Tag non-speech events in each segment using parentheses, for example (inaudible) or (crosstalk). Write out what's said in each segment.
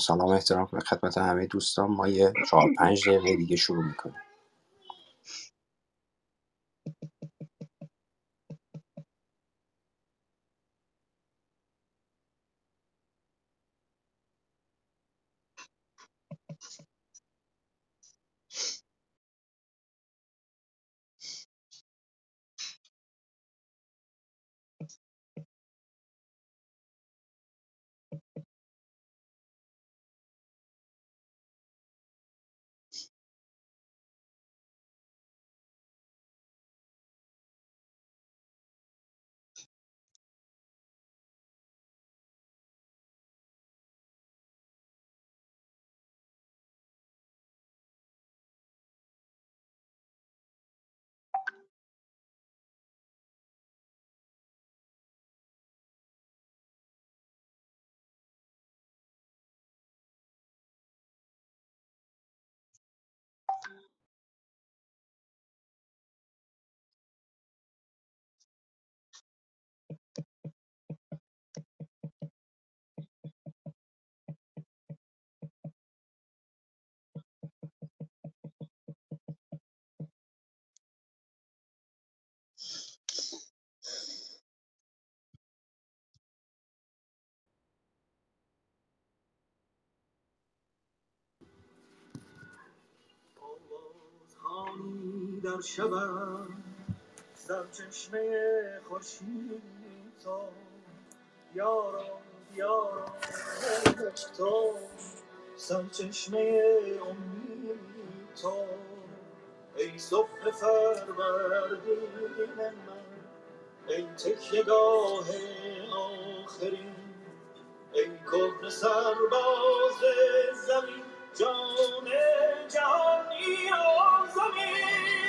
سلام و احترام خدمت همه دوستان. ما یه چهار پنج دقیقه دیگه شروع می‌کنیم. در شبم سرچشمه خورشید تو یارا یارا تو سرچشمه امید تو ای صبح فروردین من ای تکیهگاه آخرین ای کهنه سرباز زمین. جان جهانی آزمین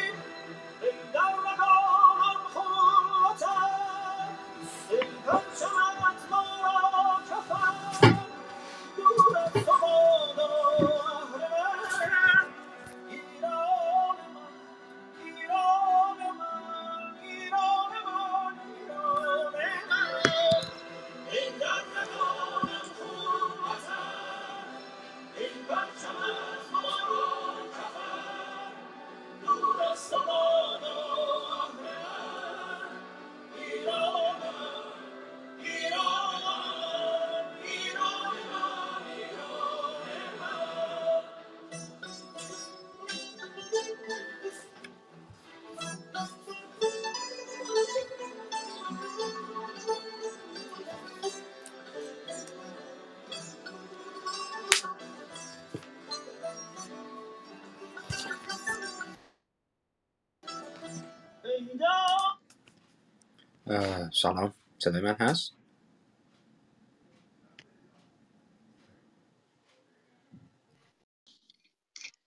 سلام. صدای من هست؟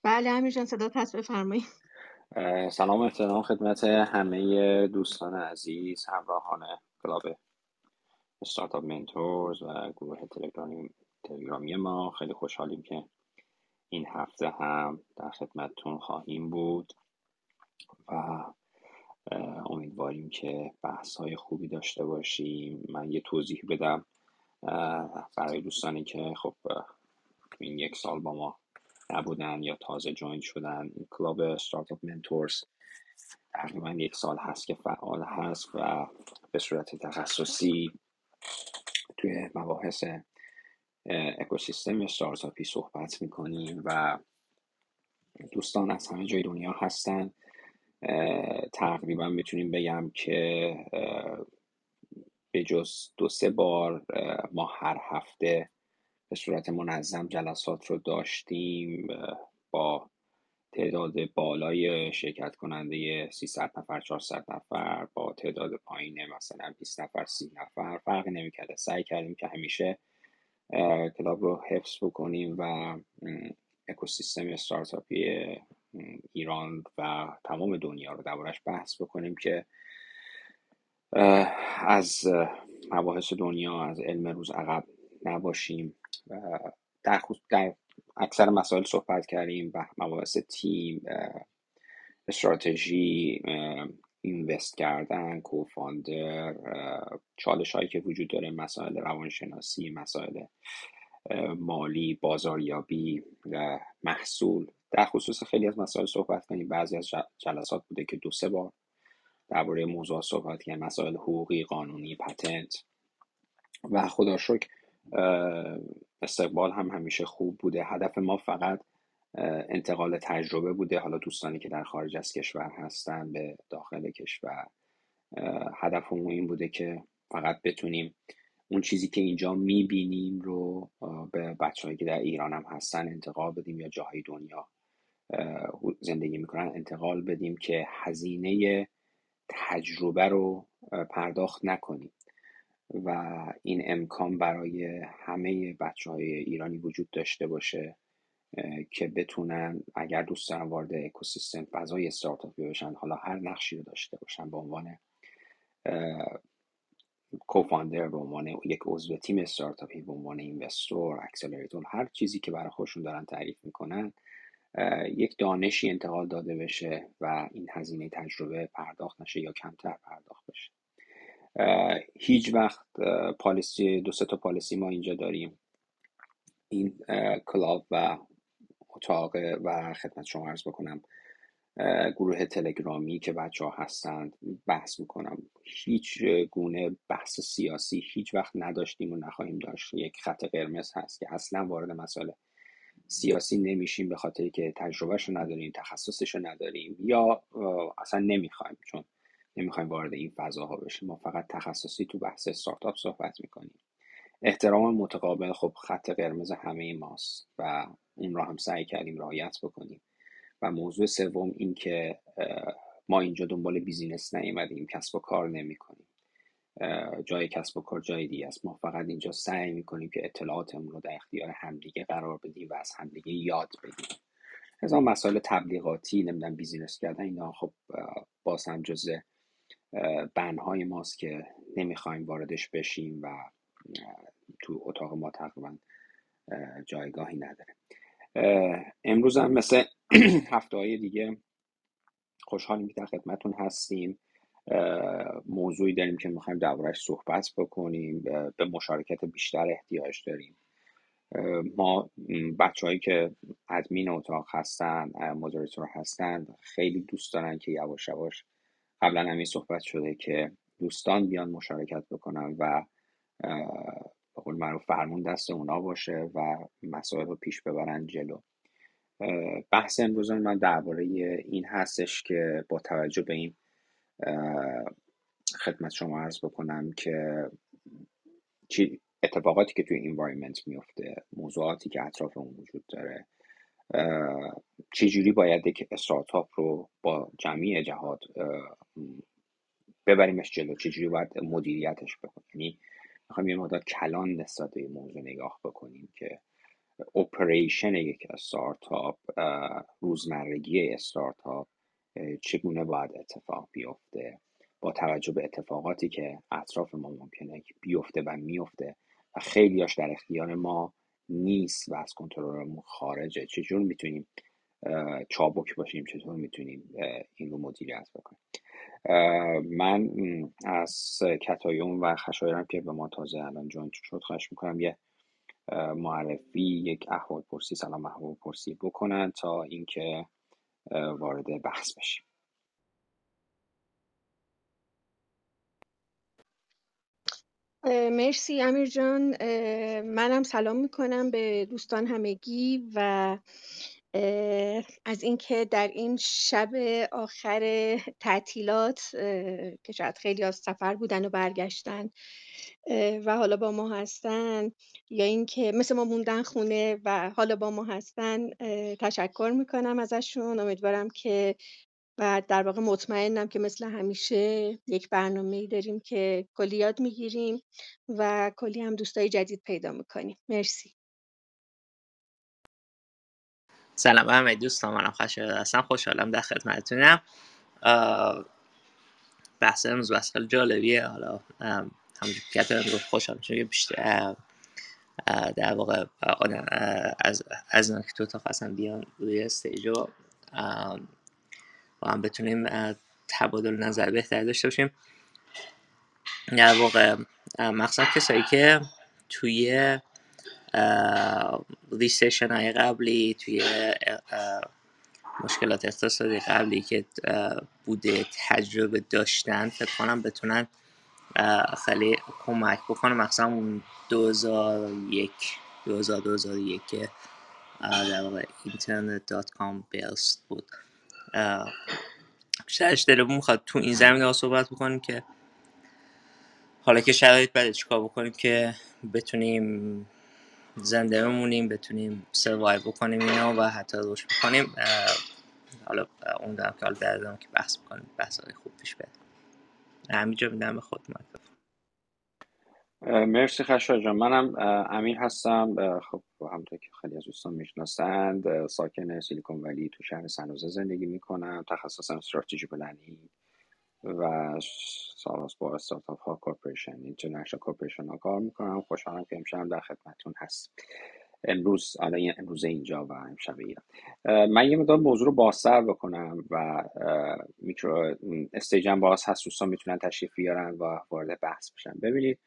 بله امیر جان صدات هست بفرمایید. سلام و احترام خدمت همه دوستان عزیز همراهان کلاب استارتاپ منتورز و گروه تلگرامی تلگرامی ما. خیلی خوشحالیم که این هفته هم در خدمتتون خواهیم بود و امیدواریم که بحث های خوبی داشته باشیم. من یه توضیح بدم برای دوستانی که خب این یک سال با ما نبودن یا تازه جوین شدن. این کلاب استارتاپ منتورز تقریبا یک سال هست که فعال هست و به صورت تخصصی توی مباحث اکوسیستم استارتاپی صحبت می‌کنیم و دوستان از همه جای دنیا هستن. تقریبا می‌تونیم بگم که به جز دو سه بار ما هر هفته به صورت منظم جلسات رو داشتیم با تعداد بالای شرکت کننده 300 نفر 400 نفر با تعداد پایین مثلا 20 نفر 30 نفر فرق نمی‌کرده سعی کردیم که همیشه کلاب رو حفظ بکنیم و اکوسیستم استارتاپی ایران و تمام دنیا رو دربارش بحث بکنیم که از مباحث دنیا از علم روز عقب نباشیم در, در اکثر مسائل صحبت کردیم و مباحث تیم استراتژی اینوست کردن کوفاندر چالش هایی که وجود داره مسائل روانشناسی مسائل مالی بازاریابی محصول. در خصوص خیلی از مسائل صحبت کنیم. بعضی از جلسات بوده که دو سه بار درباره موضوع صحبت کردیم. مسائل حقوقی قانونی پتنت. و خدا شکر استقبال هم همیشه خوب بوده. هدف ما فقط انتقال تجربه بوده. حالا دوستانی که در خارج از کشور هستن به داخل کشور. هدفمون این بوده که فقط بتونیم اون چیزی که اینجا می‌بینیم رو به بچههایی که در ایران هم هستن انتقال بدیم یا جاهای دنیا زندگی می‌کنن انتقال بدیم که هزینه تجربه رو پرداخت نکنیم. و این امکان برای همه بچه های ایرانی وجود داشته باشه که بتونن اگر دوست دارن وارد اکوسیستم فضای استارتاپی بشن حالا هر نقشی رو داشته باشن به عنوان کوفاندر به عنوان یک عضو تیم استارتاپی به عنوان اینوستور اکسلراتور هر چیزی که برای خودشون دارن تعریف می‌کنن یک دانشی انتقال داده بشه و این هزینه تجربه پرداخت نشه یا کمتر پرداخت بشه. هیچ وقت پالیسی دو تا پالیسی ما اینجا داریم. این کلاب و اتاق و خدمت شما عرض بکنم گروه تلگرامی که بچه ها هستند بحث می‌کنم. هیچ گونه بحث سیاسی هیچ وقت نداشتیم و نخواهیم داشت. یک خط قرمز هست که اصلا وارد مسئله سیاسی نمیشیم به خاطر که تجربهش رو نداریم تخصصش رو نداریم یا اصلا نمی‌خوایم چون نمی‌خوایم وارد این فضاها بشیم. ما فقط تخصصی تو بحث استارتاپ صحبت می‌کنیم. احترام متقابل خب خط قرمز همه ماست و اون را هم سعی کردیم رعایت بکنیم. و موضوع سوم این که ما اینجا دنبال business نیومدیم کسب و کار نمی کنیم جای کسب و کار جای دیگه است. ما فقط اینجا سعی می‌کنیم که اطلاعاتمون رو در اختیار همدیگه قرار بدیم و از همدیگه یاد بگیریم از آن مسائل تبلیغاتی نمی‌دونم business کردن اینا خب باز هم جزء ban های ماست که نمی‌خوایم واردش بشیم و تو اتاق ما تقریبا جایگاهی نداره. امروز هم مثل (clears throat) هفته های دیگه خوشحالیم که در خدمتون هستیم. موضوعی داریم که می‌خوایم دربارهش صحبت بکنیم به مشارکت بیشتر احتیاج داریم. ما بچههایی که ادمین اتاق هستن مدیریتور هستن خیلی دوست دارن که یواش یواش قبلا همین صحبت شده که دوستان بیان مشارکت بکنن و به قول معروف فرمون دست اونا باشه و مسائل رو پیش ببرن جلو. بحث امروز من درباره این هستش که با توجه به این خدمت شما عرض بکنم که چی اتفاقاتی که توی انوایرمنت میفته موضوعاتی که اطراف اون وجود داره چجوری باید یک استارتاپ رو با جمعی جهات ببریمش جلو؟ چجوری باید مدیریتش بکنیم؟ یعنی می‌خوایم یه مدت کلان نسبت به موضوع نگاه بکنیم که اپریشن یک استارتاپ روزمرگی استارتاپ چگونه باید اتفاق بیفته؟ با توجه به اتفاقاتی که اطراف ما ممکنه بیفته و میفته و خیلیاش در اختیار ما نیست و از کنترلمون خارجه چجور می‌تونیم چابک باشیم؟ چطور می‌تونیم این رو مدیریت بکنیم؟ من از کتایون و خشایرم که به ما تازه الان جوین شد خواهش می‌کنم یه معرفی یک احوال پرسی سلام احوال پرسی بکنن تا اینکه وارد بحث بشیم. مرسی امیر جان. منم سلام می‌کنم به دوستان همگی و از اینکه در این شب آخر تعطیلات که شاید خیلی از سفر بودن و برگشتن و حالا با ما هستن یا اینکه مثل ما موندن خونه و حالا با ما هستن تشکر می‌کنم ازشون. امیدوارم که و در واقع مطمئنم که مثل همیشه یک برنامه داریم که کلی یاد می‌گیریم و کلی هم دوستای جدید پیدا می‌کنیم. مرسی. سلام به همه دوستان منم خشایار هستم. خوشحالم در خدمتتونم. بحث امروز بحث خیلی جالبیه. حالا همونجور که گفت خوشحال میشه بیشتر در واقع از از که تو تا هستن بیان روی استیج و با هم بتونیم تبادل نظر بهتر داشته باشیم. در واقع مخصوصا کسایی که توی recession های قبلی توی مشکلات اقتصادی قبلی که بوده تجربه داشتن فکر کنم بتونن خیلی کمک بکنه. مثلا اون 2001 2000 2001 که در واقع اینترنت dot com bust بود. بیشترش دلمون می‌خواد تو این زمینه ها صحبت بکنیم که حالا که شرایط بده چیکار بکنیم که بتونیم زنده بمونیم بتونیم سروایو بکنیم اینا و حتی روش بکنیم. حالا اون دارم که حالا که بحث بکنیم بحث های خوب پیش بده همینجا میدم به خود مرسی خشا جان. منم امیر هستم. خب همونطور که خیلی از دوستان می‌شناسند ساکن سیلیکون ولی تو شهر سنوزه زندگی می‌کنم. تخصصم استراتژی پلنینگ. و سالهاست با استارتاپ ها corporation international corporation ها کار می‌کنم خوشحالم که امشب در خدمتتون هست امروز الان امروز اینجا و امشب ایران. من یه مقدار موضوع رو بازتر بکنم و میکرو stage م باز هست. دوستان می‌تونن تشریف بیارن و وارد بحث بشن. ببینید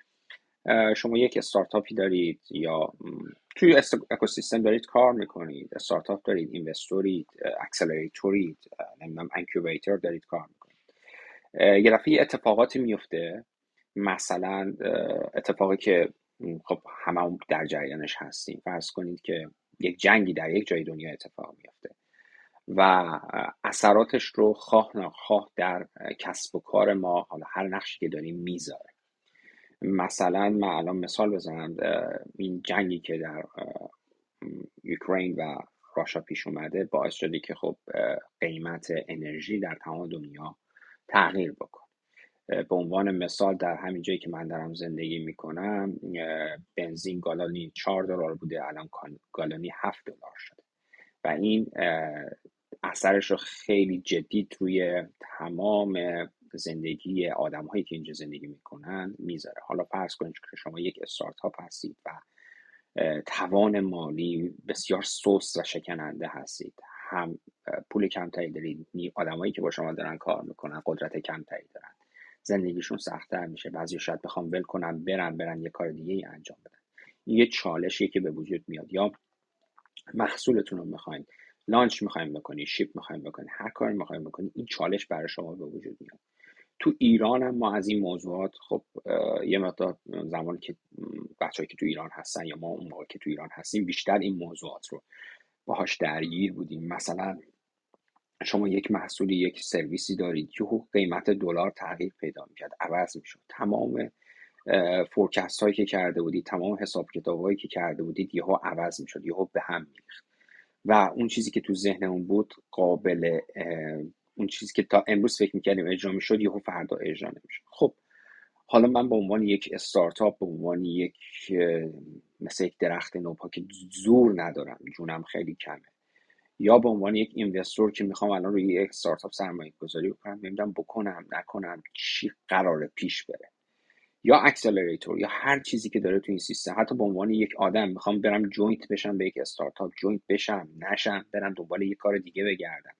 شما یک استارتاپی دارید یا توی اکوسیستم دارید کار می‌کنید استارتاپ دارید investor ید اکسلریتورید نمی‌دونم انکیوبیتر دارید کار می‌کنید. یه دفعه اتفاقاتی میفته. مثلا اتفاقی که خب همه در جریانش هستیم. فرض کنید که یک جنگی در یک جای دنیا اتفاق میفته و اثراتش رو خواه نخواه در کسب و کار ما حالا هر نقشی که داریم می‌ذاره. مثلا من الان مثال بزنم این جنگی که در یوکرین و راشا پیش اومده باعث شده که خب قیمت انرژی در تمام دنیا تغییر بکنه به عنوان مثال در همین جایی که من دارم زندگی می‌کنم بنزین گالانی 4 دلار بوده الان گالانی 7 دلار شده. و این اثرش رو خیلی جدی روی تمام زندگی آدم هایی که اینجا زندگی می‌کنن می‌ذاره. حالا فرض کنید که شما یک استارتاپ هستید و توان مالی بسیار سوس و شکننده هستید. هم پول کمتری دارید آدمایی که با شما دارن کار می‌کنن قدرت کمتری دارن. زندگیشون سختتر میشه. بعضی شاید بخوام ول کنم برن برن یه کار دیگه ای انجام بدن. این یه چالشیه که به وجود میاد. یا محصولتون رو می‌خواین لانچ می‌خوایم بکنی شیپ می‌خوایم بکنی هر کاری می‌خوایم بکنی این چالش برای شما به وجود میاد. تو ایران هم ما از این موضوعات خب یه مقدار زمانی که بچه‌ای که تو ایران هستن یا ما اون موقع که تو ایران هستیم بیشتر این موضوعات رو باهاش درگیر بودیم. مثلا شما یک محصولی یک سرویسی دارید که قیمت دلار تغییر پیدا می‌کرد عوض می‌شد. تمام فورکست هایی که کرده بودید تمام حساب کتاب هایی که کرده بودید یهو عوض می‌شد یهو به هم میریخت. و اون چیزی که تو ذهن اون بود قابل اون چیزی که تا امروز فکر می‌کردیم اجرا می‌شد یهو فردا اجرا نمی‌شد. خب حالا من به عنوان یک استارتاپ به عنوان یک مثل یک درخت نوپا که زور ندارم. جونم خیلی کمه. یا به عنوان یک investor که می‌خوام الان روی یک استارتاپ سرمایه گذاری بکنم نمی‌دونم بکنم نکنم چی قراره پیش بره. یا accelerator یا هر چیزی که داره تو این سیستم. حتی به عنوان یک آدم می‌خوام برم join بشم به یک استارتاپ join بشم نشم برم دنبال یک کار دیگه بگردم.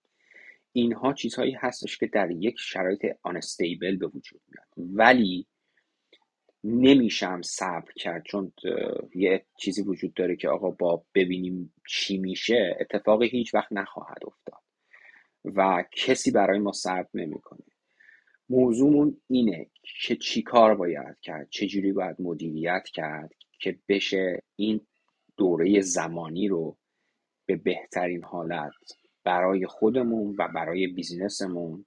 اینها چیزهایی هستش که در یک شرایط آنستیبل به وجود میاد. ولی نمیشم صبر کرد چون یه چیزی وجود داره که آقا با ببینیم چی میشه اتفاقی هیچ وقت نخواهد افتاد و کسی برای ما صبر نمی‌کنه. موضوعمون اینه که چی کار باید کرد چجوری باید مدیریت کرد که بشه این دوره زمانی رو به بهترین حالت برای خودمون و برای بیزینسمون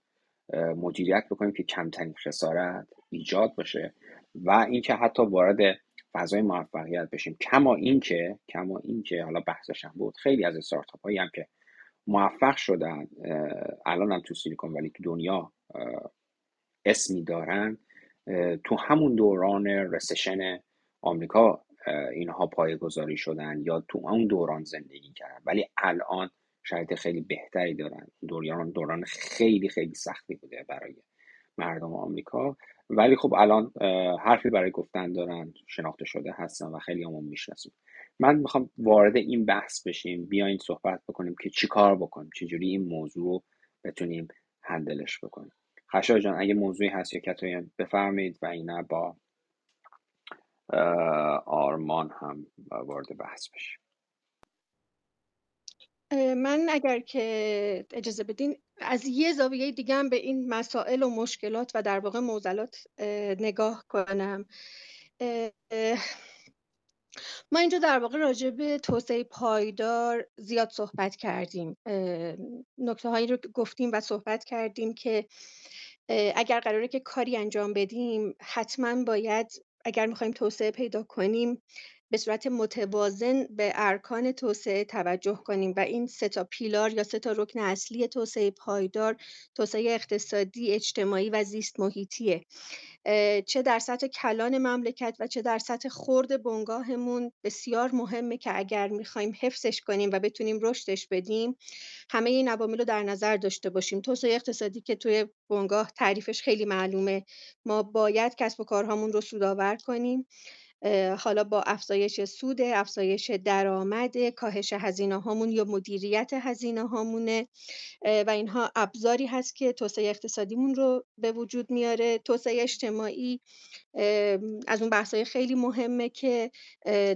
مدیریت بکنیم که کمترین خسارت ایجاد باشه و اینکه حتی وارد فضای موفقیت بشیم. کما اینکه کما اینکه حالا بحثش هم بود. خیلی از استارتاپ هایی هم که موفق شدن الان هم تو سیلیکون ولی تو دنیا اسمی دارن. تو همون دوران رسشن آمریکا اینها پایگذاری شدن یا تو اون دوران زندگی کردن. ولی الان شرایط خیلی بهتری دارن. دوران دوران خیلی خیلی سختی بوده برای مردم آمریکا. ولی خب الان حرفی برای گفتن دارن شناخته شده هستن و خیلی همون می‌شناسیم من می‌خوام وارد این بحث بشیم بیاین صحبت بکنیم که چی کار بکنیم چجوری این موضوع رو بتونیم هندلش بکنیم. خشای جان اگه موضوعی هست یا کتایی بفرمایید و اینا با آرمان هم وارد بحث من اگر که اجازه بدین از یه زاویه دیگه هم به این مسائل و مشکلات و در واقع موزلات نگاه کنم. ما اینجا در واقع راجع به توسعه پایدار زیاد صحبت کردیم. نکته هایی رو گفتیم و صحبت کردیم که اگر قراره که کاری انجام بدیم حتما باید اگر می‌خوایم توسعه پیدا کنیم به صورت متوازن به ارکان توسعه توجه کنیم و این سه تا پیلار یا سه تا رکن اصلی توسعه پایدار توسعه اقتصادی اجتماعی و زیست محیطیه. چه در سطح کلان مملکت و چه در سطح خرد بنگاهمون بسیار مهمه که اگر می‌خوایم حفظش کنیم و بتونیم رشدش بدیم همه این عوامل رو در نظر داشته باشیم. توسعه اقتصادی که توی بنگاه تعریفش خیلی معلومه. ما باید کسب و کارهامون رو سودآور کنیم. حالا با افزایش سود افزایش درآمد کاهش هزینه هامون یا مدیریت هزینه هامونه و اینها ابزاری هست که توسعه اقتصادیمون رو به وجود میاره. توسعه اجتماعی از اون بحثای خیلی مهمه که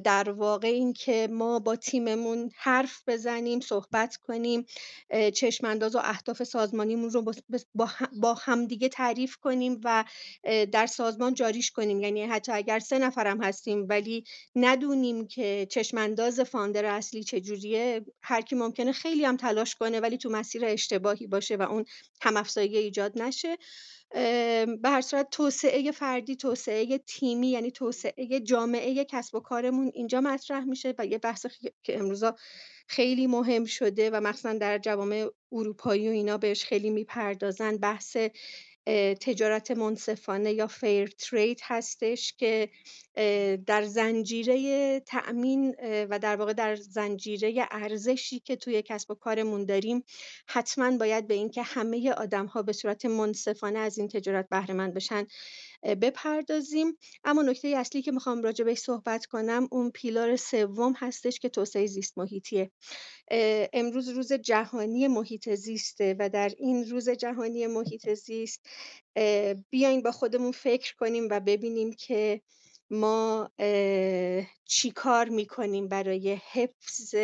در واقع این که ما با تیممون حرف بزنیم صحبت کنیم چشمانداز و اهداف سازمانیمون رو با همدیگه تعریف کنیم و در سازمان جاریش کنیم. یعنی حتی اگر سه نفرم هستیم ولی ندونیم که چشمانداز فاندر اصلی چجوریه. هر کی ممکنه خیلی هم تلاش کنه ولی تو مسیر اشتباهی باشه و اون هم ایجاد نشه. به هر صورت توسعه فردی توسعه تیمی یعنی توسعه جامعه کسب و کارمون اینجا مطرح میشه و یه بحث که امروزا خیلی مهم شده و مخصوصا در جوامع اروپایی و اینا بهش خیلی می‌پردازن بحث تجارت منصفانه یا فیر ترید هستش که در زنجیره تأمین و در واقع در زنجیره ارزشی که توی کسب و کارمون داریم حتما باید به اینکه همه آدم ها به صورت منصفانه از این تجارت بهره بشن. بپردازیم. اما نکته اصلی که می‌خوام راجع بهش صحبت کنم اون پیلار سوم هستش که توسعه زیست محیطیه. امروز روز جهانی محیط زیسته و در این روز جهانی محیط زیست بیاین با خودمون فکر کنیم و ببینیم که ما چی کار می‌کنیم برای حفظ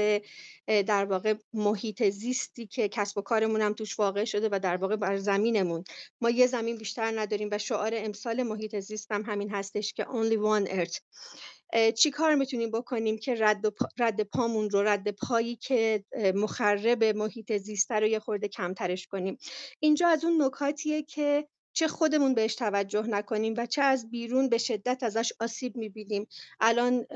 در واقع محیط زیستی که کسب و کارمون هم توش واقع شده و در واقع بر زمینمون. ما یه زمین بیشتر نداریم و شعار امسال محیط زیست هم همین هستش که only one earth. چی کار می‌تونیم بکنیم که رد, پا، رد پامون رو رد پایی که مخرب محیط زیسته رو یه خورده کمترش کنیم. اینجا از اون نکاتیه که چه خودمون بهش توجه نکنیم و چه از بیرون به شدت ازش آسیب می‌بینیم. الان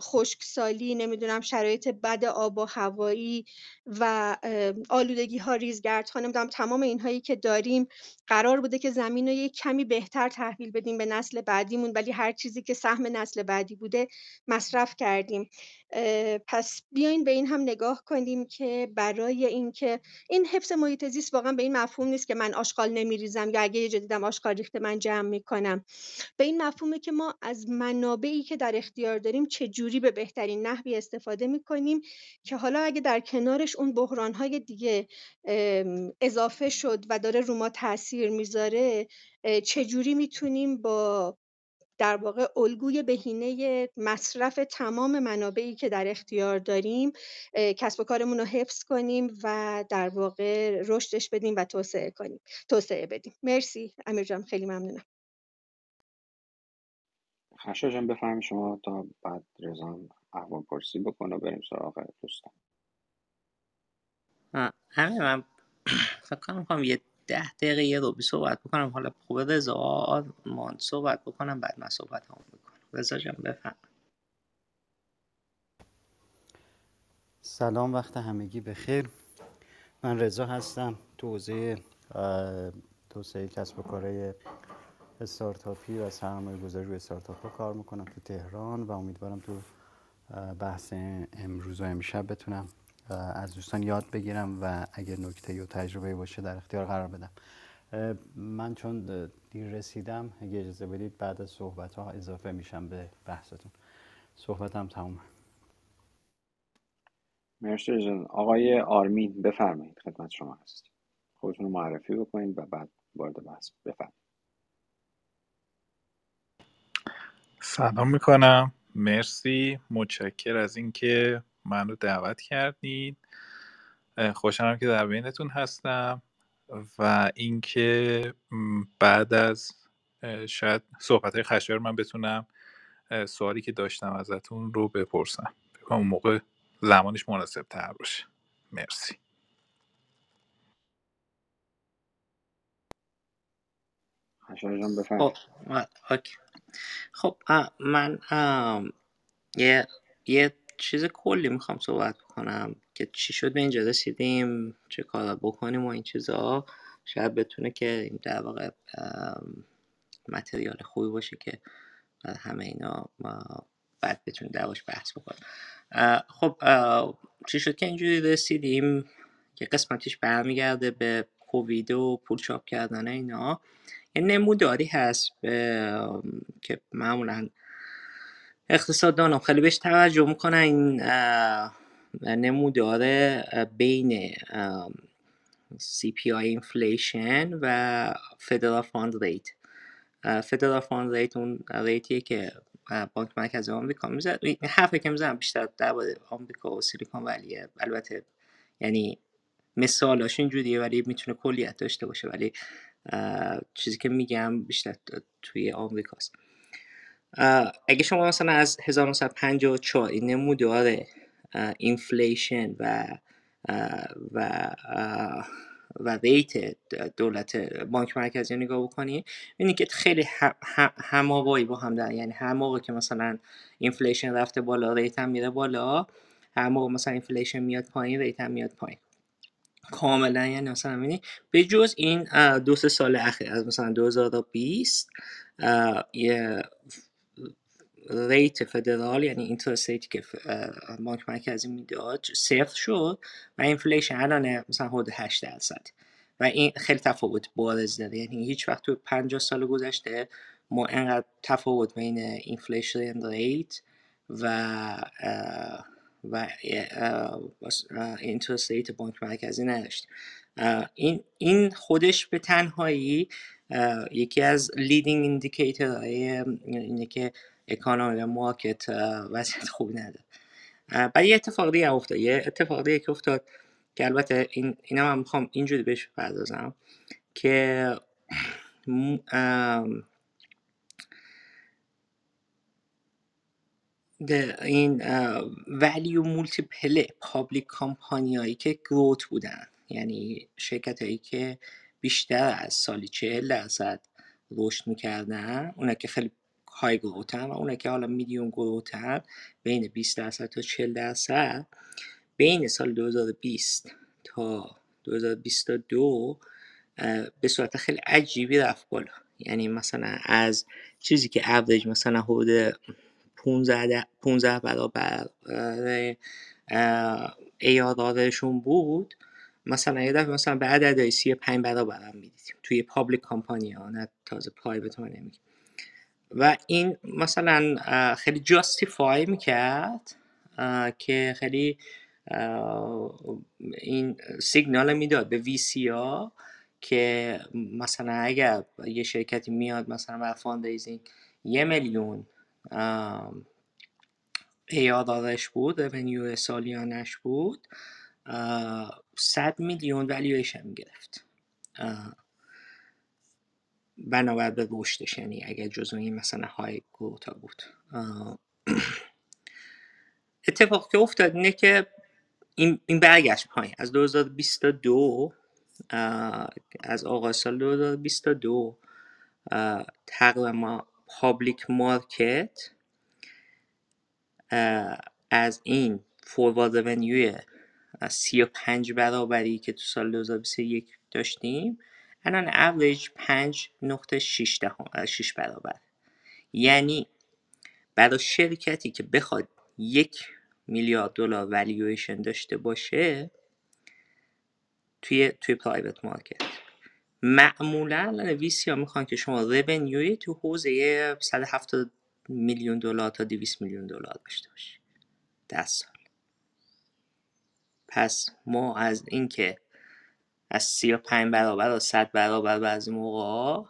خشکسالی نمی‌دونم شرایط بد آب و هوایی و آلودگی ها ریزگرد ها نمی‌دونم تمام اینهایی که داریم قرار بوده که زمین رو یک کمی بهتر تحویل بدیم به نسل بعدیمون ولی هر چیزی که سهم نسل بعدی بوده مصرف کردیم. پس بیاین به این هم نگاه کنیم که برای اینکه این حفظ محیط زیست واقعا به این مفهوم نیست که من آشغال نمیریزم یا اگه یه جدیدم آشغال ریخته من جمع می‌کنم. به این مفهومه که ما از منابعی که در اختیار داریم چه جوری به بهترین نحوی استفاده می‌کنیم که حالا اگه در کنارش اون بحرانهای دیگه اضافه شد و داره رو ما تاثیر می‌ذاره چجوری می‌تونیم با در واقع الگوی بهینه مصرف تمام منابعی که در اختیار داریم کسب و کارمون رو حفظ کنیم و در واقع رشدش بدیم و توسعه کنیم. توسعه بدیم. مرسی. امیر جان خیلی ممنونم. خشا جان بفهم شما تا بعد رزان احوال پرسی بکنه بریم سراغ دوستان. همین من (clears throat) فکر کنم یه ده دقیقه یه روبی صحبت بکنم. حالا خوبه رضا آرمان صحبت بکنم بعد من صحبت هم بکنم رضا جان بفهم سلام وقت همگی بخیر. من رضا هستم. تو حوزه توسعه کسب و کارهای استارتاپی و سرمایه گذاری روی استارتاپ ها کار می‌کنم تو تهران و امیدوارم تو بحث امروز و امشب بتونم از دوستان یاد بگیرم و اگر نکته و تجربه باشه در اختیار قرار بدم. من چون دیر رسیدم اگه اجازه بدید بعد از صحبت ها اضافه میشم به بحثتون. صحبتم تمومه. مرسی جان. آقای آرمین بفرمایید خدمت شما هست خودتون رو معرفی بکنید و بعد وارد بحث بفرمایید. سلام می‌کنم. مرسی. متشکر از اینکه منو دعوت کردین. خوشحالم که در بینتون هستم و اینکه بعد از شاید صحبت های خشایار من بتونم سوالی که داشتم ازتون رو بپرسم. فکر کنم اون موقع زمانش مناسب تر باشه. مرسی. خشایار جان خب اوکی. خب من آم، یه یه چیز کلی می‌خوام صحبت کنم که چی شد به اینجا رسیدیم چه کار بکنیم و این چیزا. شاید بتونه که این در واقع متریال خوبی باشه که همه اینا ما بعد بتونیم درباش بحث بکنیم. خب چی شد که اینجوری رسیدیم؟ یه قسمتش برمیگرده به کووید و پول چاپ کردن اینا. یه نموداری هست به که معمولا اقتصاددان خیلی بهش توجه می‌کنن این نمودار بین CPI inflation و Federal Fund Rate. Federal Fund Rate اون rate یه که بانک مرکزی آمریکا می‌زد. حرفی که می‌زنم بیشتر درباره آمریکا و سیلیکون ولیه. البته یعنی مثالاش اینجوریه ولی می‌تونه کلیت داشته باشه. ولی چیزی که میگم بیشتر توی آمریکاست. اگه شما مثلا از 1954 این نمودار inflation و و و rate دولت بانک مرکزی رو نگاه بکنی اینی که خیلی هم هم با هم دارن یعنی هر موقع که مثلا inflation رفته بالا rate هم میره بالا هر موقع مثلا inflation میاد پایین rate هم میاد پایین. کاملا یعنی مثلا می‌بینی به جز این دو سه سال اخیر از مثلا 2020 اه، یه rate federal یعنی interest rate ی که بانک مرکزی می‌داد صفر شد و inflation الان مثلا حدود 8 درصد. و این خیلی تفاوت بارز داره. یعنی هیچ وقت تو 50 سال گذشته ما انقدر تفاوت بین inflation rate و و interest rate بانک مرکزی نداشتیم اه، این این خودش به تنهایی یکی از leading indicator اینه که economy market وضعیت خوبی نداره. بعد یه اتفاق دیگه افتاد. یه اتفاق دیگه که افتاد که البته این اینا من می‌خوام اینجوری بهش بپردازم که این value multiple public company هایی که growth بودن. یعنی شرکت هایی که بیشتر از سالی چهل درصد رشد می‌کردن اونا که خیلی high growth ن و اونا که حالا medium growth ن بین 20 درصد تا 40 درصد. بین سال 2020 تا 2022 اه، به صورت خیلی عجیبی رفت بالا. یعنی مثلا از چیزی که اوریج مثلا حدود 15 15 برابر ARR شون بود. مثلا یه دفعه مثلا به عدد 35 برابر هم می‌دیدیم. توی public company ها نه تازه private ها نمیگیم. و این مثلا خیلی justify می‌کرد که خیلی این سیگنال می‌داد به VC ها که مثلا اگر یه شرکتی میاد مثلا بر fundraising یه میلیون ARR ش بود revenue سالیانش بود اه، 100 میلیون valuation می‌گرفت بنابر به رشدش یعنی اگر جزو این مثلا high growth ا بود. اه، اتفاقی که افتاد اینه که این, این برگشت پایین. از 2022 اه، از آغاز سال 2022 اه، تقریبا ما public market از این forward revenue ی از 35 برابری که تو سال 2021 داشتیم الان اوریج 5 نقطه 6 دهم 6 برابر. یعنی برای شرکتی که بخواد یک میلیارد دلار والیویشن داشته باشه توی توی پرایوت مارکت معمولا ویسی ها می‌خوان که شما رونیوی تو حوزه 170 میلیون دلار تا 200 میلیون دلار داشته باشی. در سال. پس ما از اینکه از 35 برابر و 100 برابر بعضی موقع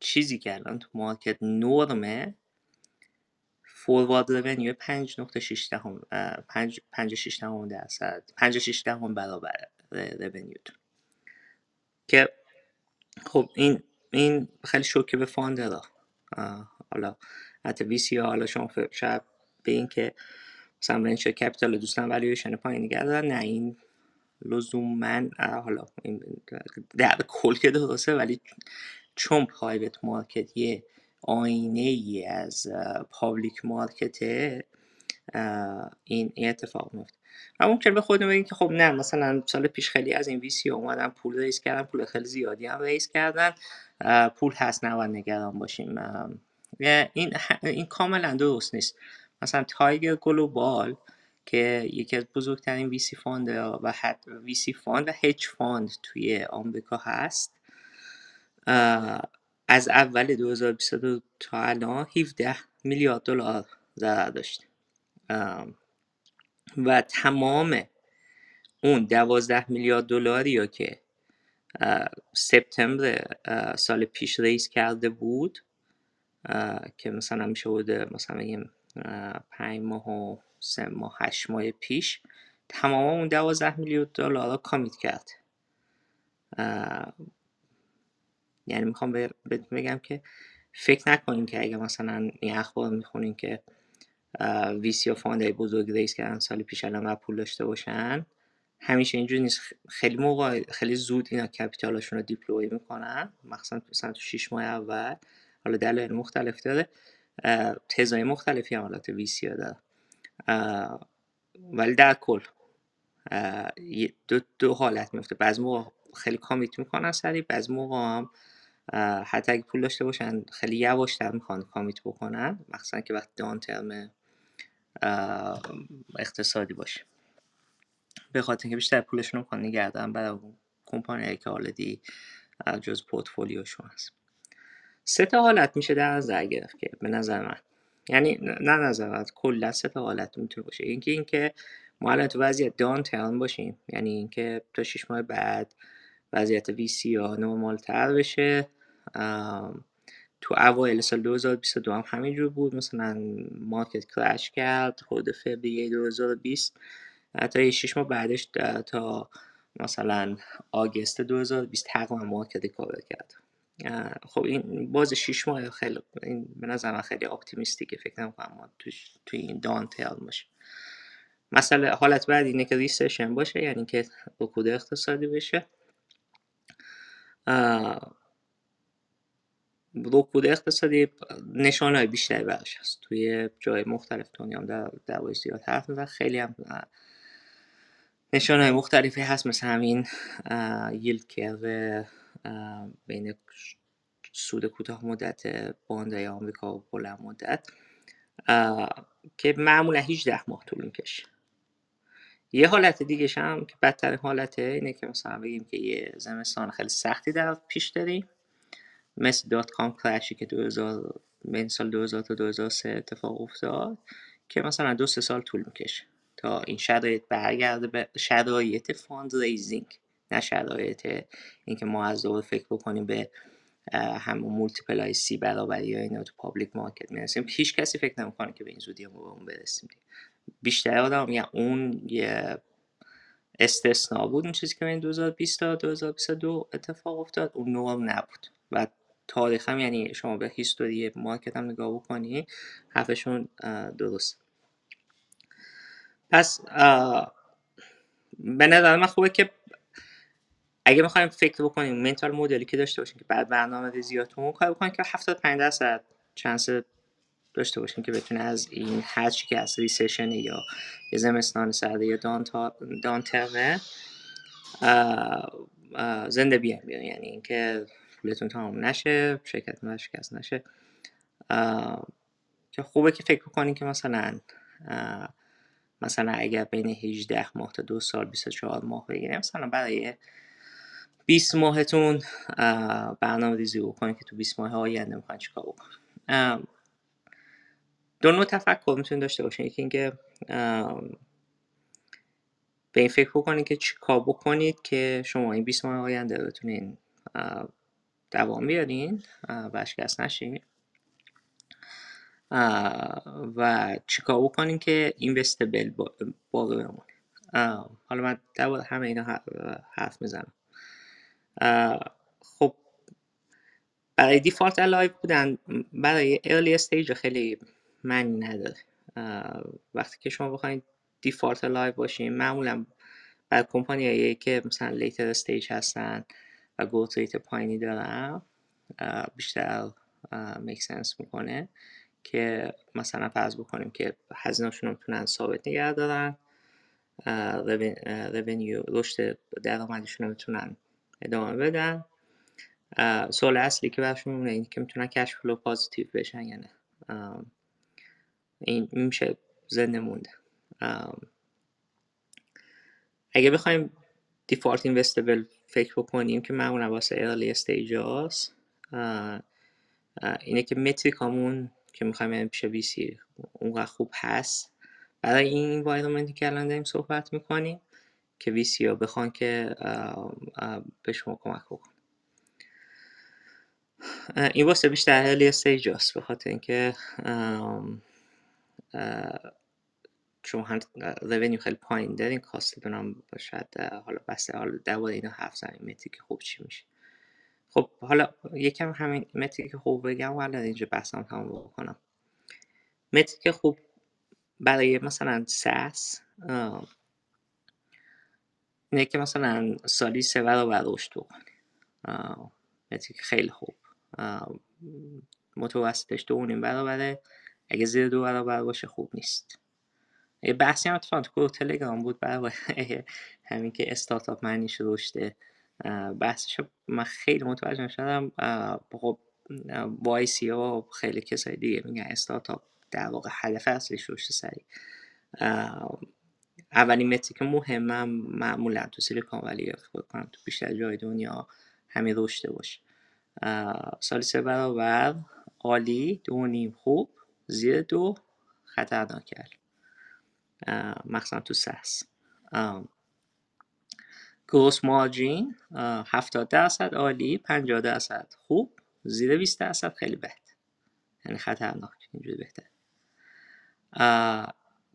چیزی که الان تو market norm ه forward revenue 5.6 دهم 5 56 دهم درصد 56 دهم برابر revenue تون که خب این این خیلی شوکه به founder ا. حالا حتی VC حالا شما شاید به این که مثلا venture capital دوستان والیویشن پایین نگه دارن نه این لزوما حالا در کل که درسته ولی چون private market یه آینه ای از public market ه این اتفاق میفته و ممکن به خودم بگیم که خب نه مثلا سال پیش خیلی از این VC اومدن پول raise کردن پول خیلی زیادی هم raise کردن پول هست نباید نگران باشیم. این این کاملا درست نیست. مثلا Tiger Global که یکی از بزرگترین VC fund و VC fund و hedge fund توی آمریکا هست. از اول 2022 تا الان 17 میلیارد دلار ضرر داشته. و تمام اون 12 میلیارد دلاری که سپتامبر سال پیش raise کرده بود که مثلا میشه بوده مثلا بگیم پنج ماه و سه ماه هشت ماه پیش تمام اون دوازده میلیون دلار commit کرد. یعنی می‌خوام بهتون بگم که فکر نکنیم که اگه مثلا این اخبار می‌خونین که VC و fund های بزرگ raise کردن سال پیش الان پول داشته باشن همیشه اینجوری نیست. خیلی موقع خیلی زود اینا capital شون رو deploy می‌کنن مخصوصا مثلا تو 6 ماه اول. حالا دلایل مختلف داره. تزای مختلفی حالات ویسی داره. ولی در کل دو, دو حالت میفته بعض موقع خیلی کامیت می‌کنن سریع بعض موقع هم حتی اگه پول داشته باشن خیلی یواشتر می‌خوان کامیت بکنن. مخصوصا که وقتی دان ترم اقتصادی باشه. به خاطر اینکه بیشتر پولشون رو می‌خوان نگردن برای کمپانی که آلدی جز پورتفولیوشون هست. سه تا حالت میشه در نظر گرفت که به نظر من یعنی نه نظر من کلا سه حالت می‌تونه باشه. اینکه اینکه ما الان تو وضعیت دان ترن باشیم یعنی اینکه تا شش ماه بعد وضعیت وی سی یا نرمال تر بشه تو اوایل سال 2022 هم همینجور بود. مثلا مارکت کرش کرد خود فوریه 2020 تا 6 ماه بعدش تا مثلا August 2020 تقریبا market recover کرد. خب این باز 6 ماه خیلی این به نظر من خیلی optimistic ه فکر نمی‌کنم ما تو تو این downturn باشه. مثلا حالت بعد اینه که recession باشه یعنی که رکود اقتصادی بشه. رکود اقتصادی نشان های بیشتری برش هست. توی جای مختلف دنیا هم در در زیاد حرف و خیلی هم نشان های مختلفی هست. مثل همین یلد کرو بین سود کوتاه مدت باندهای آمریکا و بلند مدت. که معمولا 18 ماه طول می‌کشه. یه حالت دیگه هم که بدترین حالته اینه که مثلا بگیم که یه زمستان خیلی سختی در پیش داریم مثل دات کام کرشی که 2000 بین سال 2000 تا 2003 اتفاق افتاد که مثلا دو سه سال طول می‌کشه تا این شرایط برگرده به شرایط fundraising. نه شرایط اینکه ما از دور فکر بکنیم به همون multiple ای سی برابری یا اینا تو public market می‌رسیم هیچ کسی فکر نمی‌کنه که به این زودی ما به اون برسیم. بیشتر آدم میگن اون یه استثنا بود اون چیزی که این 2020 تا 2022 اتفاق افتاد اون نوع نبود. و تاریخ هم یعنی شما به history market هم نگاه بکنی حرفشون درست. پس به نظر من خوبه که اگه می‌خوایم فکر بکنیم منتال مدلی که داشته باشیم که بعد برنامه ریزیاتمون کار بکنیم که 75 درصد چانس داشته باشیم که بتونه از این هرچی که از ریسشن یا یه زمستان سرده یا دان ترمه زنده بیان بیان یعنی اینکه پولتون تمام نشه شرکت شکست نشه. که خوبه که فکر بکنین که مثلا مثلا اگر بین 18 ماه تا دو سال 24 ماه بگیریم مثلا برای 20 ماهتون برنامه ریزی بکنید که تو 20 ماه آینده می‌خواین چیکار بکنید دو نوع تفکر می‌تونید داشته باشین. یکی اینکه به این فکر بکنید که چیکار بکنید که شما این 20 ماه آینده بتونین دوام بیارین و ورشکست نشین. و چیکار بکنیم که investable باقی بمونه حالا من در همه اینا حرف می‌زنم. خب برای default alive بودن برای early stage خیلی معنی نداره. وقتی که شما بخواید default alive باشین معمولا برای کمپانی که مثلا later stage هستن و growth rate پایینی دارن بیشتر make sense می‌کنه که مثلا فرض بکنیم که هزینهشون رو می‌تونن ثابت نگه دارن. رشد درآمدشون رو می‌تونن ادامه بدن. سوال اصلی که برشون اونه این که می‌تونن cash flow positive بشن یا نه. این میشه زنده مونده. اگه بخوایم دیفالت اینوستبل فکر بکنیم که معمولا واسه ارلی استیج هاست اینه که متریک همون که می‌خوایم پیش ویسی اونقدر خوب هست. برای این انوایرمنتی که الان داریم صحبت می‌کنیم که ویسی ها بخوان که به شما کمک بکن این واسه بیشتر early stage هست به خاطر اینکه چون هم revenue خیلی پایین دارین cost تون هم شاید حالا بسته حالا دوباره اینو حرف زنیم metric خوب چی میشه. خب حالا یکم همین metric خوب بگم و الان اینجا بحثم تمام بکنم. metric خوب برای مثلا SaaS اینه که مثلا سالی سه برابر رشد بکنی. متریک خیلی خوب. متوسطش دو نیم برابره اگه زیر دو برابر باشه خوب نیست. یه بحثی هم اتفاقا تو تلگرام بود برای (laughs) همین که استارتاپ معنیش رشده. بحثش من خیلی متوجه شدم خب وایسی ها خیلی کسای دیگه میگن استارتاپ در واقع هدف اصلیش رشد سریع اولین متری که مهمم معمولا تو سیلیکون ولی فکر کنم تو بیشتر جای دنیا همین رشد باشه. سال سه برابر عالی دو نیم خوب زیر دو خطرناک مخصوصا تو سس. گروس مارجین 70 درصد عالی 50 درصد خوب زیر 20 درصد خیلی بد. یعنی خطرناک اینجوری بهتر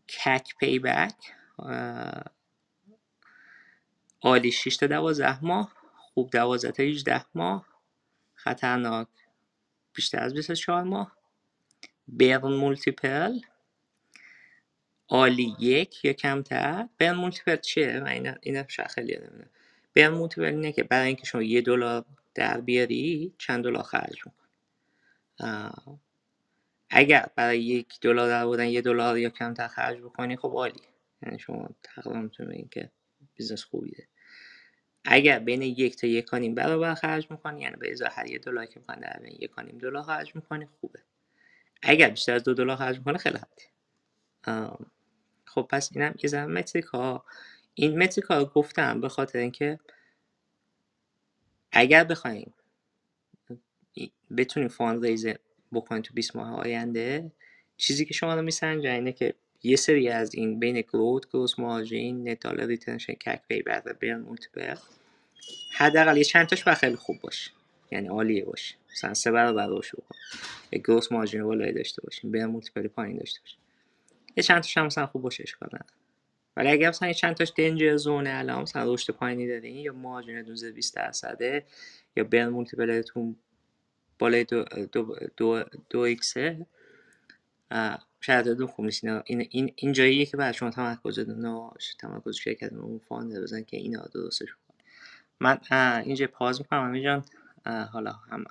کک پی بک عالی 6 تا 12 ماه خوب 12 تا 18 ماه خطرناک. بیشتر از 24 ماه. burn multiple. عالی یک یا کمتر. burn multiple چیه؟ من اینا اینا خیلی نمی‌دونم burn multiple اینه که برای اینکه شما یه دلار در بیاری چند دلار خرج می‌کنی. اگر برای یک دلار درآوردن یه دلار یا کمتر خرج بکنی خب عالی یعنی شما تقریبا می‌تونید که business خوبیه. اگر بین یک تا یک و نیم برابر خرج می‌کنی یعنی به ازای هر یه دلار که می‌خوان در بیارن یک و نیم دلار خرج می‌کنی خوبه. اگر بیشتر از دو دلار خرج می‌کنه خیلی بده خب پس اینم یه ذره metric این metric ها رو گفتم به خاطر اینکه اگر بخوایم بتونیم fundraise بکنیم تو 20 ماه آینده چیزی که شما رو میسنجه اینه که یه سری از این بین growth gross margin net retention CAC payback و burn multiple حداقل یه چند تاش خیلی خوب باشه. یعنی عالیه باشه. مثلا سه برابر رشد بکنه یه gross margin بالایی داشته باشیم. burn multiple پایین داشته باشیم. یه چند تاش هم مثلا خوب باشه اشکال نداره. ولی اگر مثلا یه چند تاش danger zone ه الان مثلا رشد پایینی دارین یا margin 20 درصده یا burn multiple تون بالای دو, دو, دو, دو ایکسه شاید دو نیست این, این, این جاییه که بعد شما تمرکز ناش تمرکز شرکت اون فاند بزن که اینا درستش کنه من اینجا پاز می‌کنم. همین جان حالا هم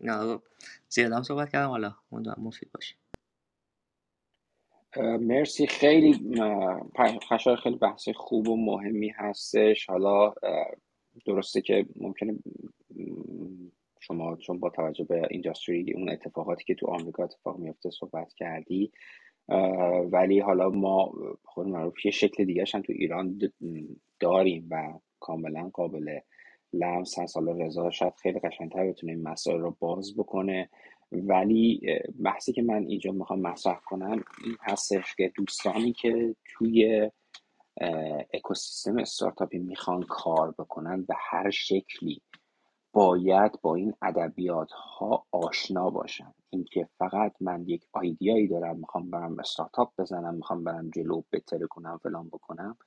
اینا رو زیاد صحبت کردم. حالا امیدوارم مفید باشه. مرسی. خیلی خشای خیلی بحث خوب و مهمی هستش. حالا درسته که ممکنه شما چون با توجه به اینداستری اون اتفاقاتی که تو آمریکا اتفاق میفته صحبت کردی ولی حالا ما خود معروف یه شکل دیگه تو ایران داریم و کاملا قابل لمس هست. حالا رضا شاید خیلی قشنگتر بتونه این مسائل رو باز بکنه. ولی بحثی که من اینجا می‌خوام مطرح کنم این هستش که دوستانی که توی اکوسیستم استارتاپی می‌خوان کار بکنن به هر شکلی باید با این ادبیات ها آشنا باشن اینکه فقط من یک آیدیایی دارم می‌خوام برم استارتاپ بزنم می‌خوام برم جلو بهتر کنم فلان بکنم.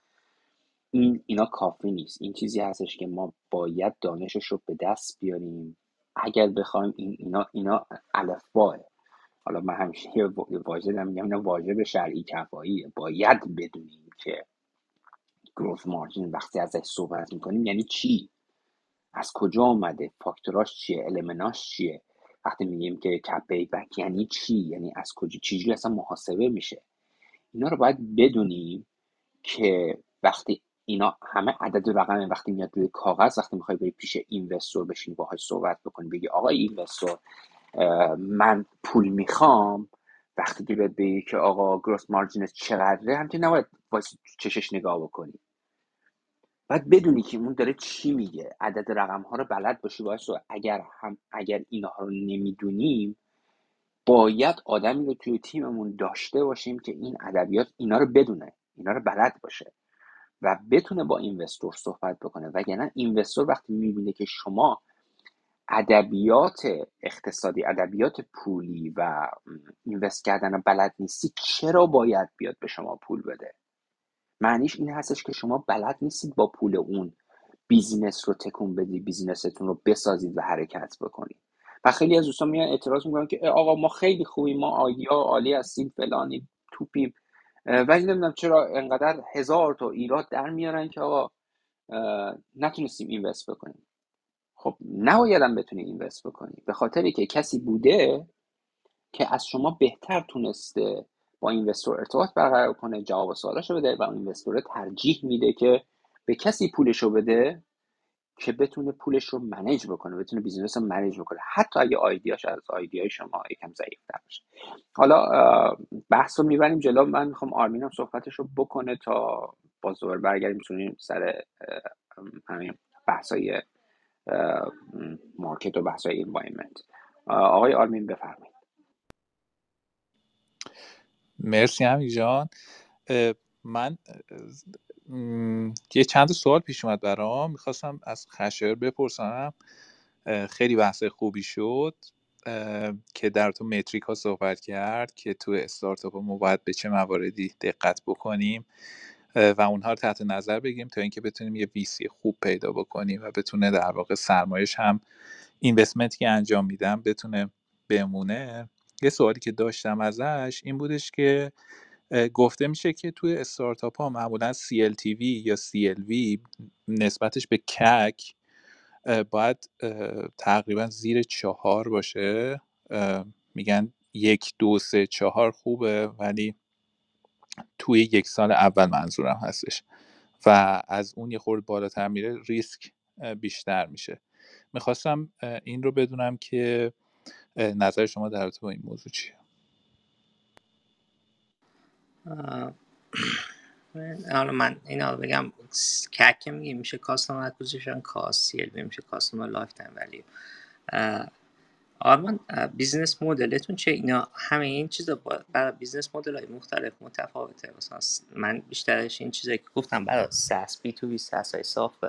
این اینا کافی نیست. این چیزی هستش که ما باید دانشش رو به دست بیاریم. اگر بخوایم این اینا اینا الفباه حالا من همیشه واژه میگم اینا واژه شرعی کفاییه. باید بدونیم که گروث مارجین وقتی ازش صحبت می‌کنیم یعنی چی؟ از کجا آمده فاکتوراش چیه؟ المناش چیه؟ وقتی میگیم که کپ بک یعنی چی؟ یعنی از کجا؟ چیزی اصلا محاسبه میشه. اینا رو باید بدونیم که وقتی اینا همه عدد و رقم وقتی میاد روی کاغذ وقتی می‌خوای بری پیش اینوستور بشینی باهاش صحبت بکنی بگی آقای اینوستور من پول می‌خوام. وقتی که بهت بگی که آقا گروس مارجینت چقدره همچنین نباید واسه چشش نگاه بکنی. باید بدونی که اون داره چی میگه. عدد رقم ها رو بلد باشی باعث اگر هم اگر اینها رو نمی‌دونیم باید آدمی رو توی تیممون داشته باشیم که این ادبیات اینا رو بدونه اینا رو بلد باشه و بتونه با اینوستور صحبت بکنه. وگرنه اینوستور وقتی می‌بینه که شما ادبیات اقتصادی ادبیات پولی و invest کردن رو بلد نیستی چرا باید بیاد به شما پول بده؟ معنیش این هستش که شما بلد نیستید با پول اون business رو تکون بدی business تون رو بسازید و حرکت بکنید. و خیلی از دوستان میان اعتراض می‌کنن که آقا ما خیلی خوبیم ما idea عالی هستیم فلانی توپیم. ولی نمی‌دونم چرا انقدر هزار تا ایراد در میارن که آقا نتونستیم invest بکنیم. خب نباید بتونی اینوست بکنی به خاطری که کسی بوده که از شما بهتر تونسته با investor ارتباط برقرار کنه جواب سوالاشو بده و investor ترجیح میده که به کسی پولشو بده که بتونه پولش رو manage بکنه بتونه business رو manage بکنه. حتی اگه idea ش از idea ی شما یکم ضعیفتر باشه. حالا بحث رو می‌بریم جلو. من می‌خوام آرمینم صحبتش رو بکنه تا باز دوباره برگردیم می‌تونیم سر همین بحثای مارکت و بحثای انوایرمنت آقای آرمین بفرمایید. مرسی همین جان. من یه چند سوال پیش اومد برام. می‌خواستم از خشر بپرسم. خیلی بحث خوبی شد که در تو متریک ها صحبت کرد که تو استارتاپ ما باید به چه مواردی دقت بکنیم و اونها رو تحت نظر بگیریم تا اینکه بتونیم یه ویسی خوب پیدا بکنیم و بتونه در واقع سرمایش هم اینوستمنتی که انجام میدم بتونه بمونه. یه سوالی که داشتم ازش این بودش که گفته میشه که توی استارتاپ ها معمولا CLTV یا CLV نسبتش به کک باید تقریبا زیر چهار باشه. میگن یک دو سه چهار خوبه ولی توی یک سال اول منظورم هستش. و از اون یه خورده بالاتر میره ریسک بیشتر میشه. می‌خواستم این رو بدونم که نظر شما در با این موضوع چیه؟ حالا من اینا بگم CAC میگیم میشه customer acquisition cost میشه customer lifetime value آرمان business model تون چه؟ اینا همه این چیزا برای business model های مختلف متفاوته. مثلا من بیشترش این چیزایی که گفتم برای SaaS B2B SaaS های صاف و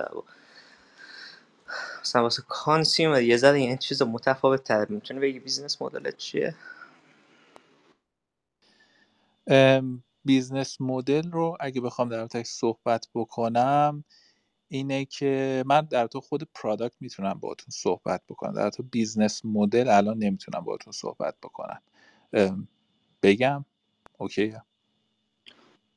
واسه consumer یه ذره این چیزا متفاوت تر می‌تونه بگی business model ت چیه؟ business model رو اگه بخوام در صحبت بکنم اینه که من در تو خود product می‌تونم باتون صحبت بکنم. در تو business model الان نمی‌تونم باتون صحبت بکنم. بگم؟ اوکی.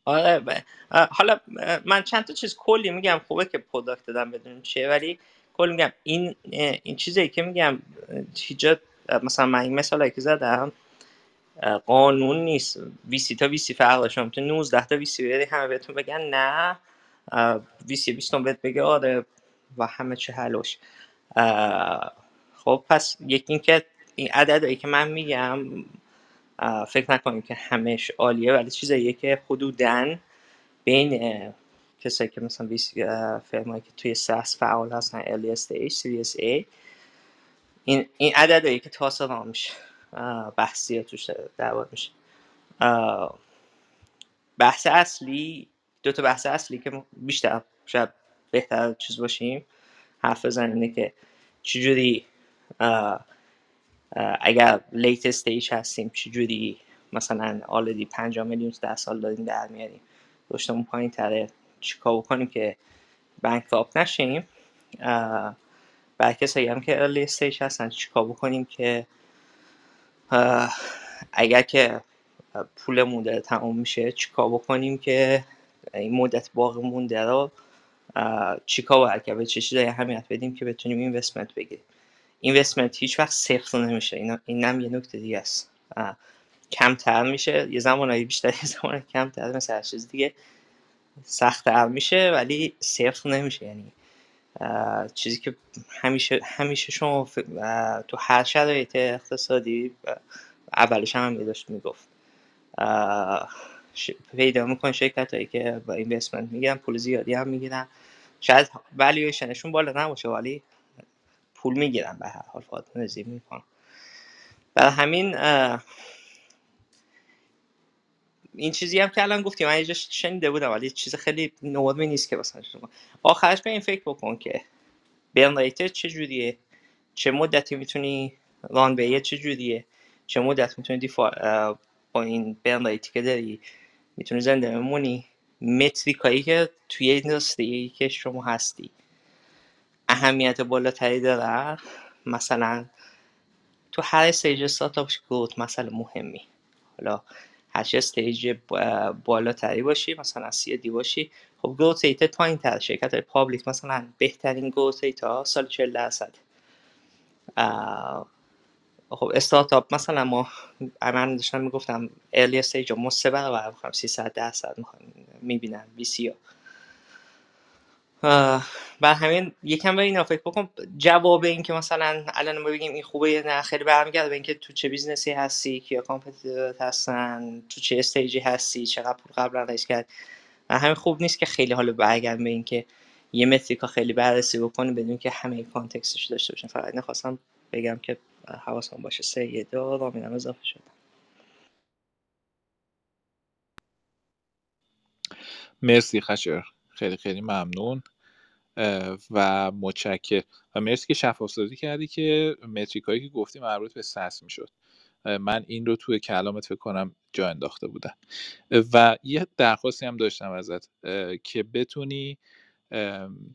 آره حالا من چند تا چیز کلی میگم خوبه که پروداکت دادم بدون چیه ولی کلی میگم. این این چیزی که میگم هیچ مثلا من این مثالی که زدم قانون نیست. ویسی تا ویسی فرق داشته تو 19 تا ویسی بیاری همه بهتون بگن نه. ویسی 20 بهت بگه آره و همه چه حلوش خب پس یکی اینکه این عددهایی که من میگم فکر نکنیم که همش عالیه ولی چیزاییه که حدودن بین کسایی که مثلا فرمایی که توی ساس فعال هستن early stage سیریس A. این این عددهایی که تاسه میشه بحثی توش دعوت میشه. بحث اصلی دو تا بحث اصلی که بیشتر شاید بهتر چیز باشیم. حرف بزنیم اینه که چجوری اگر late stage هستیم چجوری مثلا already 5 میلیون ده سال داریم در میاریم. رشدمون پایین تره چیکار بکنیم که bankrupt نشیم؟ برای کسایی هم که early stage هستن چیکار بکنیم که اگر که پولمون داره تموم میشه چیکار بکنیم که این مدت باقی مونده رو چیکار باید کرد؟ به چه چیزایی اهمیت بدیم که بتونیم اینوستمنت بگیریم؟ اینوستمنت هیچ وقت صفر نمیشه. این این هم یه نکته دیگه است. کمتر میشه. یه زمانایی بیشتر یه زمان کمتر مثل هر چیز دیگه. سختتر میشه ولی صفر نمیشه. یعنی چیزی که همیشه همیشه شما تو هر شرایط اقتصادی اولش هم داشت می‌گفت. پیدا میکن شرکت هایی که با اینوستمنت می‌گیرن پول زیادی هم می‌گیرن. شاید والیویشنشون بالا نباشه ولی پول می‌گیرن به هر حال فاطمه نزیر می‌کنن. برای همین این چیزی هم که الان گفتی من یه شنیده بودم ولی چیز خیلی نورمی نیست که مثلا شما. آخرش به این فکر بکن که برن ریتر چه جوریه؟ چه مدتی می‌تونی ران به چه جوریه؟ چه مدت می‌تونی دیفا با این burn rate ی که داری می‌تونی زنده بمونی؟ metric ایی که توی اینکه شما هستی. اهمیت بالاتری داره. مثلا تو هر stage استارتاپ growth مثلا مهمی. حالا هر چه stage بالاتری باشی مثلا C D باشی خب growth rate پایین تر شرکت های public مثلا بهترین growth rate ها سال 40 درصد. خب استارتاپ مثلا ما من داشتم می‌گفتم early stage ما سه برابر می‌خوام 300 درصد می‌خوام می‌بینم VC بر همین یکم به اینا فکر بکن جواب این که مثلا الان ما بگیم این خوبه یا نه خیلی برمیگرده به اینکه تو چه business ی هستی کیا competitor ت هستن تو چه stage ی هستی چقدر پول قبلا raise کرد. و همین خوب نیست که خیلی حالا برگرد به اینکه یه metric ا خیلی بررسی بکنی بدون که همه context ش داشته باشین فقط نخواستم بگم که حواسم باشه. سه یه دو رامینم اضافه شده. مرسی خشر. خیلی خیلی ممنون. و متشکر و مرسی که شفاف سازی کردی که متریک هایی که گفتی مربوط به سس می‌شد. من این رو توی کلامت فکر کنم جا انداخته بودم و یه درخواستی هم داشتم ازت که بتونی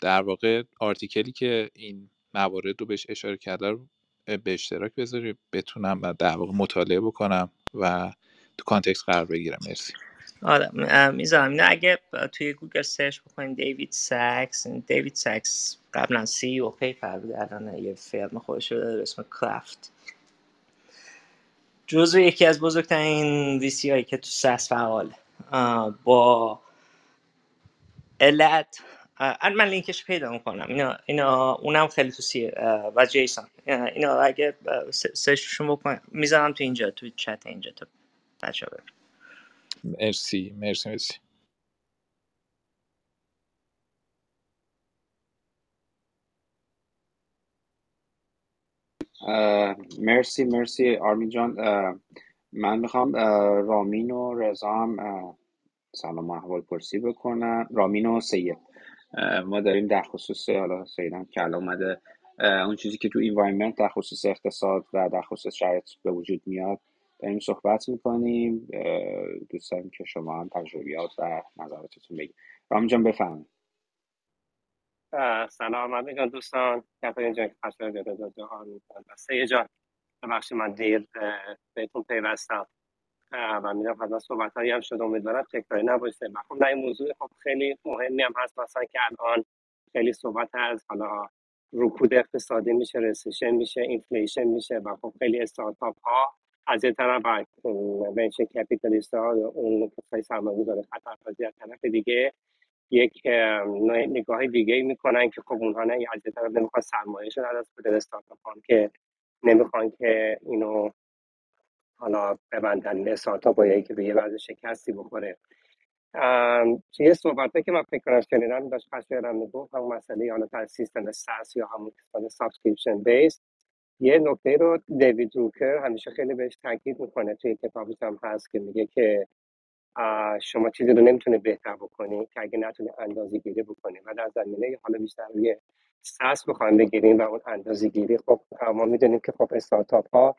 در واقع article ی که این موارد رو بهش اشاره کرده رو به اشتراک بذاری بتونم در واقع مطالعه بکنم و تو context قرار بگیرم. مرسی. آره می‌ذارم. اگه توی گوگل search بکنید دیوید ساکس دیوید ساکس قبلا COO PayPal بود الان یه firm خودش داره به اسم Craft. جزو یکی از بزرگترین VC هایی که تو SaaS فعال با علت من لینکش پیدا می‌کنم. اینا, اینا اونم خیلی تو سی و جیسون. اینا اگه سرچشون بکنم می‌ذارم تو اینجا تو چت اینجا تو بچه مرسی مرسی مرسی. مرسی مرسی آرمین جان. من می‌خوام رامین و رضا هم سلام و احوال پرسی بکنم رامین و سید. ما داریم در خصوص حالا سیدم که الان اومده اون چیزی که تو انوایرمنت در خصوص اقتصاد و در خصوص شرایط به وجود میاد داریم صحبت می‌کنیم. دوست که شما هم تجربیات و نظراتتون بگید. رامین جان بفهمید سلام علیکم دوستان. کفایه جان خسته جدا جهان سه جان ببخشید من دیر بهتون پیوستم. و میرم حتما صحبت هایی هم شده. امیدوارم تکراری نباشه. و خب این موضوع خب خیلی مهمی هم هست. مثلا که الان خیلی صحبت از حالا رکود اقتصادی میشه recession میشه inflation میشه. و خب خیلی استارتاپ ها از یه طرف venture capitalist ها اون کسای سرمایه داره خطرپذیر از طرف دیگه یک نگاه دیگه می‌کنن که خب اونها نه از یه طرف نمی‌خوان سرمایهشون از دست بده استارتاپ که نمی‌خوان که اینو حالا ببندن استارتاپ با که به یه وضع شکستی بخوره. یه صحبت که من فکر کنم شنیدم داشت خشایارم می‌گفت همون مسئله حالا تا سیستم SaaS یا همون subscription base. یه نکته رو دیوید دراکر همیشه خیلی بهش تاکید می‌کنه توی کتابش هم هست که میگه که شما چیزی رو نمی‌تونه بهتر بکنی که اگه نتونه اندازه گیری بکنی. و در زمینه حالا بیشتر روی SaaS بخوایم بگیریم و اون اندازه گیری خب ما می‌دونیم که خب استارتاپ ها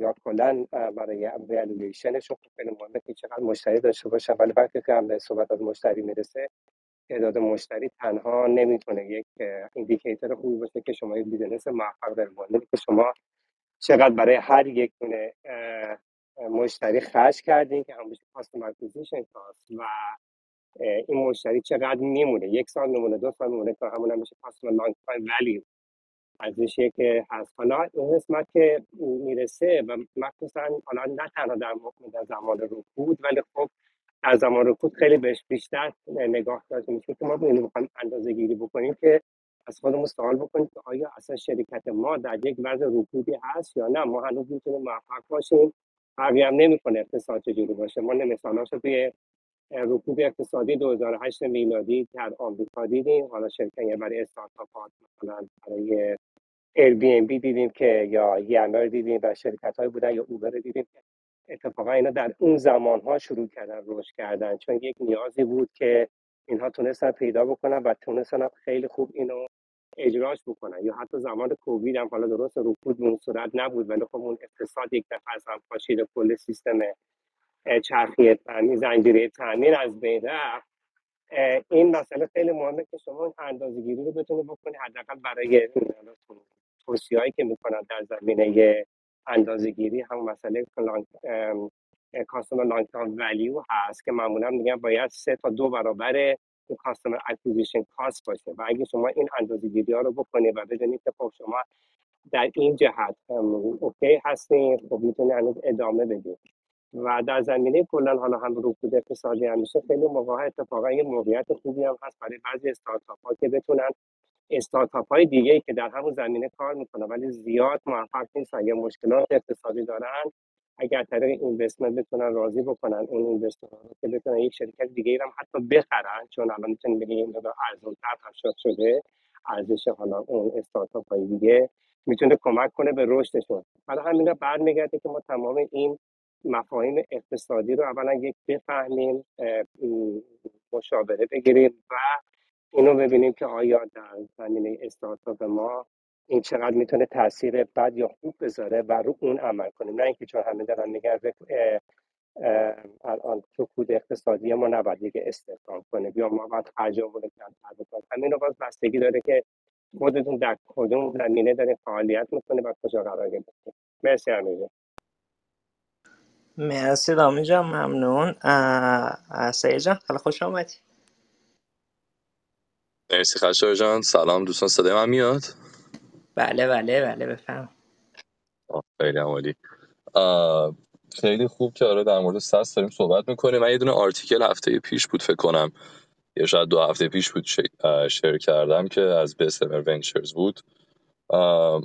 یا کلا برای والویشنشون خب خیلی مهمه که چقدر مشتری داشته باشن. ولی وقتی که هم به صحبت از مشتری می‌رسه تعداد مشتری تنها نمی‌تونه یک indicator خوبی باشه که شما یک business موفق مهمه که شما چقدر برای هر یک دونه مشتری خرج کردین که همون customer acquisition cost و این مشتری چقدر میمونه. یک سال میمونه دو سال میمونه تا همون هم میشه کاستمر لانگ تایم ولیو که هست. حالا این قسمت که می‌رسه و مخصوصا حالا نه تنها در, م- در زمان رکود ولی خب در زمان رکود خیلی بهش بیشتر نگاه داشته میشه که ما اینو بخوایم اندازه گیری بکنیم که از خودمون سوال بکنیم که آیا اصلا شرکت ما در یک وضع رکودی هست یا نه. ما هنوز می‌تونیم موفق باشیم. فرقی هم نمی‌کنه اقتصاد چجوری باشه. ما مثالاش توی رکود اقتصادی 2008 میلادی در آمریکا دیدیم. حالا شرکت یعنی برای استارتاپ ها مثلا برای Airbnb دیدیم که یا یمر دیدیم و شرکت های بودن یا اوبر دیدیم. اتفاقا اینا در اون زمان ها شروع کردن رشد کردن. چون یک نیازی بود که اینها تونستن پیدا بکنن و تونستن خیلی خوب اینو اجراش بکنن. یا حتی زمان کووید هم حالا درست رکود به اون صورت نبود ولی خب اون اقتصاد یک دفعه از هم پاشید کل سیستم چرخی تامین زنجیره تامین از بین رفت. این مسئله خیلی مهمه که شما اندازه گیری رو بتونید بکنید حداقل برای توصیه هایی که می‌کنن در زمینه اندازه گیری هم مسئله کاستومر لانگ ترم ولیو هست که معمولا میگن باید سه تا دو برابر اون کاستومر اکوزیشن کاست باشه و اگه شما این اندازه گیری ها رو بکنید و بدونید که خب شما در این جهت اوکی هستین خب می‌تونید هنوز ادامه بدید و در زمینه کلا حالا هم رکود اقتصادی همیشه خیلی موقع اتفاقا یه موقعیت خوبی هم هست برای بعضی استارتاپ ها که بتونن استارتاپ های دیگه ای که در همون زمینه کار می‌کنن ولی زیاد موفق نیستن. یا مشکلات اقتصادی دارن. اگر طریق اینوستمنت بتونن راضی بکنن اون اینوستر رو که بتونن یک شرکت دیگه ای هم حتی بخرن چون الان می‌تونیم بگیم این مقدار ارزون تر هم شد شده ارزش حالا اون استارتاپ های دیگه می‌تونه کمک کنه به رشدشون. برای همین برمیگرده که ما تمام این مفاهیم اقتصادی رو اولا یک بفهمیم مشاوره بگیریم و اینو ببینیم که آیا در زمینه استارتاپ ما این چقدر می‌تونه تاثیر بد یا خوب بذاره و رو اون عمل کنیم. نه اینکه چون همه دارن میگن الان رکود اقتصادی ما نباید دیگه استحکام کنه یا ما باید خرجمون رو کمتر بکنیم. همین رو باز بستگی داره که خودتون در کدوم زمینه دارین فعالیت می‌کنه و کجا قرار گرفته مرسی امیر مرسی رامی جان ممنون. سعید جان خیلی خوش آمدی. مرسی خسرو جان. سلام دوستان صدای من میاد؟ بله بله بله بفهم آه، خیلی هم عالی. آه، خیلی خوب که آره در مورد ساس داریم صحبت می‌کنیم. من یه دونه آرتیکل هفته پیش بود فکر کنم. یا شاید دو هفته پیش بود شیر کردم که از بسمر ونچرز بود. آه،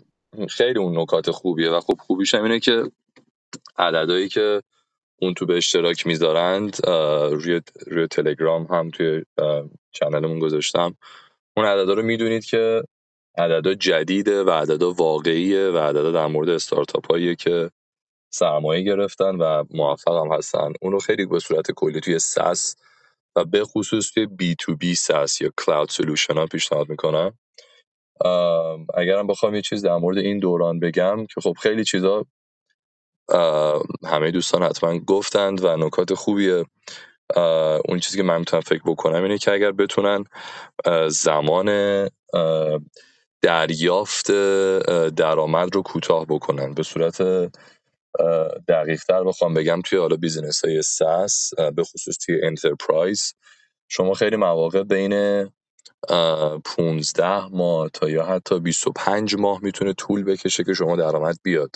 خیلی اون نکات خوبیه و خب خوبیش هم اینه که عددهایی که اون تو به اشتراک می‌ذارند روی روی تلگرام هم توی چنلمون گذاشتم. اون عددا رو می‌دونید که عددا جدیده و عددا واقعیه و عددا در مورد استارتاپ هاییه که سرمایه گرفتن و موفق هم هستن. اون رو خیلی به صورت کلی توی ساس و به خصوص توی بی تو بی ساس یا کلاود سولوشن ها پیشنهاد می‌کنم. اگرم بخوام یه چیز در مورد این دوران بگم که خب خیلی چیزا همه دوستان حتما گفتند و نکات خوبیه. اون چیزی که من می‌تونم فکر بکنم اینه که اگر بتونن زمان دریافت درآمد رو کوتاه بکنن. به صورت دقیق تر بخوام بگم توی حالا business های SaaS به خصوص توی enterprise شما خیلی مواقع بین 15 ماه تا یا حتی 25 ماه می‌تونه طول بکشه که شما درآمد بیاد.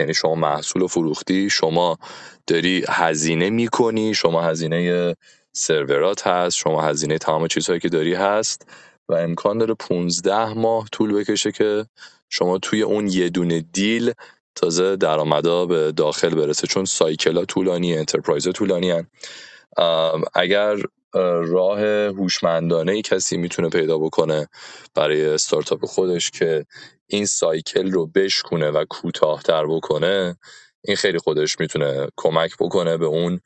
یعنی شما محصول فروختی شما داری هزینه می‌کنی شما هزینه سرورات هست شما هزینه تمام چیزهایی که داری هست و امکان داره 15 ماه طول بکشه که شما توی اون یه دونه deal تازه درآمدا به داخل برسه چون cycle ها طولانی enterprise ها طولانی ام، اگر راه هوشمندانه ای کسی می‌تونه پیدا بکنه برای استارتاپ خودش که این cycle رو بشکونه و کوتاهتر بکنه این خیلی خودش می‌تونه کمک بکنه به اون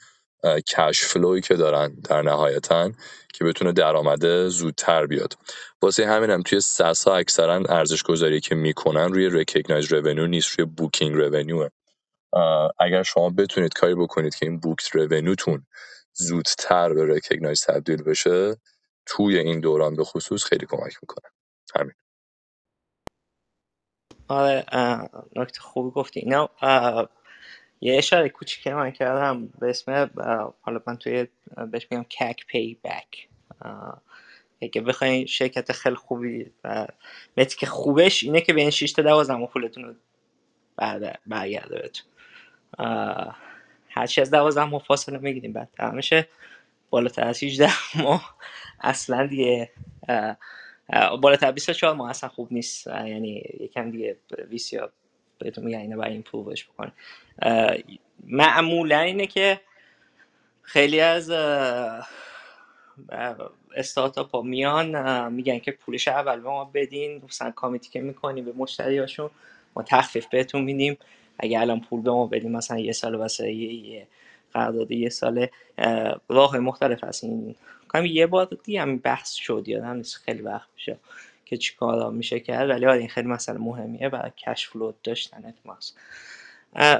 cash flow ی که دارن در نهایتا که بتونه درآمده زودتر بیاد. واسه همینم هم توی SaaS ا اکثرا ارزش گذاری که می‌کنن روی recognized revenue نیست روی booking revenue اگر شما بتونید کاری بکنید که این booked revenue تون زودتر به recognized تبدیل بشه توی این دوران به خصوص خیلی کمک می‌کنه. همین. آره نکته خوبی گفتی. اینا یه اشاره کوچیک من کردم به اسم حالا من توی بهش میگم کک پی بک. اگه بخواین شرکت خیلی خوبی و که خوبش اینه که به این 6 تا 12 ماه پولتون رو برگرده بهتون. هرچی از 12 ماه فاصله می‌گیریم بعد میشه. بالاتر از 18 ماه. اصلا دیگه بالاتر از 24 ماه اصلا خوب نیست. یعنی یکم دیگه ویسی ها بهتون میگن اینو برای ایمپرووش بکنه معمولا اینه که خیلی از استارتاپ ها میان میگن که پولش اول به ما بدین. مثلا کامیتی که می‌کنیم به مشتریاشون ما تخفیف بهتون میدیم. اگه الان پول به ما بدیم مثلا یه سال واسه یه یه قرارداد یه ساله اه، راه مختلف هست. این کنم یه بار دیگه هم بحث شد یادم نیست خیلی وقت میشه که چیکارا میشه کرد ولی آره این خیلی مسئله مهمیه برای کش فلو داشتن اتماس.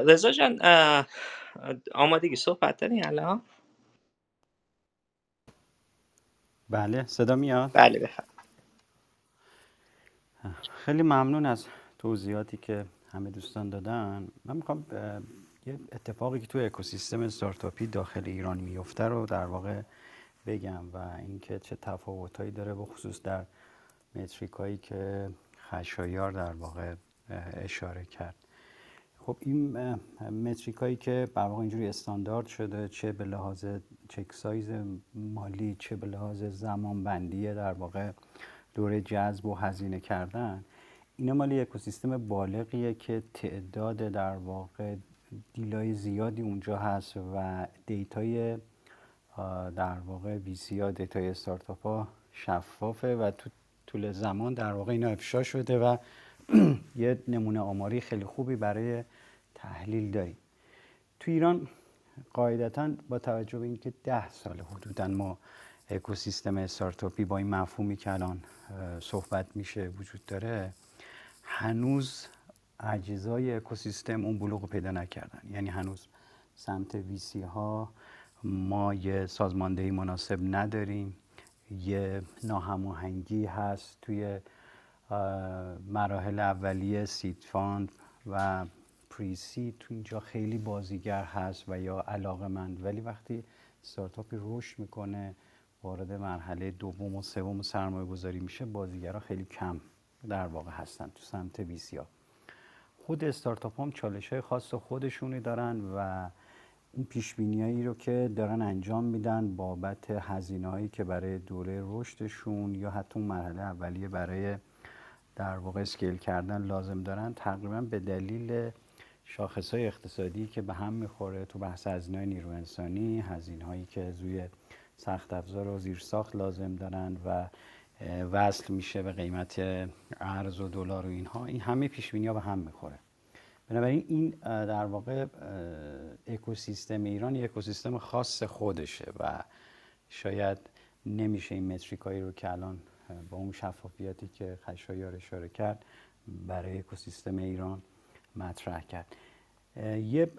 رضا جان آمادگی صحبت داری الان؟ بله صدا میاد؟ بله بفرم. خیلی ممنون از توضیحاتی که همه دوستان دادن. من می‌خوام یه اتفاقی که تو اکوسیستم استارتاپی داخل ایران میفته رو در واقع بگم و اینکه چه تفاوتهایی داره به خصوص در متریک هایی که خشایار در واقع اشاره کرد. خب این metric هایی که بر واقع اینجوری استاندارد شده چه به لحاظ check size مالی چه به لحاظ زمان بندی در واقع دوره جذب و هزینه کردن اینا مال یه اکوسیستم بالغیه که تعداد در واقع deal ای زیادی اونجا هست و data ی در واقع VC ها data ی استارتاپ ها شفافه و تو طول زمان در واقع اینا افشا شده و (clears throat) یه نمونه آماری خیلی خوبی برای تحلیل داریم. تو ایران قاعدتا با توجه به اینکه ده سال حدودا ما اکوسیستم استارتاپی با این مفهومی که الان صحبت میشه وجود داره هنوز اجزای اکوسیستم اون بلوغ پیدا نکردن. یعنی هنوز سمت ویسی ها ما یه سازماندهی مناسب نداریم. یه ناهماهنگی هست توی مراحل اولیه seed fund و pre-seed تو اینجا خیلی بازیگر هست و یا علاقه مند ولی وقتی استارتاپی رشد می‌کنه وارد مرحله دوم و سوم سرمایه گذاری میشه بازیگرها خیلی کم در واقع هستن تو سمت VC ها خود استارتاپ هم چالش های خاص خودشونی دارن و اون پیش هایی رو که دارن انجام میدن بابت هزینه هایی که برای دوره رشدشون یا حتی اون مرحله اولیه برای در واقع اسکیل کردن لازم دارن تقریبا به دلیل شاخص های اقتصادی که به هم می‌خوره تو بحث هزینه نیرو انسانی هزینه هایی که روی سخت افزار و زیر ساخت لازم دارن و وصل میشه به قیمت ارز و دلار و اینها. این همه پیش ها به هم می‌خوره. بنابراین این در واقع اکوسیستم ایران یک اکوسیستم خاص خودشه و شاید نمیشه این متریکایی رو که الان با اون شفافیتی که خشایار اشاره کرد برای اکوسیستم ایران مطرح کرد. یه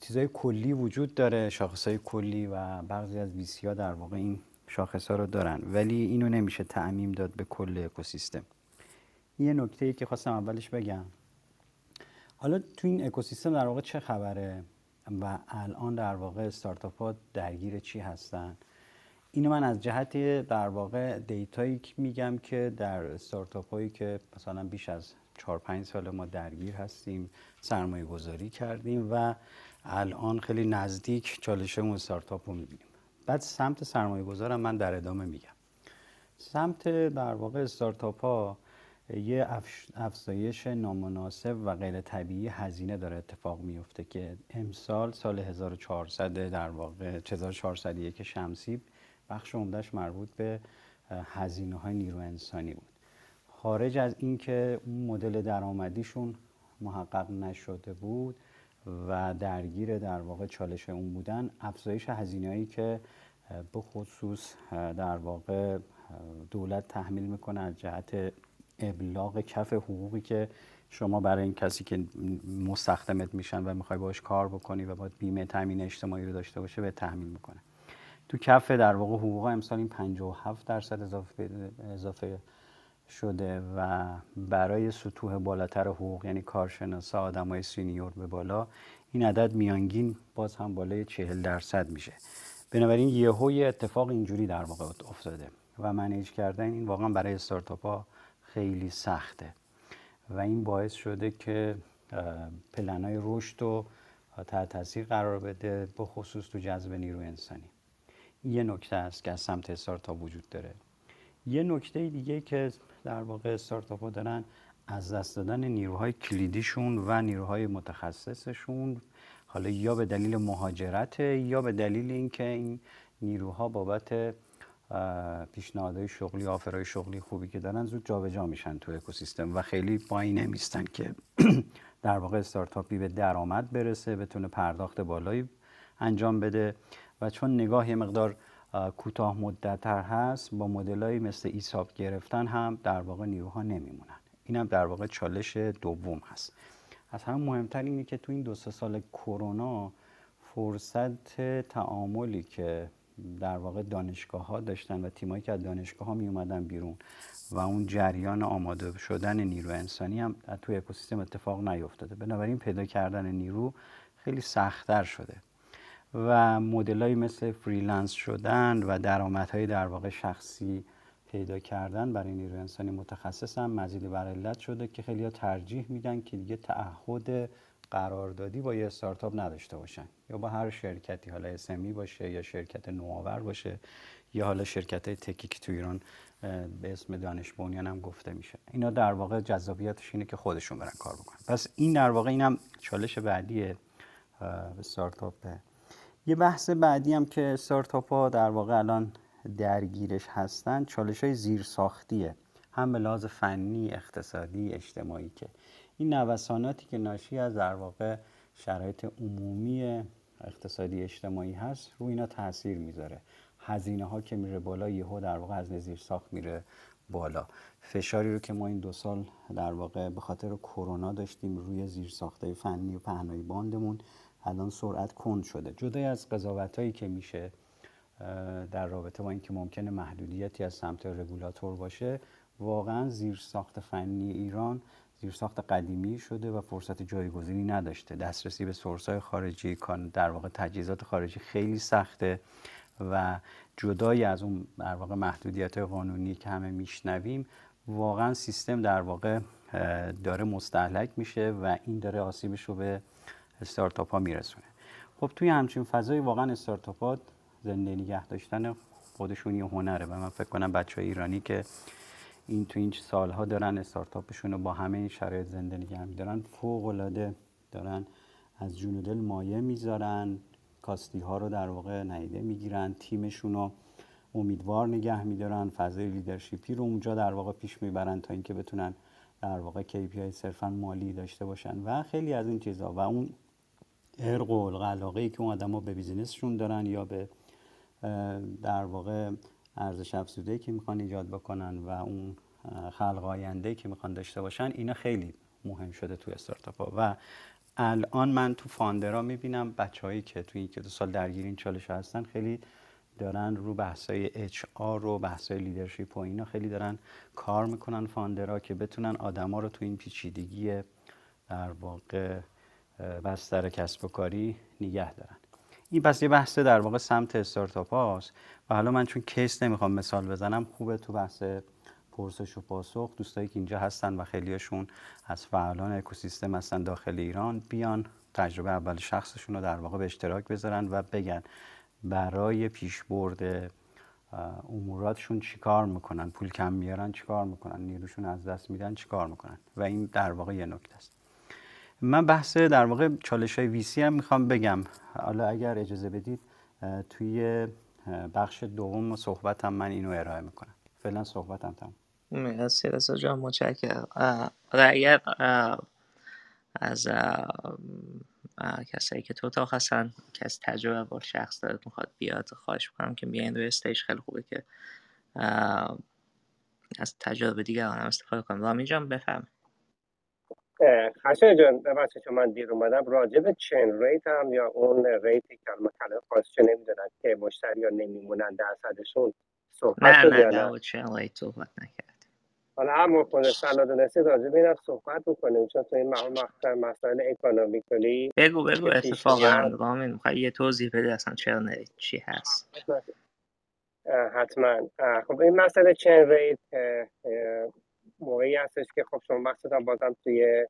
چیزای کلی وجود داره شاخص های کلی و بعضی از ویسی ها در واقع این شاخص ها رو دارن. ولی اینو نمیشه تعمیم داد به کل اکوسیستم. یه نکته ای که خواستم اولش بگم. حالا تو این اکوسیستم در واقع چه خبره و الان در واقع استارتاپ ها درگیر چی هستن؟ اینو من از جهت در واقع دیتایی میگم که در استارتاپ هایی که مثلا بیش از 4 5 سال ما درگیر هستیم سرمایه گذاری کردیم و الان خیلی نزدیک چالش اون استارتاپ رو می‌بینیم. بعد سمت سرمایه گذارم من در ادامه میگم. سمت در واقع استارتاپ ها یه افزایش نامناسب و غیر طبیعی هزینه داره اتفاق میفته که امسال سال 1400 در واقع 1401 شمسی بخش عمدهش مربوط به هزینه های نیرو انسانی بود. خارج از اینکه اون مدل درآمدیشون محقق نشده بود و درگیر در واقع چالش اون بودن افزایش هزینه‌ای که به خصوص در واقع دولت تحمیل می‌کنه از جهت ابلاغ کف حقوقی که شما برای این کسی که مستخدمت میشن و می‌خوای باش کار بکنی و باید بیمه تامین اجتماعی رو داشته باشه به تحمیل می‌کنه. تو کف در واقع حقوق امسال این 57 درصد اضافه, اضافه شده و برای سطوح بالاتر حقوق یعنی کارشناسا آدمای سینیور به بالا این عدد میانگین باز هم بالای 40 درصد میشه. بنابراین یه اتفاق اینجوری در واقع افتاده و منیج کردن این واقعا برای استارتاپ ها خیلی سخته. و این باعث شده که پلن های رشد رو تحت تاثیر قرار بده به خصوص تو جذب نیرو انسانی. یه نکته است که از سمت استارتاپ وجود داره. یه نکته دیگه که در واقع استارتاپ ها دارن از دست دادن نیروهای کلیدیشون و نیروهای متخصصشون حالا یا به دلیل مهاجرت یا به دلیل اینکه این نیروها بابت پیشنهادهای شغلی آفرهای شغلی خوبی که دارن زود جابجا میشن تو اکوسیستم و خیلی پایی نمیستن که (clears throat) در واقع استارتاپی به درآمد برسه بتونه پرداخت بالایی انجام بده و چون نگاه یه مقدار کوتاه مدتتر هست با مدلایی مثل ایساب گرفتن هم در واقع نیروها نمیمونن. این هم در واقع چالش دوم هست. از هم مهمتر اینه که تو این دو سه سال کرونا فرصت تعاملی که در واقع دانشگاه ها داشتن و تیمایی که از دانشگاه ها می اومدن بیرون و اون جریان آماده شدن نیرو انسانی هم توی اکوسیستم اتفاق نیفتاده. بنابراین پیدا کردن نیرو خیلی سختتر شده. و مدلایی مثل freelance شدن و درآمدهای در واقع شخصی پیدا کردن برای نیرو انسانی متخصص هم مزید بر علت شده که خیلی ترجیح میدن که دیگه تعهد قراردادی با یه استارتاپ نداشته باشن. یا با هر شرکتی حالا اسمی باشه یا شرکت نوآور باشه یا حالا شرکت های تکی تو ایران به اسم دانش بنیان هم گفته میشه. اینا در واقع جذابیتش اینه که خودشون برن کار بکنن. پس این در واقع اینم چالش بعدی استارتاپه یه بحث بعدی هم که استارتاپ در واقع الان درگیرش هستن چالش های زیر ساختیه هم به لحاظ فنی اقتصادی اجتماعی که. این نوساناتی که ناشی از در واقع شرایط عمومی اقتصادی اجتماعی هست رو اینا تاثیر می‌ذاره. هزینه ها که میره بالا یهو در واقع از زیر ساخت میره بالا. فشاری رو که ما این دو سال در واقع به خاطر کرونا داشتیم روی زیر ساخته فنی و پهنای باندمون الان سرعت کند شده. جدای از قضاوت هایی که میشه در رابطه با اینکه ممکنه محدودیتی از سمت رگولاتور باشه واقعا زیر ساخت فنی ایران زیر ساخت قدیمی شده و فرصت جایگزینی نداشته. دسترسی به های خارجی در واقع تجهیزات خارجی خیلی سخته و جدای از اون در واقع محدودیت قانونی که همه میشنویم واقعا سیستم در واقع داره مستحلک میشه و این داره آسیبش رو به استارتاپ ها میرسونه. خب توی همچین فضای واقعا استارتاپ ها زنده نگه داشتن خودشون یه هنره. و من فکر کنم بچه ایرانی که این تو این سالها دارن استارتاپشون رو با همه این شرایط زنده نگه میدارن فوق العاده دارن از جون دل مایه می‌ذارن کاستی ها رو در واقع نهیده می‌گیرن تیمشون رو امیدوار نگه میدارن فضای لیدرشیپی رو اونجا در واقع پیش می‌برن تا اینکه بتونن در واقع KPI صرفا مالی داشته باشن و خیلی از این چیزها و اون عرق و علاقه ای که اون آدم به business شون دارن یا به در واقع ارزش افزوده که می‌خوان ایجاد بکنن و اون خلق آینده که می‌خوان داشته باشن اینا خیلی مهم شده تو استارتاپ ها و الان من تو founder ا می‌بینم بچههایی که توی یک دو سال درگیر این چالش هستن خیلی دارن رو بحثای HR و بحثای leadership و اینا خیلی دارن کار می‌کنن founder ا که بتونن آدما رو تو این پیچیدگی در واقع بستر کسب و کاری نگه دارن. این پس یه بحث در واقع سمت استارتاپ هاست. و حالا من چون کیس نمی‌خوام مثال بزنم خوبه تو بحث پرسش و پاسخ. دوستایی که اینجا هستن و خیلیشون از فعالان اکوسیستم هستن داخل ایران بیان تجربه اول شخصشون رو در واقع به اشتراک بذارن و بگن برای پیشبرد اموراتشون چیکار می‌کنن؟ پول کم میارن چیکار می‌کنن؟ نیروشون از دست میدن چیکار می‌کنن؟ و این در واقع یه نکته است. من بحث در واقع چالش های ویسی هم می‌خوام بگم. حالا اگر اجازه بدید توی بخش دوم صحبتم من اینو ارائه می‌کنم. فعلا صحبتم تمام. مرسی رسا جان متشکرم. اگر از کسایی که تو اتاق هستن کس تجربه با شخص دارد می‌خواد بیاد خواهش می‌کنم که بیاین روی استیج خیلی خوبه که از تجربه دیگران هم استفاده کنم رامین جان بفهم خشن جان ببخشید چون من دیر اومدم. راجع به churn rate هم یا اون rate ی که الان کلمه فارسی نمی‌دونن که مشتری ها نمیمونن درصدشون صحبت نه نه نه. churn rate صحبت نکرد. حالا هم خود صلاح دونستی راجع به اینم صحبت بکنیم. چون تو این مقام مسائل مسائل economically بگو بگو اتفاقا. رامین می‌خوای یه توضیح بده اصلا churn rate چی هست؟ حتما. خب این مسئله churn rate موقعی هستش که خب شما مخصوصا بازم توی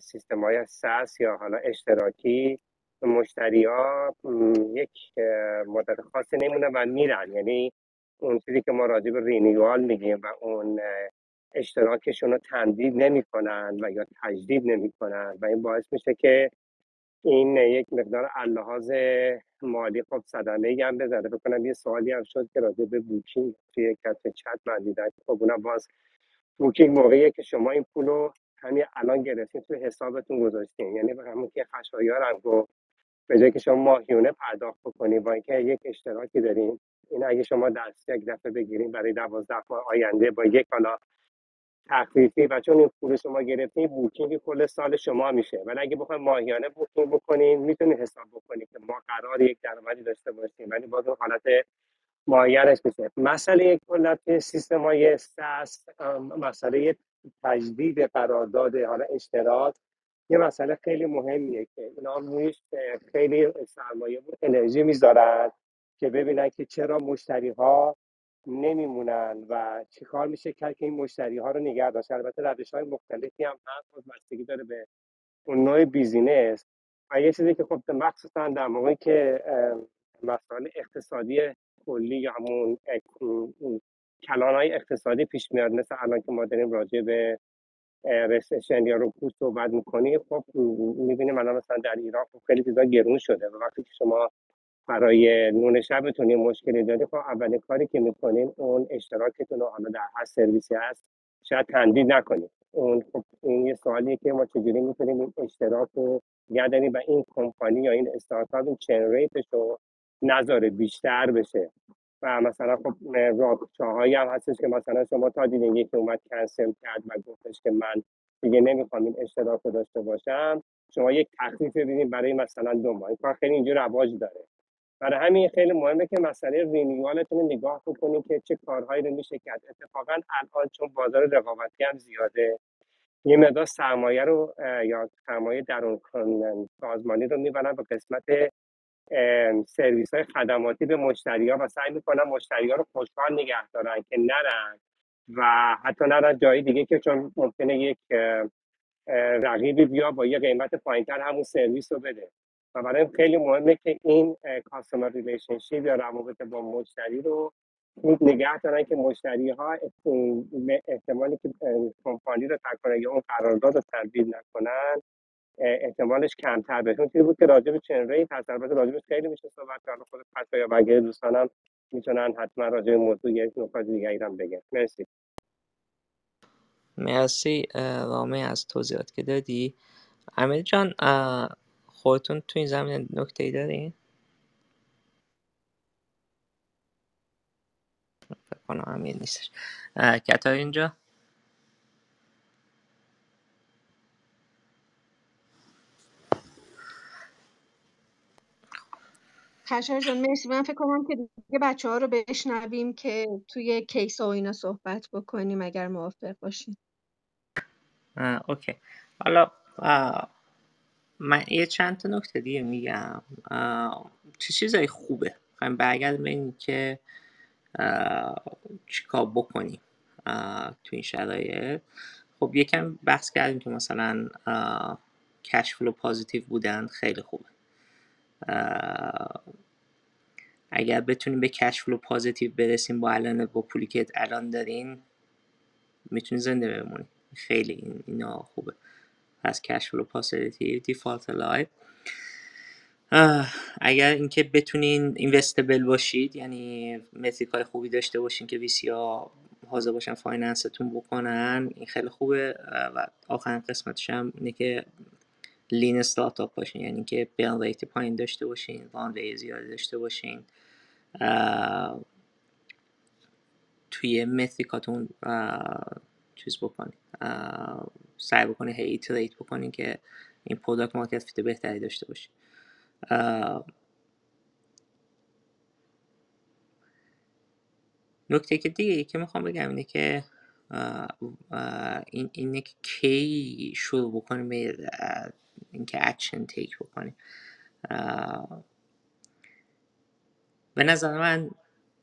سیستم های ساس یا حالا اشتراکی مشتری ها یک مدت خاصی نمونه و میرن. یعنی اون چیزی که ما راجع به رینیوال میگیم و اون اشتراکشون رو تمدید نمی‌کنن و یا تجدید نمی‌کنن و این باعث میشه که این یک مقدار اللحاظ مالی خب صدمه ای هم بزنه. بکنم یه سوالی هم شد که راجع به بوکینگ توی کت چت من دیدم که خب اونم باز بوکینگ موقعیه که شما این پول رو همین الان گرفتین توی حسابتون گذاشتین. یعنی به همون که خشایارم گفت به جای که شما ماهیونه پرداخت بکنید با اینکه یک اشتراکی داریم این اگه شما دست یک دفعه بگیریم برای دوازده ماه آینده با یک حالا تخفیفی و چون این پول شما گرفتین بوکینگ کل سال شما میشه. ولی اگه بخواید ماهیانه بوکینگ بکنین می‌تونید حساب بکنید که ما قرار یک درآمدی داشته باشیم. ولی باز اون حالت معینش میشه مسئله کلا توی سیستم های ساس مسئله تجدید قرارداد حالا اشتراک یه مسئله خیلی مهمیه که اینا رویش خیلی سرمایه و انرژی می‌ذارن که ببینن که چرا مشتری ها نمیمونن و چیکار میشه کرد که این مشتری ها رو نگه داشت. البته روش های مختلفی هم هست بستگی داره به اون نوع بیزینس. و یه چیزی که خب مخصوصا در موقعی که مسائل اقتصادی کلی یا همون کلان های اقتصادی پیش میاد مثل الان که ما داریم راجع به رسشن یا رکود صحبت می‌کنیم خب می‌بینیم الان مثلا در ایران خب خیلی چیزا گرون شده و وقتی که شما برای نون شبتون یه مشکلی دارید خب اولین کاری که می‌کنین اون اشتراکتون رو حالا در هر سرویسی هست شاید تمدید نکنید. اون خب این یه سوالیه که ما چجوری می‌تونیم این اشتراک رو نگه و این کمپانی یا این استارتاپ این چین ریتش رو نذاره بیشتر بشه. و مثلا خب راههایی هم هستش که مثلا شما تا دیدین یکی اومد کنسل کرد و گفتش که من دیگه نمی‌خوام این اشتراک رو داشته باشم شما یک تخفیف ببینید برای مثلا دو ماه. این کار خیلی اینجور رواج داره. برای همین خیلی مهمه که مسئله رینیوالتون رو نگاه بکنید که چه کارهایی رو میشه کرد. اتفاقا الان چون بازار رقابتی هم زیاده یه مقدار سرمایه رو یا سرمایه درون سازمانی رو می‌برن به قسمت سرویس های خدماتی به مشتری ها و سعی می‌کنن مشتری ها رو خوشحال نگه دارن که نرن و حتی نرن جایی دیگه که چون ممکنه یک رقیبی بیا با یه قیمت پایینتر همون سرویس رو بده. و برای خیلی مهمه که این customer relationship یا روابط با مشتری رو خوب نگه دارن که مشتری ها احتمالی که کمپانی رو ترک کنن یا اون قرارداد رو تمدید نکنن احتمالش کمتر بشه اون چیزی بود که راجع به چن ریت هست البته راجبش خیلی میشه صحبت کرد. خود پس یا بقیه دوستانم می‌تونن حتما راجع به موضوع یک نکات دیگه هم بگن. مرسی. مرسی رامین از توضیحات که دادی. امیر جان خودتون تو این زمینه نکته ای دارین؟ فکر کنم امیر نیستش. کتار اینجا؟ خشایار جان مرسی. من فکر کنم که دیگه بچه ها رو بشنویم که توی کیس و اینا صحبت بکنیم اگر موافق باشین. اه، اوکی. حالا من یه چند تا نکته دیگه میگم. چه چیزایی خوبه؟ خواهیم برگردیم به که چیکار بکنیم اه، تو این شرایط. خب یکم بحث کردیم که مثلا cash flow positive بودن خیلی خوبه. اگر بتونیم به cash flow positive برسیم با الان با پولی که الان دارین می‌تونین زنده بمونید خیلی این اینا خوبه. پس cash flow positive default alive اگر اینکه بتونین investable باشید یعنی metric های خوبی داشته باشین که VC ها حاضر باشن finance تون بکنن این خیلی خوبه. و آخرین قسمتش هم اینه که lean startup باشین یعنی که burn rate پایین داشته باشین runway زیادی داشته باشین. توی metric اتون چیز بکنین سعی بکنین هی iterate بکنین که این product market fit بهتری داشته باشین نکته که دیگه که می‌خوام بگم اینه که این اینه که کی شروع بکنیم اینکه action take بکنیم به نظر من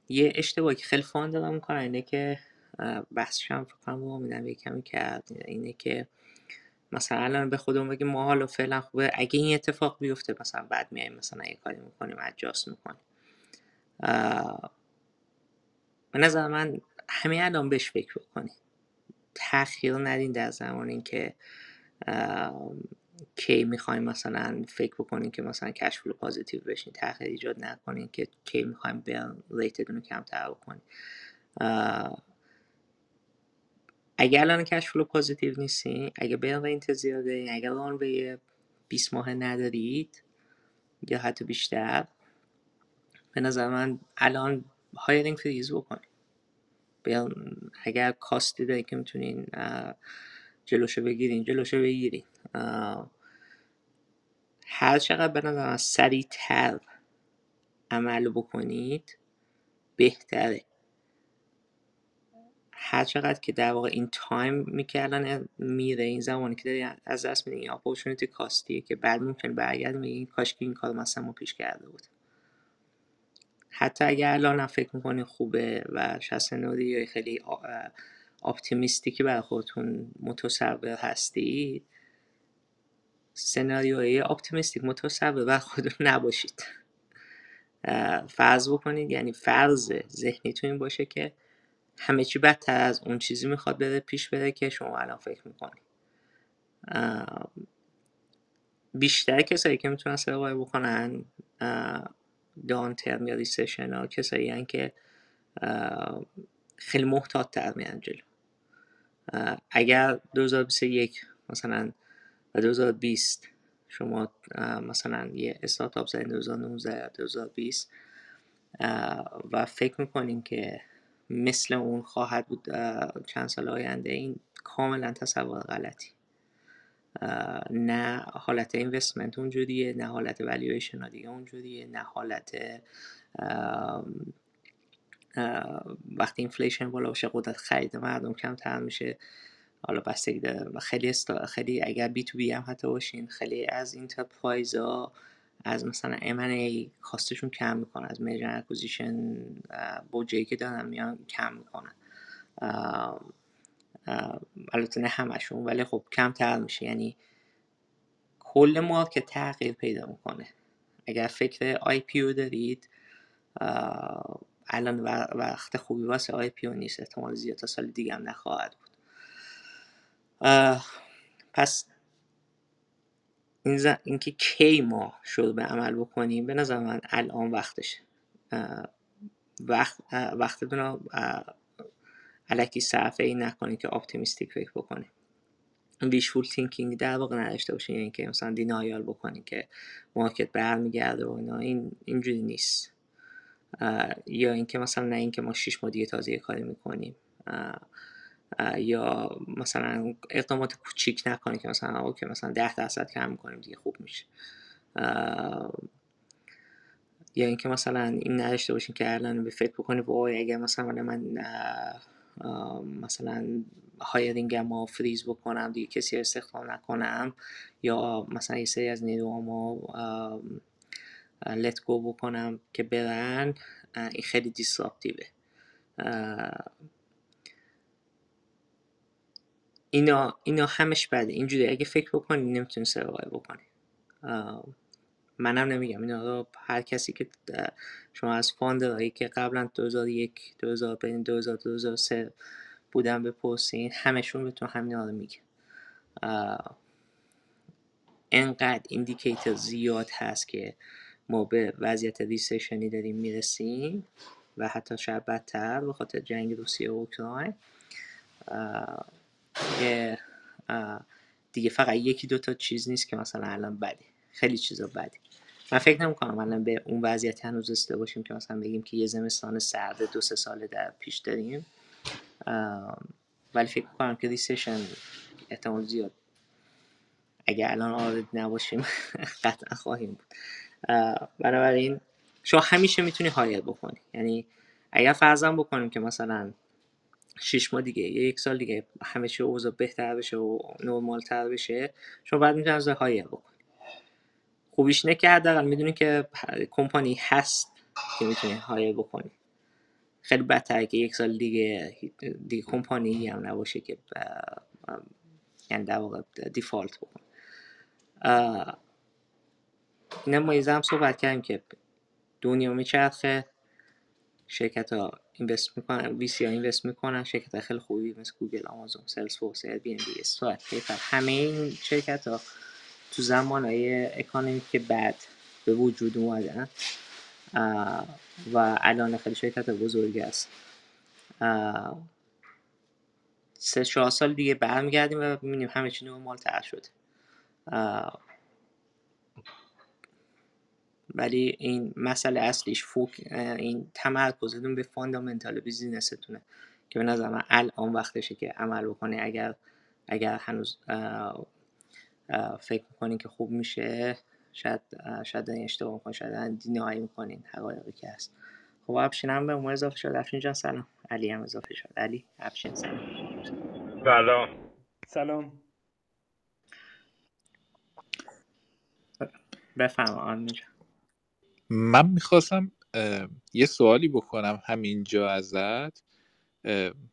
یه اشتباهی که خیلی founder هام می‌کنن اینه که بحثش هم فکر کنم با میدم یه کمی کرد. اینه که مثلا الان به خودمون بگیم ما حالا فعلا خوبه. اگه این اتفاق بیفته مثلا بعد میایم مثلا یه کاری می‌کنیم adjust می‌کنیم. به نظر من همین الان بهش فکر بکنیم. تاخیر ندین در زمان اینکه کی می‌خوایم مثلا فکر بکنین که مثلا cash flow positive بشین تاخیر ایجاد نکنین که کی می‌خوایم burn rate دون رو کمتر بکنین. اگر الان cash flow positive نیستین اگه burn rate تون زیاده اگر آن به 20 ماه ندارید یا حتی بیشتر به نظر من الان hiring freeze بکنین. اگر cost ی داری که می‌تونین جلوشو بگیرین جلوشو بگیرین. هر چقدر به نظر سریعتر عمل بکنید بهتره. هر چقدر که در واقع این تایم می‌کردن میره این زمانی که داری از دست میدین این اپورتونیتی کاستیه که بعد ممکن برگرد میگین کاش که این کار مثلا ما پیش کرده بود. حتی اگر الان فکر می‌کنین خوبه و شخص یا خیلی اپتیمیستی برای خودتون متصور هستید؟ سناریوی اپتیمیستیک متصور بر خودتون (laughs) نباشید. فرض بکنید یعنی فرض ذهنیتون این باشه که همه چی بدتر از اون چیزی می‌خواد بره پیش بره که شما الان فکر می‌کنید. بیشتر کسایی که می‌تونن سروای بکنن دان ترم یا ریسشن ها کسایی که خیلی محتاط تر جلو. اگر 2021 مثلا و 2020 شما مثلا یه استارتاپ زدین 2019 2020 و فکر می‌کنین که مثل اون خواهد بود چند سال آینده این کاملا تصور غلطی. نه حالت investment اونجوریه نه حالت والویشن دیگه اونجوریه نه حالت وقتی inflation بالا باشه قدرت خرید مردم کمتر میشه. حالا بستگی خیلی استا... خیلی اگر B2B هم حتی باشین خیلی از enterprise ها از مثلا M&A cost شون کم می‌کنه از merger acquisition بودجه‌ای که دارن میان کم می‌کنن. البته نه همشون ولی خب کمتر میشه. یعنی کل market تغییر پیدا می‌کنه. اگر فکر IPO دارید الان وقت خوبی واسه IPO نیست احتمال زیاد تا سال دیگه هم نخواهد بود. پس این. اینکه کی ما شروع به عمل بکنیم به نظر من الان وقتشه. وقت وقتتون رو الکی صرف این نکنید که optimistic فکر بکنید wishful thinking در واقع نداشته باشین. یعنی که مثلا denial بکنید که market برمیگرده و اینا. این اینجوری نیست. یا اینکه مثلا نه اینکه ما شش ماه دیگه تازه کاری می‌کنیم. یا مثلا اقدامات کوچیک نکنه که مثلا OK مثلا ده درصد کم می‌کنیم دیگه خوب میشه. یا اینکه مثلا این نداشته باشین که الان به فکر بکنی وای اگر مثلا من مثلا hiring مو freeze بکنم دیگه کسی استخدام نکنم یا مثلا یه سری از نیروهامو لت گو بکنم که برن این خیلی دیسراپتیوه اینا اینا همش بده. اینجوری اگه فکر بکنی نمی‌تونی سروای بکنی. منم نمیگم. اینا رو هر کسی که شما از فاندرهایی که قبلا 2001 2000 بین 2000 2003 بودن بپرسین همشون بهتون همین رو میگه. انقدر ایندیکیتر زیاد هست که ما به وضعیت ریسیشنی داریم می‌رسیم و حتی شاید بدتر به خاطر جنگ روسیه و اوکراین. که دیگه فقط یکی دو تا چیز نیست که مثلا الان بده خیلی چیزا بده من فکر نمی کنم الان به اون وضعیت هنوز رسیده باشیم که مثلا بگیم که یه زمستان سرد دو سه ساله در پیش داریم. ولی فکر کنم که recession احتمال زیاد. اگر الان already نباشیم (laughs) قطعا خواهیم بود. بنابراین شما همیشه می‌تونی hire بکنی. یعنی اگر فرضم بکنیم که مثلا شش ماه دیگه یا یک سال دیگه همه چی اوضاع بهتر بشه و نرمال تر بشه شما بعد می‌تونی باز hire بکنی. خوبیش اینه که حداقل می‌دونی که کمپانی هست که می‌تونی hire بکنی. خیلی بدتره که یک سال دیگه دیگه کمپانی هم نباشه که یعنی در واقع default بکن اینه ما هم صحبت کردیم که دنیا میچرخه شرکت ها invest می‌کنن VC ها invest می‌کنن شرکت ها خیلی خوبی مثل گوگل آمازون سلز فورس ال بی ام بی همه این شرکت ها تو زمان های economy که بد به وجود اومدن و الان خیلی شرکت بزرگی است سه چهار سال دیگه برمیگردیم و ببینیم همه چی نرمال تر شد ولی این مسئله اصلیش فوک این تمرکزتون به فاندامنتال بیزینستونه که به نظر من الان وقتشه که عمل بکنه. اگر اگر هنوز فکر می‌کنین که خوب میشه شاید شاید این اشتباه می‌کنین شاید دینایی می‌کنین حقایقی که هست. خب افشین هم به امور اضافه شد. افشین جان سلام. علی هم اضافه شد. علی افشین سلام. سلام. سلام. بفهم آن من می‌خواستم یه سوالی بکنم همینجا ازت.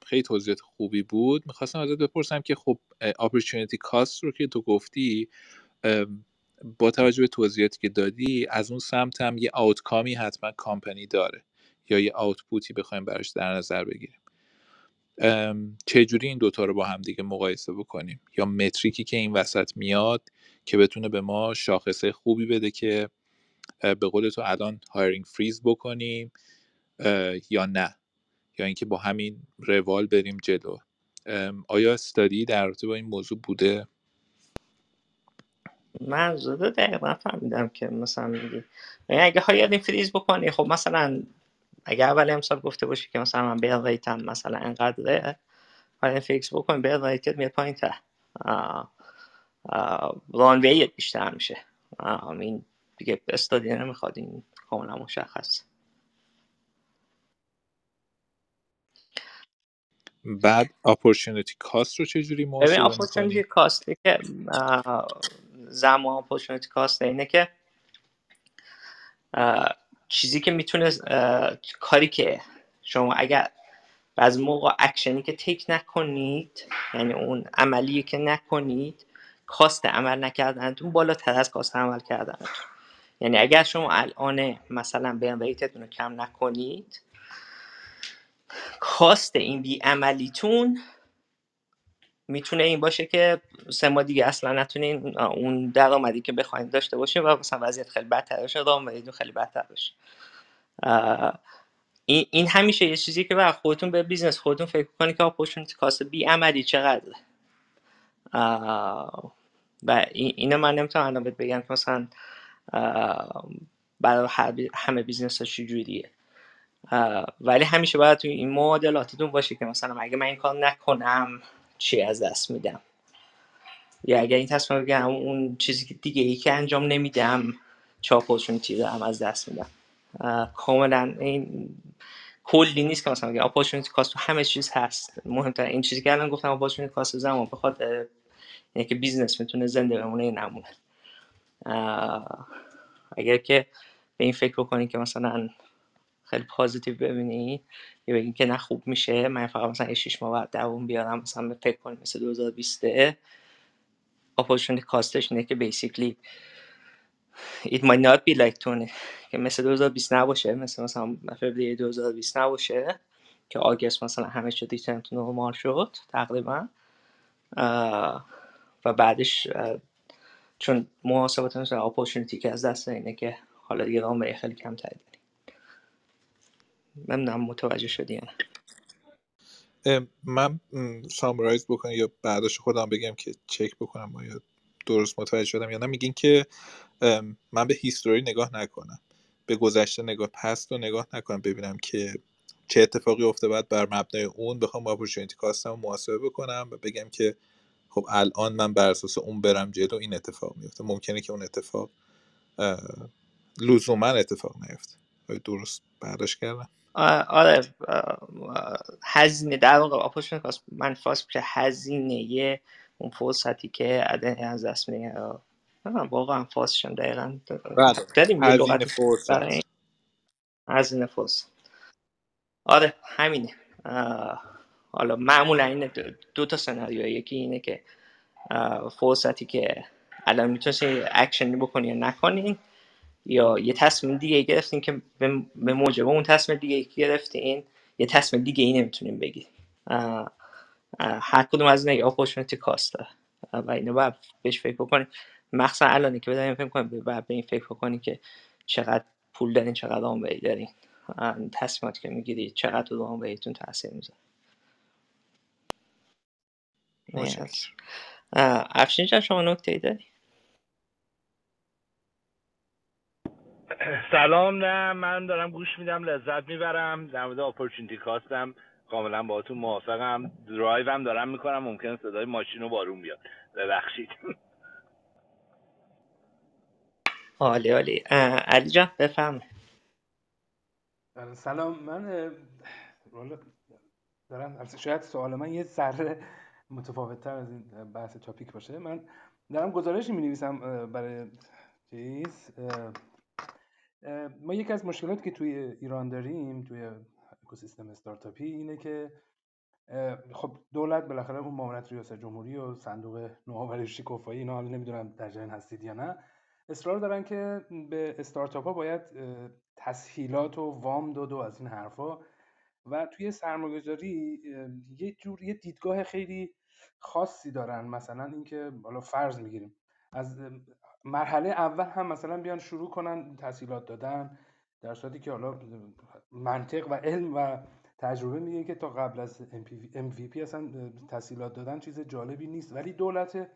خیلی توضیحات خوبی بود. می‌خواستم ازت بپرسم که خب opportunity cost رو که تو گفتی با توجه به توضیحاتی که دادی از اون سمت هم یه outcome ی حتما کامپنی داره یا یه output ی بخوایم براش در نظر بگیریم. چجوری این دوتا رو با هم دیگه مقایسه بکنیم؟ یا metric ی که این وسط میاد که بتونه به ما شاخصه خوبی بده که به قول تو الان hiring freeze بکنیم یا نه؟ یا اینکه با همین روال بریم جلو. آیا study ای در رابطه با این موضوع بوده؟ من زده دقیقا فهمیدم که مثلا میگی. یعنی اگه hiring freeze بکنی خب مثلا اگه اول امسال گفته باشی که مثلا من burn rate م مثلا انقدره hiring freeze بکنی burn rate ت میاد پایین تر runway بیشتر میشه. این دیگه study ای نمی‌خواد این کاملا مشخص. بعد opportunity cost رو چجوری ببین محاسبه opportunity می‌کنی؟ cost ی که زمان opportunity cost اینه که چیزی که می‌تونه کاری که شما اگر از موقع اکشنی که take نکنید یعنی اون عملی که نکنید cost عمل نکردنتون بالاتر از cost عمل کردنتون. یعنی اگر شما الان مثلا burn rate تون رو کم نکنید cost این بی عملیتون می‌تونه این باشه که سه ماه دیگه اصلا نتونین اون درآمدی که بخواید داشته باشین و مثلا وضعیت خیلی بدتر بشه درآمدیتون خیلی بدتر بشه. این همیشه یه چیزی که بر خودتون به business خودتون فکر کنید که opportunity cost بی عملی چقدره و اینو من نمی‌تونم الان بگم که مثلا برای همه business ها چجوریه. ولی همیشه باید توی این معادلاتتون باشه که مثلا اگه من این کار نکنم چی از دست میدم؟ یا اگر این تصمیم بگم اون چیزی که دیگه ای که انجام نمیدم چه opportunity هم از دست میدم. کاملا این کلی نیست که مثلا opportunity cost تو همه چیز هست. مهمتر این چیزی که الان گفتم opportunity cost زمان بخواد اینه که business می‌تونه زنده بمونه نمونه. اگر که به این فکر بکنی که مثلا خیلی positive ببینی یا بگی که نه خوب میشه من فقط مثلا 6 ماه بعد دووم بیارم مثلا فکر کنیم مثل 2020 opportunity cost ش اینه که basically it might not be like تونه که مثل 2020 نباشه مثل مثلا فوریه 2020 نباشه که August مثلا همه چی return to normal شد تقریبا. و بعدش چون مثل اپورتونتی که از دست اینه که حالا دیگه رام خیلی کم تری نمی‌دونم متوجه شدی یا ام، من سامرایز بکنم یا بعدش خودم بگم که چک بکنم آیا درست متوجه شدم یا نه. میگین که من به هیستوری نگاه نکنم. به گذشته نگاه پست رو نگاه نکنم ببینم که چه اتفاقی افته بعد بر مبنای اون بخوام اپورتونتی کاستم محاسبه بکنم و بگم که خب الان من بر اساس اون برم جلو این اتفاق میفته ممکنه که اون اتفاق لزوما اتفاق نیفته. درست برداشت کردم؟ آره هزینه در واقع اپورتونتی کاست منفاس که هزینه اون فرصتی که عدن از دست میدین واقعا فاسشم دقیقا. بله. داریم هزینه فرصت. هزینه فرصت. آره همینه. حالا معمولا این دو, تا سناریو. یکی اینه که فرصتی که الان می‌تونستی اکشنی بکنی یا نکنی یا یه تصمیم دیگه گرفتین که به موجب اون تصمیم دیگه گرفتین یه تصمیم دیگه ای اه، اه، هر کدوم از اینا یه opportunity cost و اینو باید بهش فکر بکنید مخصوصا الانی که بداریم فکر کنیم باید به این فکر بکنید که چقدر پول دارین چقدر runway دارین. تصمیماتی که می‌گیرید چقدر رو آن تاثیر می‌ذاره. مرسی متشکرم اه، افشین جان شما نکته ای داری؟ سلام نه من دارم گوش میدم لذت می‌برم. در مورد اپورتونتی کاستم کاملا باهاتون موافقم. درایو هم دارم می‌کنم ممکنه صدای ماشین و بارون بیاد. ببخشید. عالی عالی. اه، علی جان بله، سلام من اه، والا دارم شاید سوال من یه ذره متفاوت تر از این بحث تاپیک باشه. من دارم گزارشی می نویسم برای چیز. ما یکی از مشکلاتی که توی ایران داریم توی اکوسیستم استارتاپی اینه که خب دولت بالاخره اون معاونت ریاست جمهوری و صندوق نوآوری شکوفایی اینا حالا نمی‌دونم در جریان هستید یا نه اصرار دارن که به استارتاپ ها باید تسهیلات و وام داد و از این حرفا و توی سرمایه‌گذاری یه جور یه دیدگاه خیلی خاصی دارن. مثلا اینکه حالا فرض می‌گیریم از مرحله اول هم مثلا بیان شروع کنن تسهیلات دادن در صورتی که حالا منطق و علم و تجربه میگه که تا قبل از MVP اصلا تسهیلات دادن چیز جالبی نیست. ولی دولت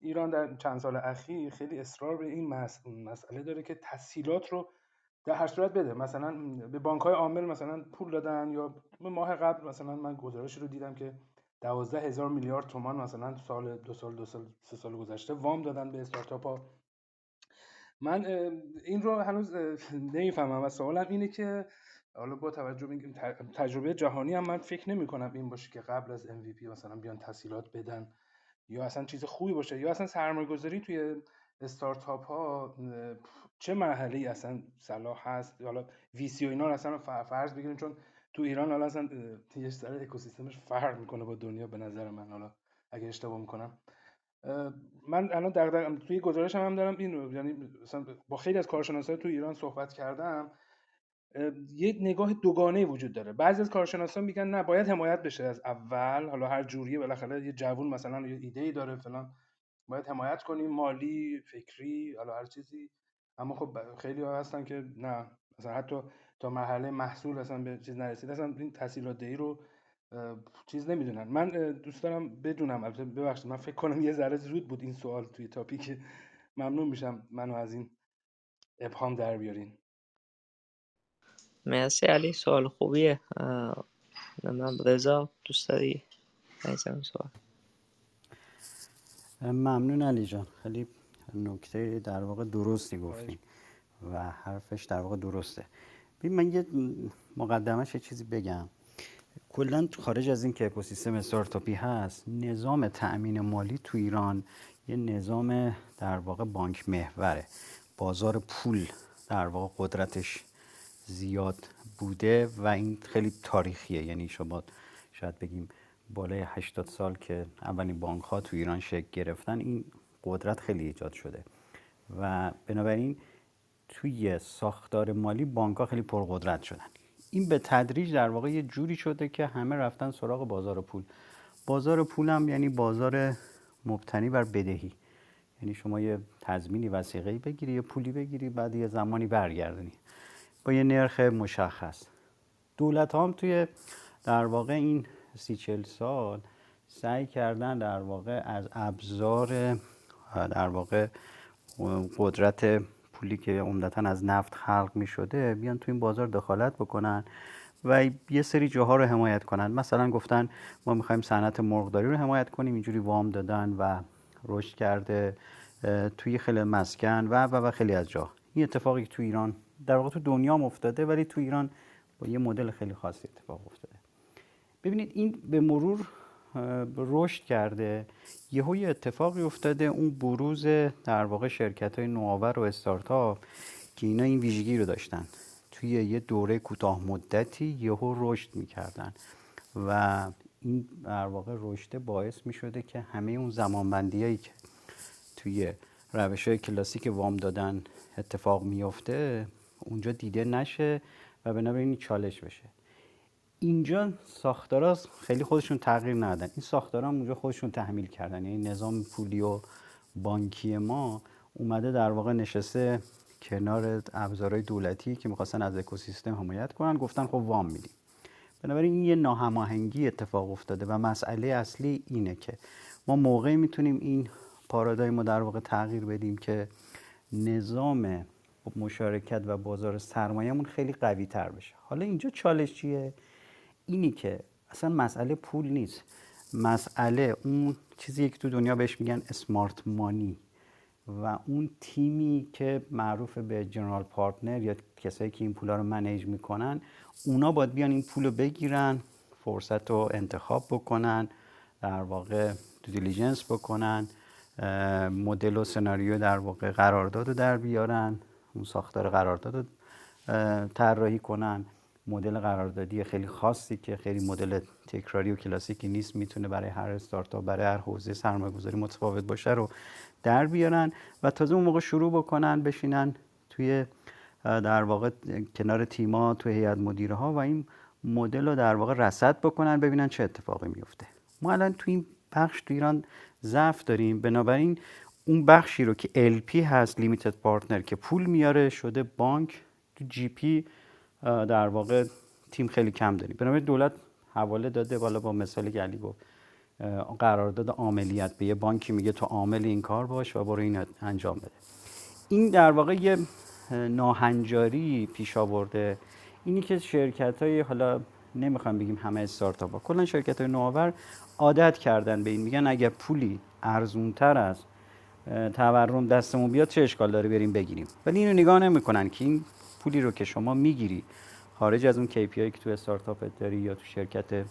ایران در چند سال اخیر خیلی اصرار به این مسئله داره که تسهیلات رو در هر صورت بده. مثلا به بانک های عامل مثلا پول دادن یا ماه قبل مثلا من گزارشی رو دیدم که دوازده هزار میلیارد تومان مثلا سال دو سال دو سال سه سال گذشته وام دادن به استارتاپ ها. من این رو هنوز نمی‌فهمم و سوالم اینه که حالا با توجه به تجربه جهانی هم من فکر نمی کنم این باشه که قبل از MVP مثلا بیان تسهیلات بدن یا اصلا چیز خوبی باشه یا اصلا سرمایه گذاری توی استارتاپ ها چه مرحله ای اصلا صلاح هست؟ حالا وی سی و اینا اصلا فرض بگیریم چون تو ایران حالا اصلا یه سر اکوسیستمش فرق می‌کنه با دنیا به نظر من حالا اگه اشتباه می‌کنم. من الان دغدغه توی گزارش هم, هم دارم این یعنی با خیلی از کارشناسای تو ایران صحبت کردم یه نگاه دوگانه وجود داره. بعضی از کارشناسان میگن نه باید حمایت بشه از اول حالا هر جوریه بالاخره یه جوون مثلا یه ایده ای داره فلان باید حمایت کنیم مالی فکری حالا هر چیزی. اما خب خیلی ها هستن که نه مثلا حتی تا مرحله محصول اصلا به چیز نرسید. اصلا این تحصیلات دهی رو چیز نمی‌دونن. من دوست دارم بدونم البته ببخشید من فکر کنم یه ذره زود بود این سوال توی تاپیک. ممنون میشم منو از این ابهام در بیارین. مرسی علی سوال خوبیه. نمی‌دونم رضا دوست داری؟ سوال. ممنون علی جان. خیلی نکته در واقع درستی گفتین و حرفش در واقع درسته. ببین من یه مقدمش یه چیزی بگم. کلا خارج از این که اکوسیستم استارتاپی هست نظام تأمین مالی تو ایران یه نظام در واقع بانک محوره. بازار پول در واقع قدرتش زیاد بوده و این خیلی تاریخیه. یعنی شما شاید بگیم بالای 80 سال که اولین بانک ها تو ایران شکل گرفتن این قدرت خیلی ایجاد شده. و بنابراین توی ساختار مالی بانک ها خیلی پرقدرت شدن. این به تدریج در واقع یه جوری شده که همه رفتن سراغ بازار پول. بازار پول هم یعنی بازار مبتنی بر بدهی. یعنی شما یه تضمینی وسیقه‌ای بگیری یه پولی بگیری بعد یه زمانی برگردونی. با یه نرخ مشخص. دولت هم توی در واقع این سی چل سال سعی کردن در واقع از ابزار در واقع قدرت پولی که عمدتا از نفت خلق می شده بیان تو این بازار دخالت بکنن و یه سری جاها رو حمایت کنن. مثلا گفتن ما می‌خوایم صنعت مرغداری رو حمایت کنیم اینجوری وام دادن و رشد کرده توی خیلی مسکن و و و خیلی از جا. این اتفاقی تو ایران در واقع تو دنیا افتاده ولی تو ایران با یه مدل خیلی خاصی اتفاق افتاده. ببینید این به مرور رشد کرده. یهو یه اتفاقی افتاده اون بروز در واقع شرکت های نوآور و استارتاپ که اینا این ویژگی رو داشتن. توی یه دوره کوتاه مدتی یهو رشد می‌کردن. و این در واقع رشد باعث می شده که همه اون زمانبندی هایی که توی روش های کلاسیک وام دادن اتفاق میفته اونجا دیده نشه و بنابراین چالش بشه. اینجا ساختارا خیلی خودشون تغییر ندادن. این ساختارا اونجا خودشون تحمیل کردن. یعنی نظام پولی و بانکی ما اومده در واقع نشسته کنار ابزارهای دولتی که می‌خواستن از اکوسیستم حمایت کنن. گفتن خب وام میدیم. بنابراین این یه ناهماهنگی اتفاق افتاده و مسئله اصلی اینه که ما موقعی می‌تونیم این پارادایم رو در واقع تغییر بدیم که نظام مشارکت و بازار سرمایهمون خیلی قوی تر بشه. حالا اینجا چالش چیه؟ اینی که اصلا مسئله پول نیست. مسئله اون چیزی که تو دنیا بهش میگن اسمارت مانی و اون تیمی که معروف به جنرال پارتنر یا کسایی که این پولا رو منیج می‌کنن اونا باید بیان این پول رو بگیرن فرصت رو انتخاب بکنن در واقع دو دیلیجنس بکنن مدل و سناریو در واقع قرارداد رو در بیارن اون ساختار قرارداد رو طراحی کنن. مدل قراردادی خیلی خاصی که خیلی مدل تکراری و کلاسیکی نیست می‌تونه برای هر استارتاپ برای هر حوزه سرمایه گذاری متفاوت باشه رو در بیارن و تازه اون موقع شروع بکنن بشینن توی در واقع کنار تیما توی هیئت مدیره ها و این مدل رو در واقع رصد بکنن ببینن چه اتفاقی میفته ما الان تو این بخش تو ایران ضعف داریم. بنابراین اون بخشی رو که LP هست لیمیتد پارتنر که پول میاره شده بانک تو جی پی در واقع تیم خیلی کم داریم. بنابراین دولت حواله داده بالا با مثالی که علی گفت قرارداد عاملیت به یه بانکی میگه تو عامل این کار باش و برو این انجام بده. این در واقع یه ناهنجاری پیش آورده. اینی که شرکت های حالا نمی‌خوام بگیم همه استارتاپ ها کلا شرکت های نوآور عادت کردن به این میگن اگه پولی ارزون تر از تورم دستمون بیاد چه اشکال داره بریم بگیریم. ولی اینو نگاه نمی‌کنن که این پولی رو که شما می‌گیری خارج از اون KPI که تو استارتاپ داری یا تو شرکت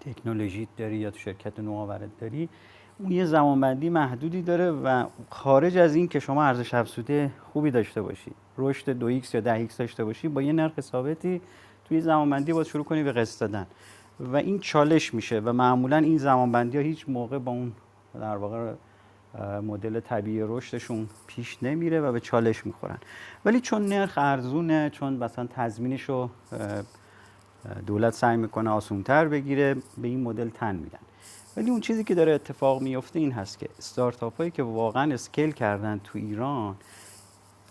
تکنولوژی داری یا تو شرکت نوآورت داری اون یه زمانبندی محدودی داره و خارج از این که شما ارزش افزوده خوبی داشته باشی رشد دو x یا ده x داشته باشی با یه نرخ ثابتی توی زمانبندی باید شروع کنی به قسط دادن. و این چالش میشه و معمولا این زمانبندی ها هیچ موقع با اون در واقع مدل طبیعی رشدشون پیش نمیره و به چالش می‌خورن. ولی چون نرخ ارزونه چون مثلا تضمینش رو دولت سعی می‌کنه آسونتر بگیره به این مدل تن میدن. ولی اون چیزی که داره اتفاق میفته این هست که استارتاپ هایی که واقعا اسکیل کردن تو ایران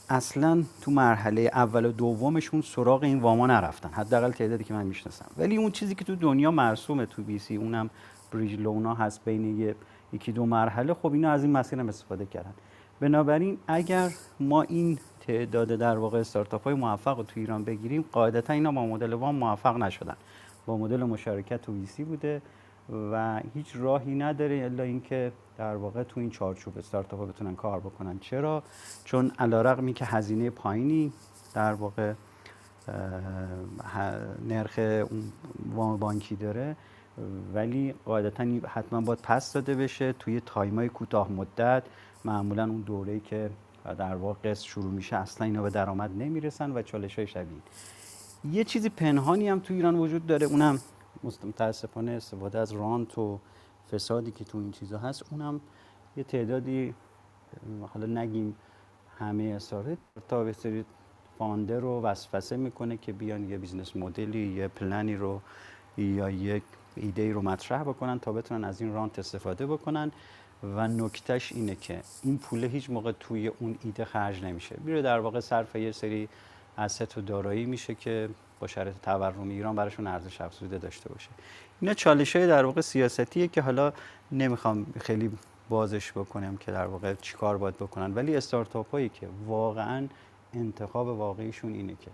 اصلا تو مرحله اول و دومشون سراغ این واما نرفتن. حداقل تعدادی که من می‌شناسم. ولی اون چیزی که تو دنیا مرسومه تو بی سی اونم بریج لونا هست بین یکی دو مرحله خب اینا از این مسیر هم استفاده کردن. بنابراین اگر ما این تعداد در واقع استارتاپ های موفق رو تو ایران بگیریم قاعدتا اینا با مدل وام موفق نشدن. با مدل مشارکت تو ویسی بوده و هیچ راهی نداره الا اینکه در واقع تو این چارچوب استارتاپ ها بتونن کار بکنن. چرا؟ چون علیرغمی که هزینه پایینی در واقع نرخ اون بانکی داره ولی قاعدتا حتما باید پس داده بشه توی تایمای کوتاه مدت. معمولا اون دوره که در واقع شروع میشه اصلا اینا به درآمد نمی‌رسن و چالش های شبیه یه چیزی پنهانی هم تو ایران وجود داره اونم متاسفانه استفاده از رانت و فسادی که تو این چیزا هست اونم یه تعدادی حالا نگیم همه اصاره تا یه سری founder رو وسوسه می‌کنه که بیان یه business model ی یه پلنی رو یا یک ایده رو مطرح بکنن تا بتونن از این رانت استفاده بکنن. و نکتهش اینه که این پول هیچ موقع توی اون ایده خرج نمیشه. میره در واقع صرف یه سری اسست و دارایی میشه که با شرایط تورم ایران براشون ارزش افزوده داشته باشه. اینا چالش های در واقع سیاستیه که حالا نمی‌خوام خیلی بازش بکنم که در واقع چیکار باید بکنن ولی استارتاپ هایی که واقعا انتخاب واقعیشون اینه که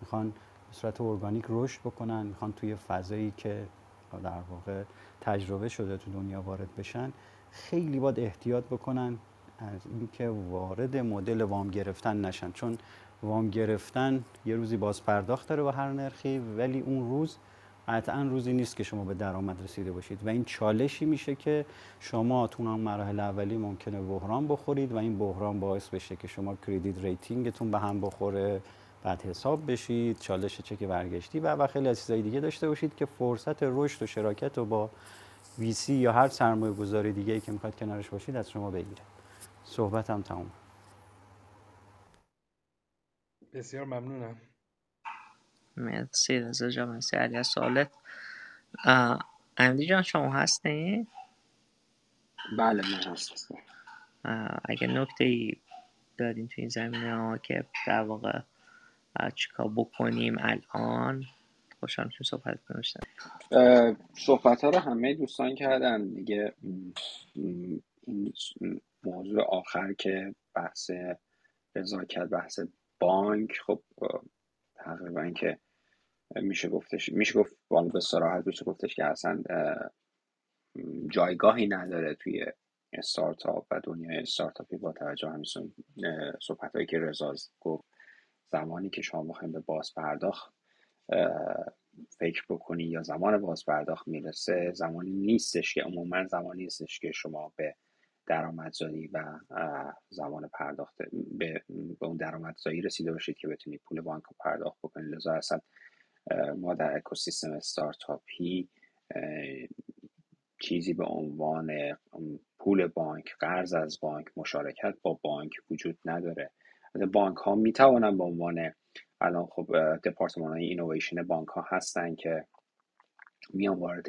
می‌خوان به صورت ارگانیک رشد بکنن می‌خوان توی فضایی که در واقع تجربه شده تو دنیا وارد بشن خیلی باید احتیاط بکنن از اینکه وارد مدل وام گرفتن نشن. چون وام گرفتن یه روزی باز پرداخت داره با هر نرخی ولی اون روز قطعا روزی نیست که شما به درآمد رسیده باشید. و این چالشی میشه که شما تو اون مراحل اولی ممکنه بحران بخورید و این بحران باعث بشه که شما credit rating تون به هم بخوره. بعد حساب بشید چالش چک برگشتی و و خیلی از چیزای دیگه داشته باشید که فرصت رشد و شراکت رو با ویسی یا هر سرمایه گذاری دیگه ای که می‌خواد کنارش باشید از شما بگیره. صحبتم تموم. بسیار ممنونم. مرسی رضا جان مرسی علی از سوالت. امیدی جان شما هستی؟ بله من هستم. اگه نکته ای داریم تو این زمینه ها که در واقع چیکار بکنیم الان؟ خوشحال میشیم صحبت کنشتن صحبت ها رو همه دوستان کردن. دیگه این موضوع آخر که بحث نزاکت بحث بانک. خب تقریبا که میشه گفتش میشه گفت والا به صراحت میشه گفتش که اصلا اه، جایگاهی نداره توی استارتاپ و دنیای استارتاپی. با توجه همین صحبت هایی که رضا گفت. زمانی که شما بخواید به باز پرداخت فکر بکنی یا زمان باز پرداخت می‌رسه زمانی نیستش که عموما زمانی نیستش که شما به درآمدزایی و زمان پرداخت به, به اون درآمدزایی رسیده باشید که بتونید پول بانک رو پرداخت بکنید. لذا اصلا ما در اکوسیستم استارتاپی چیزی به عنوان پول بانک قرض از بانک مشارکت با بانک وجود نداره. بانک ها می توانن به عنوان الان خب دپارتمان های اینویشن بانک ها هستن که میان وارد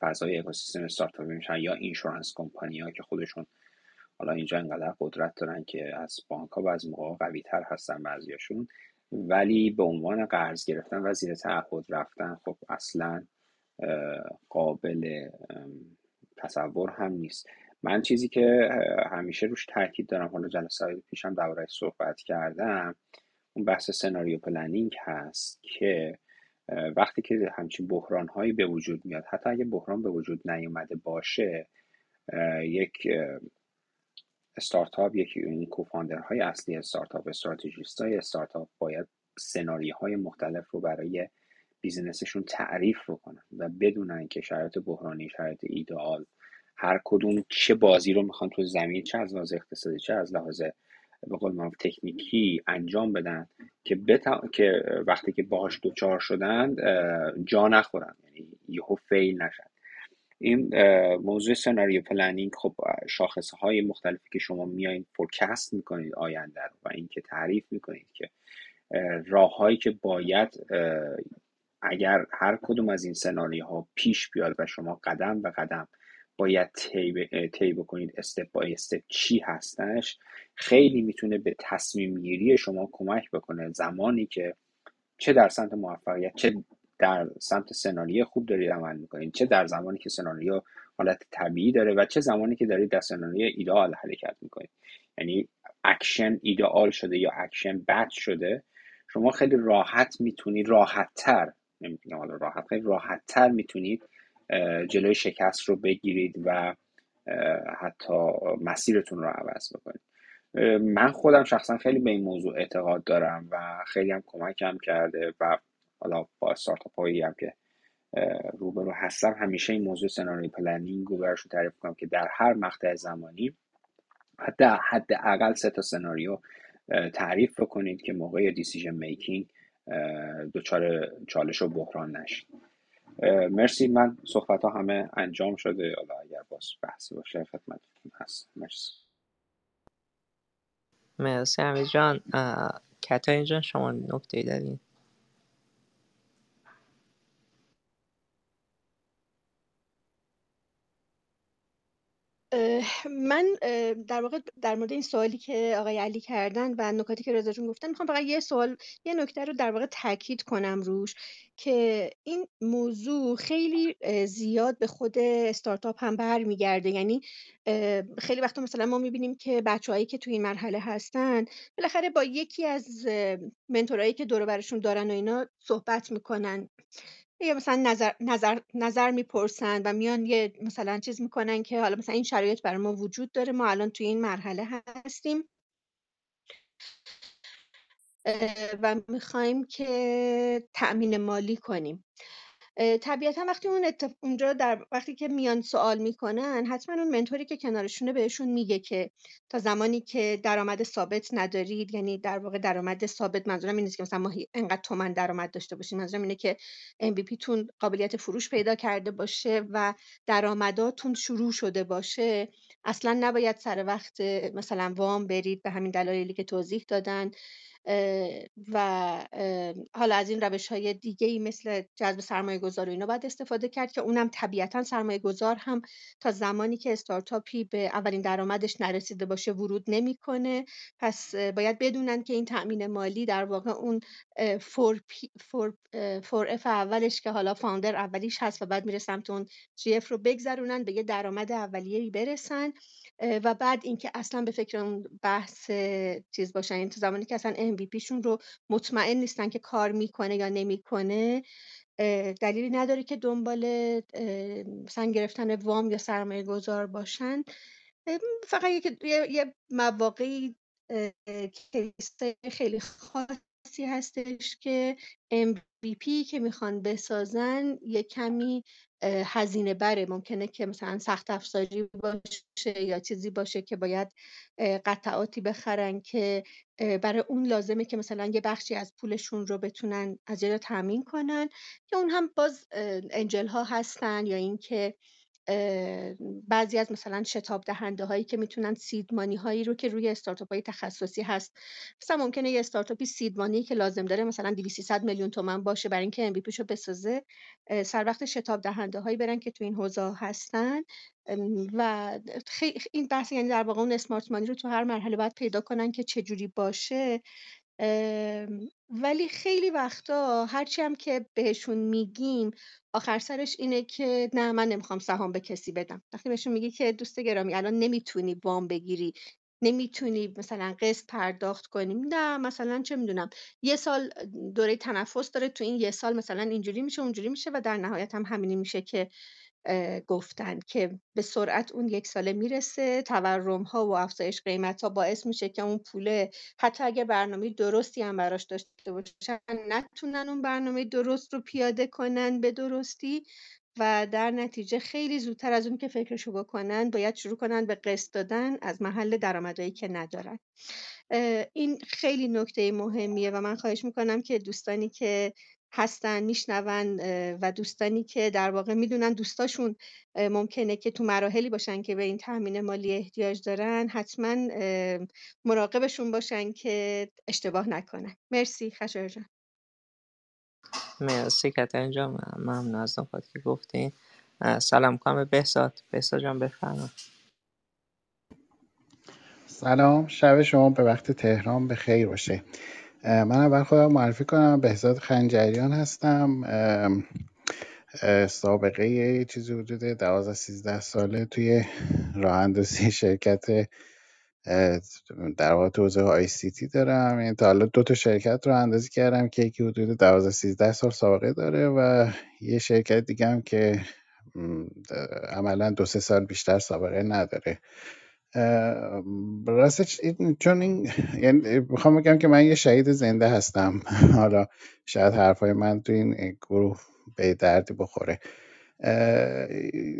فضای اکوسیستم استارتاپی میشن یا insurance company ها که خودشون حالا اینجا انقدر قدرت دارن که از بانک ها بعضی موقع قوی تر هستن بعضیاشون ولی به عنوان قرض گرفتن و زیر تعهد رفتن خب اصلا قابل تصور هم نیست. من چیزی که همیشه روش تاکید دارم حالا جلسه های پیشم درباره‌اش صحبت کردم اون بحث سناریو planning هست که وقتی که همچین بحران هایی به وجود میاد حتی اگه بحران به وجود نیومده باشه یک استارتاپ یکی این co-founder های اصلی استارتاپ strategist های استارتاپ باید سناریوهای مختلف رو برای business شون تعریف بکنن و بدونن که شرایط بحرانی شرایط ایدئال هر کدوم چه بازی رو می‌خوان تو زمین چه از لحاظ اقتصادی چه از لحاظ به قول معروف تکنیکی انجام بدن که بتا... که وقتی که باهاش دوچار شدن جا نخورن. یعنی یهو fail نشن. این موضوع سناریو planning خب شاخصه های مختلفی که شما میایین forecast می‌کنید آینده رو و اینکه تعریف می‌کنید که راه هایی که باید اگر هر کدوم از این سناریوها پیش بیاد و شما قدم به قدم باید طی بکنید step by step چی هستش. خیلی می‌تونه به تصمیم گیری شما کمک بکنه. زمانی که چه در سمت موفقیت چه در سمت سناریو خوب دارید عمل می‌کنید چه در زمانی که سناریو حالت طبیعی داره و چه زمانی که دارید در سناریو ایدئال حرکت می‌کنید. یعنی اکشن ایدئال شده یا اکشن بد شده شما خیلی راحت می‌تونید راحت تر نمی‌تونم حالا راحت خیلی راحت تر می‌تونید جلوی شکست رو بگیرید و حتی مسیرتون رو عوض بکنید. من خودم شخصا خیلی به این موضوع اعتقاد دارم و خیلی هم کمکم کرده و حالا با استارتاپ هایی هم که روبرو هستم همیشه این موضوع سناریو planning رو براشون تعریف کنم که در هر مقطع زمانی حتی حداقل سه تا سناریو تعریف بکنید که موقع دیسیژن میکینگ دچار چالش و بحران نشید. مرسی. من صحبت ها همه انجام شده. حالا اگر باز بحثی باشه خدمتتون هست. مرسی. مرسی امیر جان. اه، کتای جان شما نکته دارین؟ من در واقع در مورد این سوالی که آقای علی کردن و نکاتی که رضا جون گفتن می‌خوام فقط یه سوال یه نکته رو در واقع تاکید کنم روش که این موضوع خیلی زیاد به خود استارتاپ هم برمیگرده. یعنی خیلی وقتا مثلا ما می‌بینیم که بچههایی که توی این مرحله هستن بالاخره با یکی از منتورایی که دور برشون دارن و اینا صحبت می‌کنن. یا مثلا نظر نظر نظر می‌پرسن و میان یه مثلا چیز می‌کنن که حالا مثلا این شرایط برای ما وجود داره ما الان توی این مرحله هستیم. و می‌خوایم که تأمین مالی کنیم. طبیعتا وقتی اون اونجا در وقتی که میان سوال می‌کنن حتما اون منتوری که کنارشونه بهشون میگه که تا زمانی که درآمد ثابت ندارید یعنی در واقع درآمد ثابت منظورم این که مثلا ما انقدر تومن درآمد داشته باشیم منظورم اینه که MVP تون قابلیت فروش پیدا کرده باشه و درآمداتون شروع شده باشه. اصلا نباید سر وقت مثلا وام برید به همین دلایلی که توضیح دادن. و حالا از این روش های دیگه ای مثل جذب سرمایه گذار و اینا باید استفاده کرد که اونم طبیعتا سرمایه گذار هم تا زمانی که استارتاپی به اولین درآمدش نرسیده باشه ورود نمی‌کنه. پس باید بدونن که این تأمین مالی در واقع اون فور, four, four F اولش که حالا founder اولیش هست و بعد میره سمت اون G F رو بگذرونن به یه درآمد اولیه برسن. و بعد اینکه اصلا به فکر اون بحث چیز باشن این تو زمانی که اصلا MVP شون رو مطمئن نیستن که کار می‌کنه یا نمی‌کنه دلیلی نداره که دنبال مثلا گرفتن وام یا سرمایه گذار باشن فقط یه, یه مواقعی خیلی خاصی هستش که MVP که می‌خوان بسازن یه کمی هزینه بره. ممکنه که مثلا سخت افزاری باشه یا چیزی باشه که باید قطعاتی بخرن که برای اون لازمه که مثلا یه بخشی از پولشون رو بتونن از تامین کنن که اون هم باز انجل ها هستن یا اینکه بعضی از مثلا شتاب دهنده هایی که می‌تونن سیدمانی هایی رو که روی استارتاپ های تخصصی هست. مثلا ممکنه یه استارتاپی سیدمانی که لازم داره مثلا 200 میلیون تومن باشه برای اینکه ام رو بسازه سر وقت شتاب دهنده هایی برن که تو این حوزه هستن. و این بحث یعنی در واقع اون اسمارت مانی رو تو هر مرحله باید پیدا کنن که چه جوری ولی خیلی وقتا هرچی هم که بهشون میگیم آخر سرش اینه که نه من نمی‌خوام سهام به کسی بدم. وقتی بهشون میگی که دوست گرامی الان نمی‌تونی وام بگیری نمی‌تونی مثلا قسط پرداخت کنیم نه مثلا چه می‌دونم یه سال دوره تنفس داره تو این یه سال مثلا اینجوری میشه اونجوری میشه و در نهایت هم همینی میشه که گفتن که به سرعت اون یک ساله می‌رسه تورم ها و افزایش قیمت ها باعث میشه که اون پوله حتی اگه برنامه درستی هم براش داشته باشن نتونن اون برنامه درست رو پیاده کنن به درستی و در نتیجه خیلی زودتر از اون که فکرشو بکنن باید شروع کنن به قسط دادن از محل درآمدهایی که ندارن. این خیلی نکته مهمیه و من خواهش می‌کنم که دوستانی که هستن میشنون و دوستانی که در واقع می‌دونن دوستاشون ممکنه که تو مراحلی باشن که به این تامین مالی احتیاج دارن حتما مراقبشون باشن که اشتباه نکنن. مرسی خشایار جان. مرسی کترین جان ممنون از نکاتی که گفتین. سلام کنم به بهزاد. بهزاد جان بفرمایید سلام شب شما به وقت تهران به خیر باشه. من اول خودم معرفی کنم. بهزاد خنجریان هستم. سابقه یه چیزی حدود 12 13 ساله توی راه اندازی (laughs) شرکت در واقع تو حوزه آی سی تی دارم. یعنی تا حالا دو تا شرکت رو اندازی کردم که یکی حدود 12 13 سال سابقه داره و یه شرکت دیگه هم که عملا دو سه سال بیشتر سابقه نداره. راستش چون این یعنی می‌خوام بگم که من یه شهید زنده هستم. (laughs) حالا شاید حرفای من تو این گروه به دردی بخوره.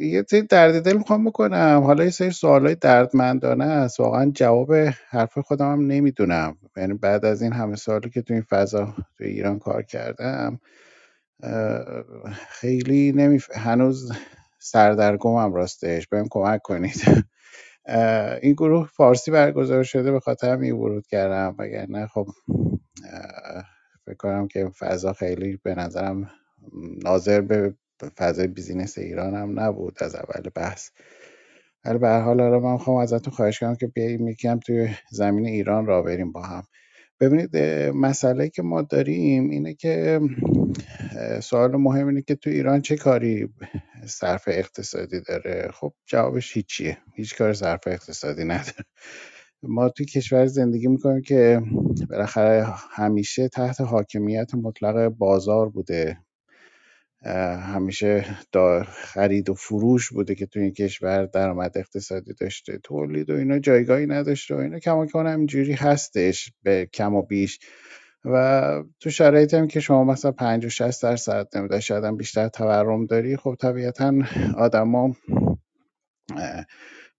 یه سری درد دل می‌خوام بکنم. حالا یه سری سوالای دردمندانه است. واقعا جواب حرف خودم هم نمی‌دونم. یعنی بعد از این همه سالی که تو این فضا تو ایران کار کردم خیلی نمی هنوز سردرگمم راستش. بهم کمک کنید. این گروه فارسی برگزار شده به خاطر همین ورود کردم. نه خب فکر کنم که فضا خیلی به نظرم ناظر به فضای بیزینس ایران هم نبود از اول بحث. ولی به هر حال حالا من می‌خوام ازتون خواهش کنم که بیایم یکم توی زمین ایران را بریم با هم. ببینید مسئله که ما داریم اینه که سوال مهم اینه که تو ایران چه کاری صرف اقتصادی داره؟ خب جوابش هیچیه. هیچ کار صرف اقتصادی نداره. ما توی کشور زندگی می‌کنیم که بالاخره همیشه تحت حاکمیت مطلق بازار بوده. همیشه خرید و فروش بوده که تو این کشور درآمد اقتصادی داشته تولید و اینا جایگاهی نداشته و اینا. کماکان همینجوری هستش به کم و بیش. و تو شرایطی هم که شما مثلا 50 60 درصد نمیده شاید بیشتر تورم داری خب طبیعتا آدما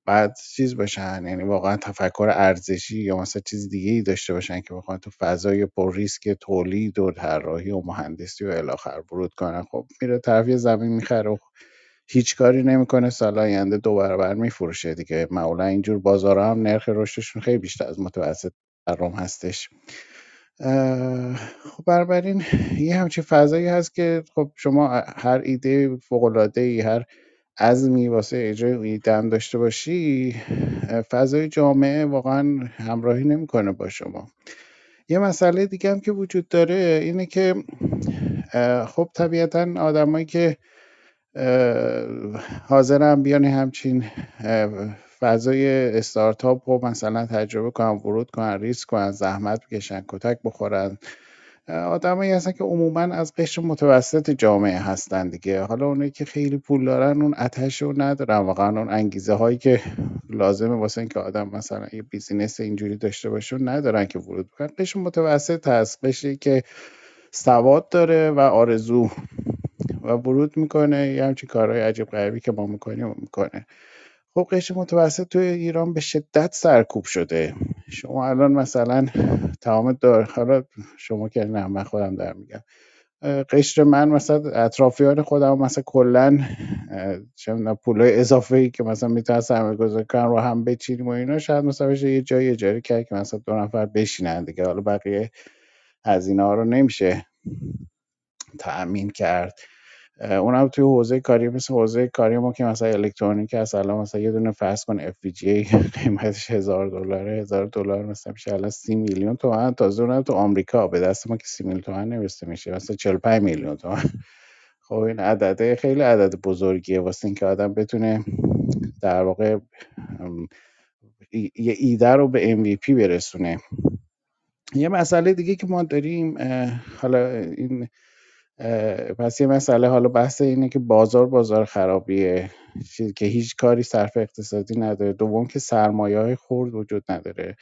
بعد چیز باشن یعنی واقعا تفکر ارزشی یا مثلا چیز دیگه ای داشته باشن که بخوان تو فضای پر ریسک تولید و طراحی و مهندسی و الی آخر ورود کنن. خب میره طرف یه زمین می‌خره و هیچ کاری نمی‌کنه سال آینده دو برابر میفروشه دیگه. معمولا اینجور بازارها هم نرخ رشدشون خیلی بیشتر از متوسط تورم هستش. خب بنابراین یه همچین فضایی هست که خب شما هر ایده فوق‌العاده‌ای هر عزمی واسه اجرای هم داشته باشی فضای جامعه واقعا همراهی نمی‌کنه با شما. یه مسئله دیگه هم که وجود داره اینه که خب طبیعتا آدمایی که اه، حاضرن بیان همچین فضای استارتاپ رو مثلا تجربه کنن ورود کنن ریسک کنن زحمت بکشن کتک بخورن آدمایی هستن که عموما از قشر متوسط جامعه هستن دیگه. حالا اونایی که خیلی پول دارن اون آتش رو ندارن. واقعا اون انگیزه هایی که لازمه واسه اینکه آدم مثلا یه business اینجوری داشته باشه ندارن که ورود بکنن. قشر متوسط هست. قشری که سواد داره و آرزو و ورود می‌کنه. یه همچین کارهای عجیب غریبی که ما می‌کنیم می‌کنه. خب قشر متوسط توی ایران به شدت سرکوب شده. شما الان مثلا تمام دار حالا شما که نه من خودم در میگم. قشر من مثلا اطرافیان خودم مثلا کلا چه پولای اضافه ای که مثلا می‌تونن سرمایه گذاری کنن رو هم بچینیم و اینا شاید مثلا بشه یه جایی اجاره کرد که مثلا دو نفر بشینن دیگه. حالا بقیه هزینه ها رو نمیشه تأمین کرد. اونم توی حوزه کاری مثل حوزه کاری ما که مثلا الکترونیک هست الان مثلا یه دونه فرض کن FPGA (laughs) قیمتش هزار دلاره هزار دلار مثلا میشه. الان سی میلیون تومن تازه اونم تو آمریکا به دست ما که سی میلیون تومن نمی‌رسه میشه مثلا 45 میلیون تومن. (laughs) خب این عدده خیلی عدد بزرگیه واسه اینکه آدم بتونه در واقع یه ایده رو به MVP برسونه. یه مسئله دیگه که ما داریم حالا این پس یه مسئله حالا بحث اینه که بازار بازار خرابیه. چیزی که هیچ کاری صرف اقتصادی نداره. دوم که سرمایه های خورد وجود نداره.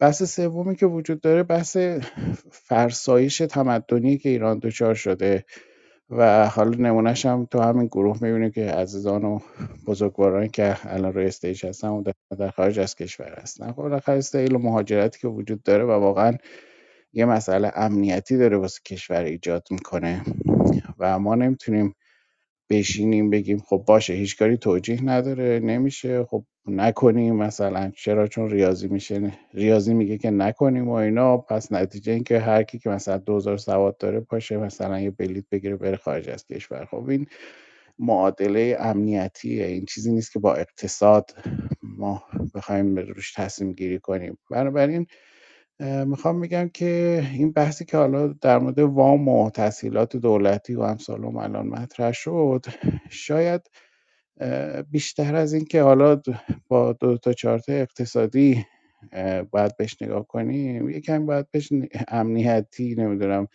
بحث سومی که وجود داره بحث فرسایش تمدنی که ایران دچار شده. و حالا نمونهش هم تو همین گروه می‌بینیم که عزیزان و بزرگوارانی که الان روی استیج هستن و در خارج از کشور هستن. خب استیل و مهاجرتی که وجود داره و واقعا یه مسئله امنیتی داره واسه کشور ایجاد می‌کنه و ما نمی‌تونیم بشینیم بگیم خب باشه هیچ کاری توجیه نداره نمیشه خب نکنیم مثلا. چرا؟ چون ریاضی میشه ریاضی میگه که نکنیم و اینا. پس نتیجه این که هر کی که مثلا 2000 سواد داره پاشه مثلا یه بلیت بگیره بره خارج از کشور. خب این معادله امنیتیه. این چیزی نیست که با اقتصاد ما بخوایم روش تصمیم گیری کنیم. بنابراین می‌خوام بگم که این بحثی که حالا در مورد وام و تسهیلات دولتی و امثال الان مطرح شد شاید بیشتر از این که حالا با دو تا چارت اقتصادی باید بهش نگاه کنیم یکم باید بهش امنیتی نمی‌دونم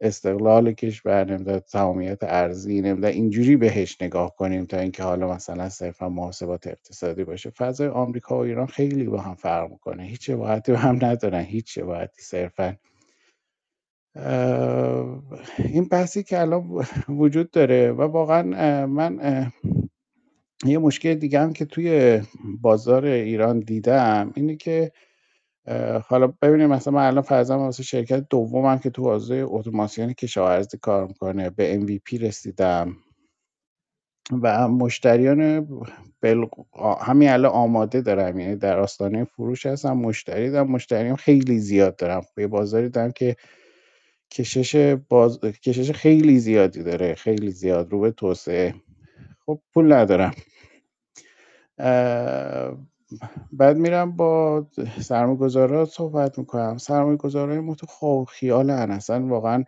استقلال کشور نمی‌دونم تمامیت ارزی نمی‌دونم اینجوری بهش نگاه کنیم تا اینکه حالا مثلا صرفا محاسبات اقتصادی باشه. فضای آمریکا و ایران خیلی با هم فرق می‌کنه. هیچ شباهتی به هم ندارن. هیچ شباهتی صرفا. این بحثی که الان (laughs) وجود داره و واقعا من یه مشکل دیگه هم که توی بازار ایران دیدم اینه که حالا ببینیم مثلا من الان فرضاً واسه شرکت دومم که تو حوزه اتوماسیون کشاورزی کار می‌کنه به MVP رسیدم. و مشتریان بل... همین الان آماده دارم یعنی در آستانه فروش هستم مشتری دارم مشتریام خیلی زیاد دارم. به بازاری دارم که کشش باز... کشش خیلی زیادی داره خیلی زیاد رو به توسعه. خب پول ندارم. بعد میرم با سرمایه‌گذارا صحبت می‌کنم. سرمایه‌گذارای ما تو خواب خیالن اصلا واقعا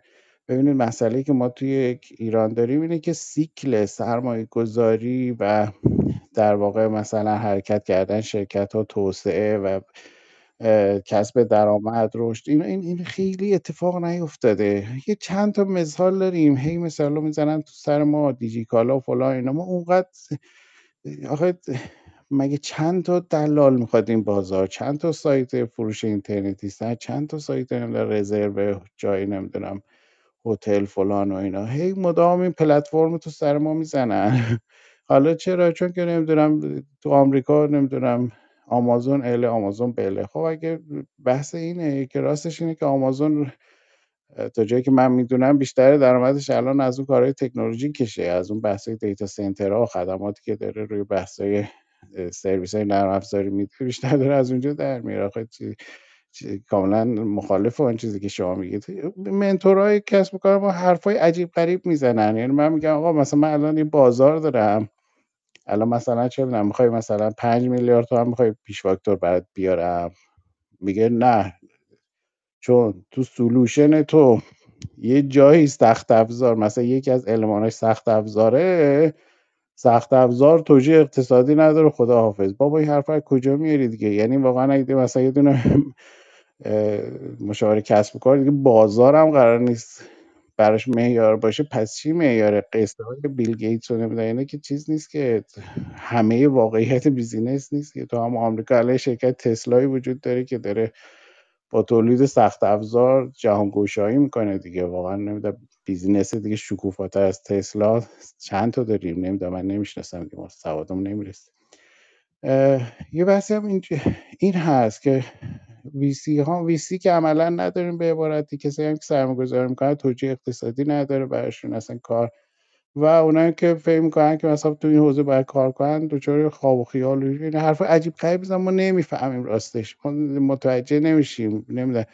ببینید مسئله که ما توی ایران داریم اینه که سیکل سرمایه گذاری و در واقع مثلا حرکت کردن شرکت ها توسعه و کسب درآمد رشد این این این خیلی اتفاق نیفتاده. یه چند تا مثال داریم. هی مثالا می‌زنن تو سر ما دیجیکالا و فلان اینا. ما اونقدر آخه مگه چند تا دلال می‌خواد این بازار؟ چند تا سایت فروش اینترنتی است؟ چند تا سایت رزرو جایی نمی‌دونم هتل فلان و اینا. هی مدام این پلتفرم تو سر ما می‌زنن. (laughs) حالا چرا؟ چون که نمی‌دونم تو آمریکا نمی‌دونم آمازون اله آمازون بله خب اگه بحث اینه که راستش اینه که آمازون تا جایی که من می‌دونم بیشتر درآمدش الان از اون کارهای تکنولوژی کشه از اون بحث دیتا سنترها و خدماتی که داره روی بحث‌های سرویس های نرم افزاری میده بیشتر داره از اونجا در میاره آخه چی- کاملا مخالف اون چیزی که شما میگید. منتورای کسب و کار ما حرفای عجیب غریب می‌زنن. یعنی من میگم آقا مثلا من الان این بازار دارم. الان مثلا چه می‌دونم می‌خوای مثلا پنج میلیارد تومن می‌خوای پیش فاکتور برات بیارم؟ میگه نه. چون تو سلوشن تو یه جایی سخت افزار مثلا یکی از الماناش سخت افزاره. سخت افزار توجیه اقتصادی نداره. خداحافظ. بابا این حرف از کجا میاری دیگه؟ یعنی واقعا اگه مثلا یه دونه (laughs) مشاور کسب و کار دیگه بازار هم قرار نیست براش معیار باشه. پس چی معیار قصه های بیل گیتس و نمی‌دونم. اینا که چیز نیست که همه واقعیت بیزینس نیست که تو هم آمریکا علیه شرکت تسلایی وجود داره که داره با تولید سخت افزار جهان گوشایی می‌کنه دیگه. واقعا نمی‌دونم بیزینس دیگه شکوفاتر از تسلا چند تا داریم؟ نمی‌دونم من نمی‌شناسم دیگه سوادم نمی‌رسه. یه بحثی هم این, این هست که ویسی ها ویسی که عملا نداریم به عبارتی کسی هم که سرمایه گذاری می‌کنه توجیه اقتصادی نداره براشون اصلا کار و اونایی که فکر می‌کنن که مثلا تو این حوزه باید کار کنن دچار خواب و خیال این حرف عجیب غریب می‌زنن ما نمی‌فهمیم راستش. ما متوجه نمیشیم. نمی‌دونم.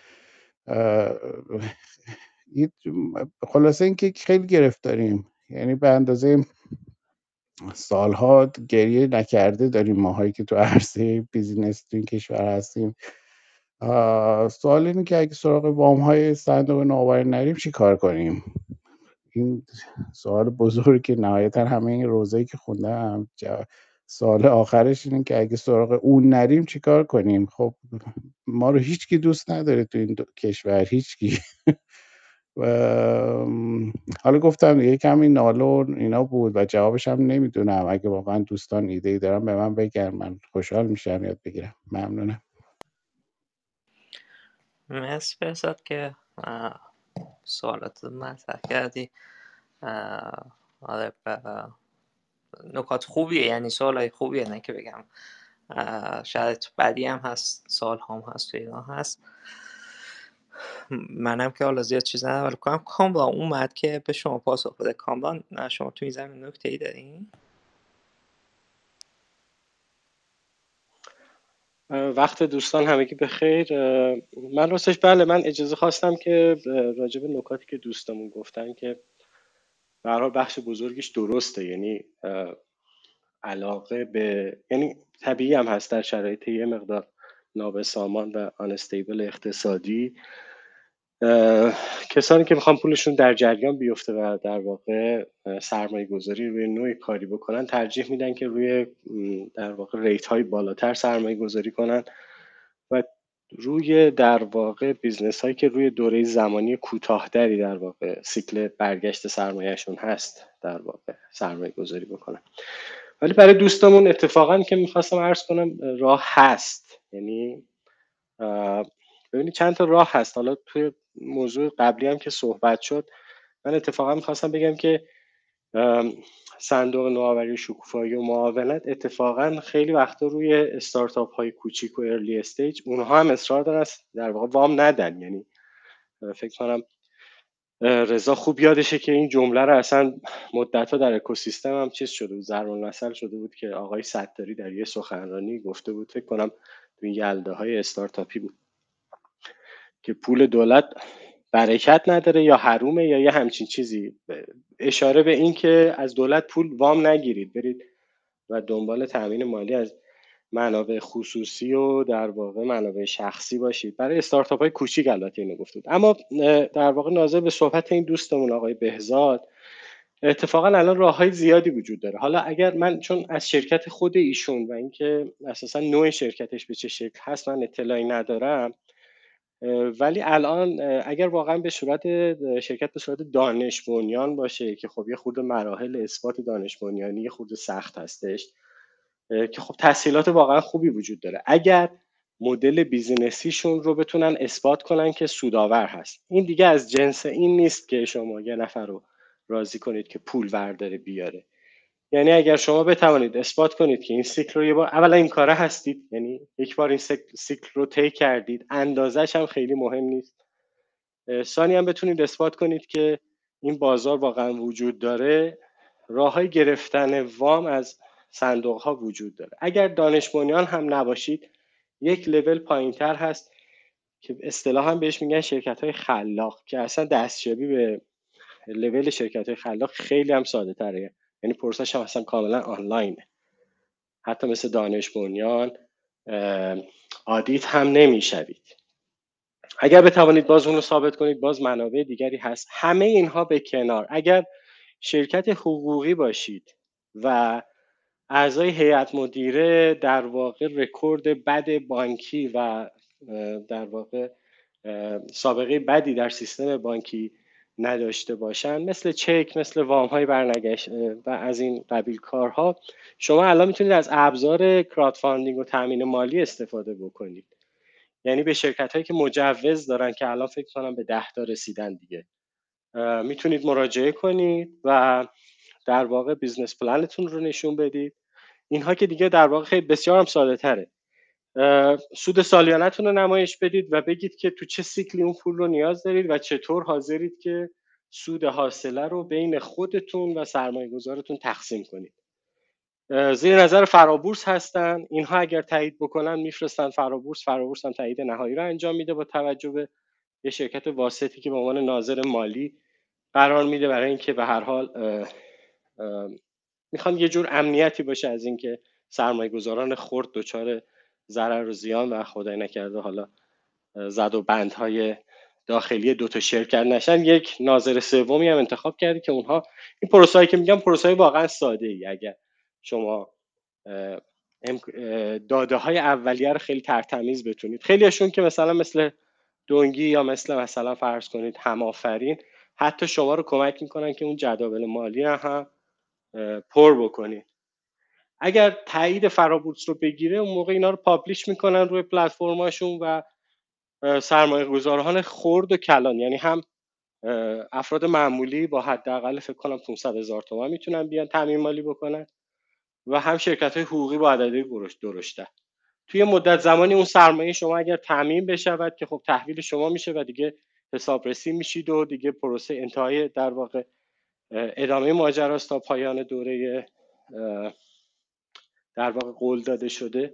خلاصه اینکه خیلی گرفتاریم. یعنی به اندازه سالها گریه نکرده داریم ماهایی که تو عرصه بیزینس تو این کشور هستیم. سوال اینه که اگه سراغ وام های صندوق نوآوری نریم چی کار کنیم؟ این سوال بزرگی نهایتا همه این روزایی که خوندم سوال آخرش اینه که اگه سراغ اون نریم چیکار کنیم؟ خب ما رو هیچکی دوست نداره تو این دو- کشور هیچکی. و حالا گفتم دیگه کمی ناله و اینا بود و جوابش هم نمی‌دونم. اگه واقعا دوستان ایده ای دارن به من بگن من خوشحال میشم یاد بگیرم. ممنونم. مرسی که سوالات مطرح کردی. آره نکات خوبیه یعنی سوال های خوبیه نه که بگم شرایط بدی هم هست سال هم هست تو ایران هست. منم که حالا زیاد چیز ندارم ولی کامران اومد که به شما پاسخ بده. کامران شما تو زمین نکته ای دارین وقت دوستان همگی به خیر. من راستش بله من اجازه خواستم که راجع به نکاتی که دوستمون گفتن که به حال بخش بزرگیش درسته. یعنی علاقه به یعنی طبیعی هم هست در شرایط یه مقدار نابسامان و آنستیبل اقتصادی. کسانی که می‌خوان پولشون در جریان بیفته و در واقع سرمایه گذاری روی نوعی کاری بکنن ترجیح میدن که روی در واقع rate های بالاتر سرمایه گذاری کنن و روی در واقع business هایی که روی دوره زمانی کوتاهتری در واقع cycle برگشت سرمایهشون هست در واقع سرمایه گذاری بکنن. ولی برای دوستامون اتفاقا که می‌خواستم عرض کنم راه هست. یعنی ببینید چند تا راه هست. حالا توی موضوع قبلی هم که صحبت شد من اتفاقا می‌خواستم بگم که صندوق نوآوری شکوفایی و معاونت اتفاقا خیلی وقتا روی استارتاپ های کوچیک و early stage اونها هم اصرار دارن در واقع وام ندن. یعنی فکر کنم رضا خوب یادشه که این جمله رو اصلا مدت ها در اکوسیستم هم چیز شده بود ضرب المثل شده بود که آقای ستاری در یه سخنرانی گفته بود فکر کنم تو یلدای استارتاپی بود. که پول دولت برکت نداره یا حرومه یا یه همچین چیزی. اشاره به این که از دولت پول وام نگیرید. برید و دنبال تامین مالی از منابع خصوصی و در واقع منابع شخصی باشید. برای استارتاپ های کوچیک البته اینو گفتید. اما در واقع ناظر به صحبت این دوستمون آقای بهزاد اتفاقا الان راه های زیادی وجود داره. حالا اگر من چون از شرکت خود ایشون و اینکه اساسا نوع شرکتش به چه شکل هست من اطلاعی ندارم ولی الان اگر واقعا به صورت شرکت به صورت دانش بنیان باشه که خب یه خورده مراحل اثبات دانش بنیانی یه خورده سخت هستش که خب تسهیلات واقعا خوبی وجود داره. اگر مدل بیزینسیشون رو بتونن اثبات کنن که سودآور هست. این دیگه از جنس این نیست که شما یه نفر رو راضی کنید که پول ورداره بیاره. یعنی اگر شما بتوانید اثبات کنید که این سیکل رو یه بار اولا این کاره هستید یعنی یک بار این سیکل رو طی کردید اندازش هم خیلی مهم نیست. ثانی هم بتونید اثبات کنید که این بازار واقعا وجود داره. راه های گرفتن وام از صندوق ها وجود داره. اگر دانش هم نباشید یک لول پایین تر هست که اصطلاحا بهش میگن شرکت های خلاق که اصلا دستیابی به لول شرکت های خلاق خیلی هم ساده تره یعنی پروسش هم اصلا کاملا آنلاینه. حتی مثل دانش بنیان آدیت هم نمی‌شوید. اگر بتوانید باز اون رو ثابت کنید باز منابع دیگری هست. همه اینها به کنار. اگر شرکت حقوقی باشید و اعضای هیئت مدیره در واقع رکورد بد بانکی و در واقع سابقه بدی در سیستم بانکی نداشته باشن مثل چک مثل وام های برنگشت و از این قبیل کارها. شما الان می‌تونید از ابزار crowdfunding و تامین مالی استفاده بکنید. یعنی به شرکت هایی که مجوز دارن که الان فکر کنم به ده تا رسیدن دیگه. می‌تونید مراجعه کنید و در واقع business plan تون رو نشون بدید. اینها که دیگه در واقع خیلی بسیار هم ساده تره سود سالیانتون رو نمایش بدید و بگید که تو چه cycle ی اون پول رو نیاز دارید و چطور حاضرید که سود حاصله رو بین خودتون و سرمایه گذارتون تقسیم کنید. زیر نظر فرابورس هستن. اینها اگر تایید بکنن میفرستن فرابورس. فرابورس هم تایید نهایی رو انجام میده با توجه به یه شرکت واسطی که به عنوان ناظر مالی قرار میده برای اینکه به هر حال می‌خوان یه جور امنیتی باشه از اینکه سرمایه گذاران خرد دچار ضرر و زیان و خدای نکرده حالا زد و بندهای داخلی دو تا شرکت نشن. یک ناظر سومی هم انتخاب کردی که اونها این پروسایی که میگم پروسای واقعا ساده ای اگر شما داده های اولیه رو خیلی ترتمیز بتونید. خیلیشون که مثلا مثل دونگی یا مثل مثلا فرض کنید همافرین حتی شما رو کمک می‌کنن که اون جداول مالی هم پر بکنید اگر تایید فرابورس رو بگیره اون موقع اینا رو پابلیش می‌کنن روی پلتفرماشون و سرمایه گذاران خرد و کلان. یعنی هم افراد معمولی با حداقل فکر کنم 500 هزار تومان می‌تونن بیان تامین مالی بکنن و هم شرکت های حقوقی با عددی درشته. توی مدت زمانی اون سرمایه شما اگر تعمین بشود که خب تحویل شما میشه و دیگه حسابرسی میشید و دیگه پروسه انتهای در واقع ادامه ماجراست تا پایان دوره در واقع قول داده شده.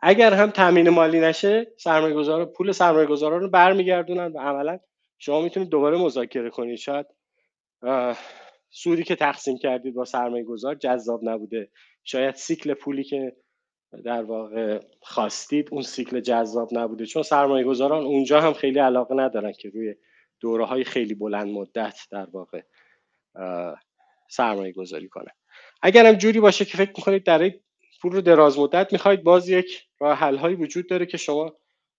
اگر هم تامین مالی نشه سرمایه گذار پول سرمایه گذاران رو برمیگردونن و عملا شما می‌تونید دوباره مذاکره کنید. شاید سودی که تقسیم کردید با سرمایه گذار جذاب نبوده. شاید سیکل پولی که در واقع خواستید اون سیکل جذاب نبوده. چون سرمایه گذاران اونجا هم خیلی علاقه ندارن که روی دوره های خیلی بلند مدت در واقع سرمایه گذاری کنن. اگر هم جوری باشه که فکر می‌کنید در پول رو دراز مدت می‌خواید باز یک راه حل هایی وجود داره که شما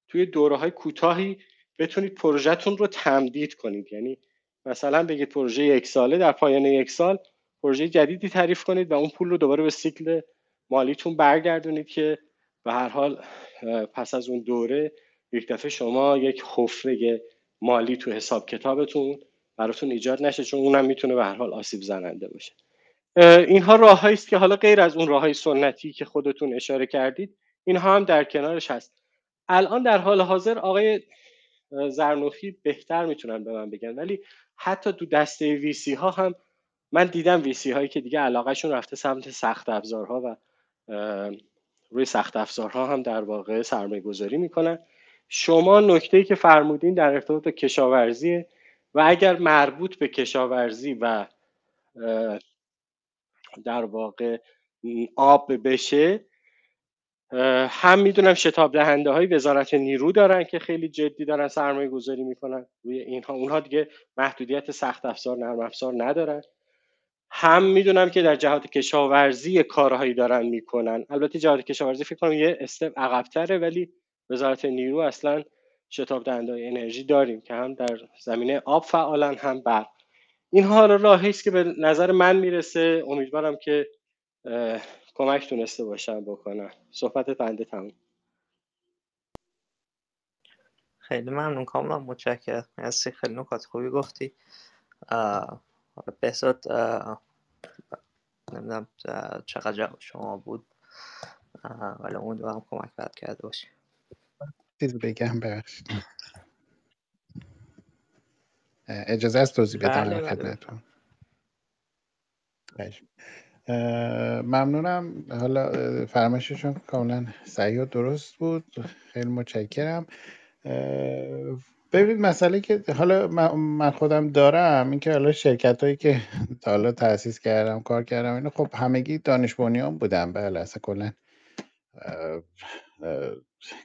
توی دوره های کوتاهی بتونید پروژهتون رو تمدید کنید. یعنی مثلا بگید پروژه یک ساله در پایان یک سال پروژه جدیدی تعریف کنید و اون پول رو دوباره به سیکل مالیتون برگردونید که به هر حال پس از اون دوره یک دفعه شما یک حفره مالی تو حساب کتابتون براتون ایجاد نشه چون اونم می‌تونه به هر حال آسیب زننده باشه. اینها راههایی است که حالا غیر از اون راههای سنتی که خودتون اشاره کردید اینها هم در کنارش هست. الان در حال حاضر آقای زرنوخی بهتر می‌تونن به من بگن ولی حتی تو دسته ویسی ها هم من دیدم ویسی هایی که دیگه علاقهشون رفته سمت سخت افزارها و روی سخت افزارها هم در واقع سرمایه گذاری می‌کنن. شما نکته که فرمودین در ارتباط با کشاورزی و اگر مربوط به کشاورزی و در واقع آب بشه. هم می‌دونم شتاب دهنده های وزارت نیرو دارن که خیلی جدی دارن سرمایه گذاری می‌کنن روی اینها. اونها دیگه محدودیت سخت افزار نرم افزار ندارن. هم می‌دونم که در جهات کشاورزی کارهایی دارن می‌کنن. البته جهات کشاورزی فکر کنم یه استپ عقبتره ولی وزارت نیرو اصلا شتاب دهنده انرژی داریم که هم در زمینه آب فعالن هم برق. اینها حالا راهی است که به نظر من می‌رسه. امیدوارم که کمک تونسته باشم بکنم. صحبت بنده تموم. خیلی ممنون کاملا. متشکرم. مرسی. خیلی نکات خوبی گفتی. بهزاد نمی‌دونم چقدر جواب شما بود. ولی امیدوارم کمک بد کرده باشی. چیز بگم ببخشید. اجازه است توضیح بدم بله بله. خدمتتون. ممنونم. حالا فرمایششون کاملا صحیح و درست بود. خیلی متشکرم. ببینید مسئله که حالا من خودم دارم این که حالا شرکت هایی که تا حالا تأسیس کردم کار کردم اینو خب همگی دانش بنیان بودم بله اصلا کلا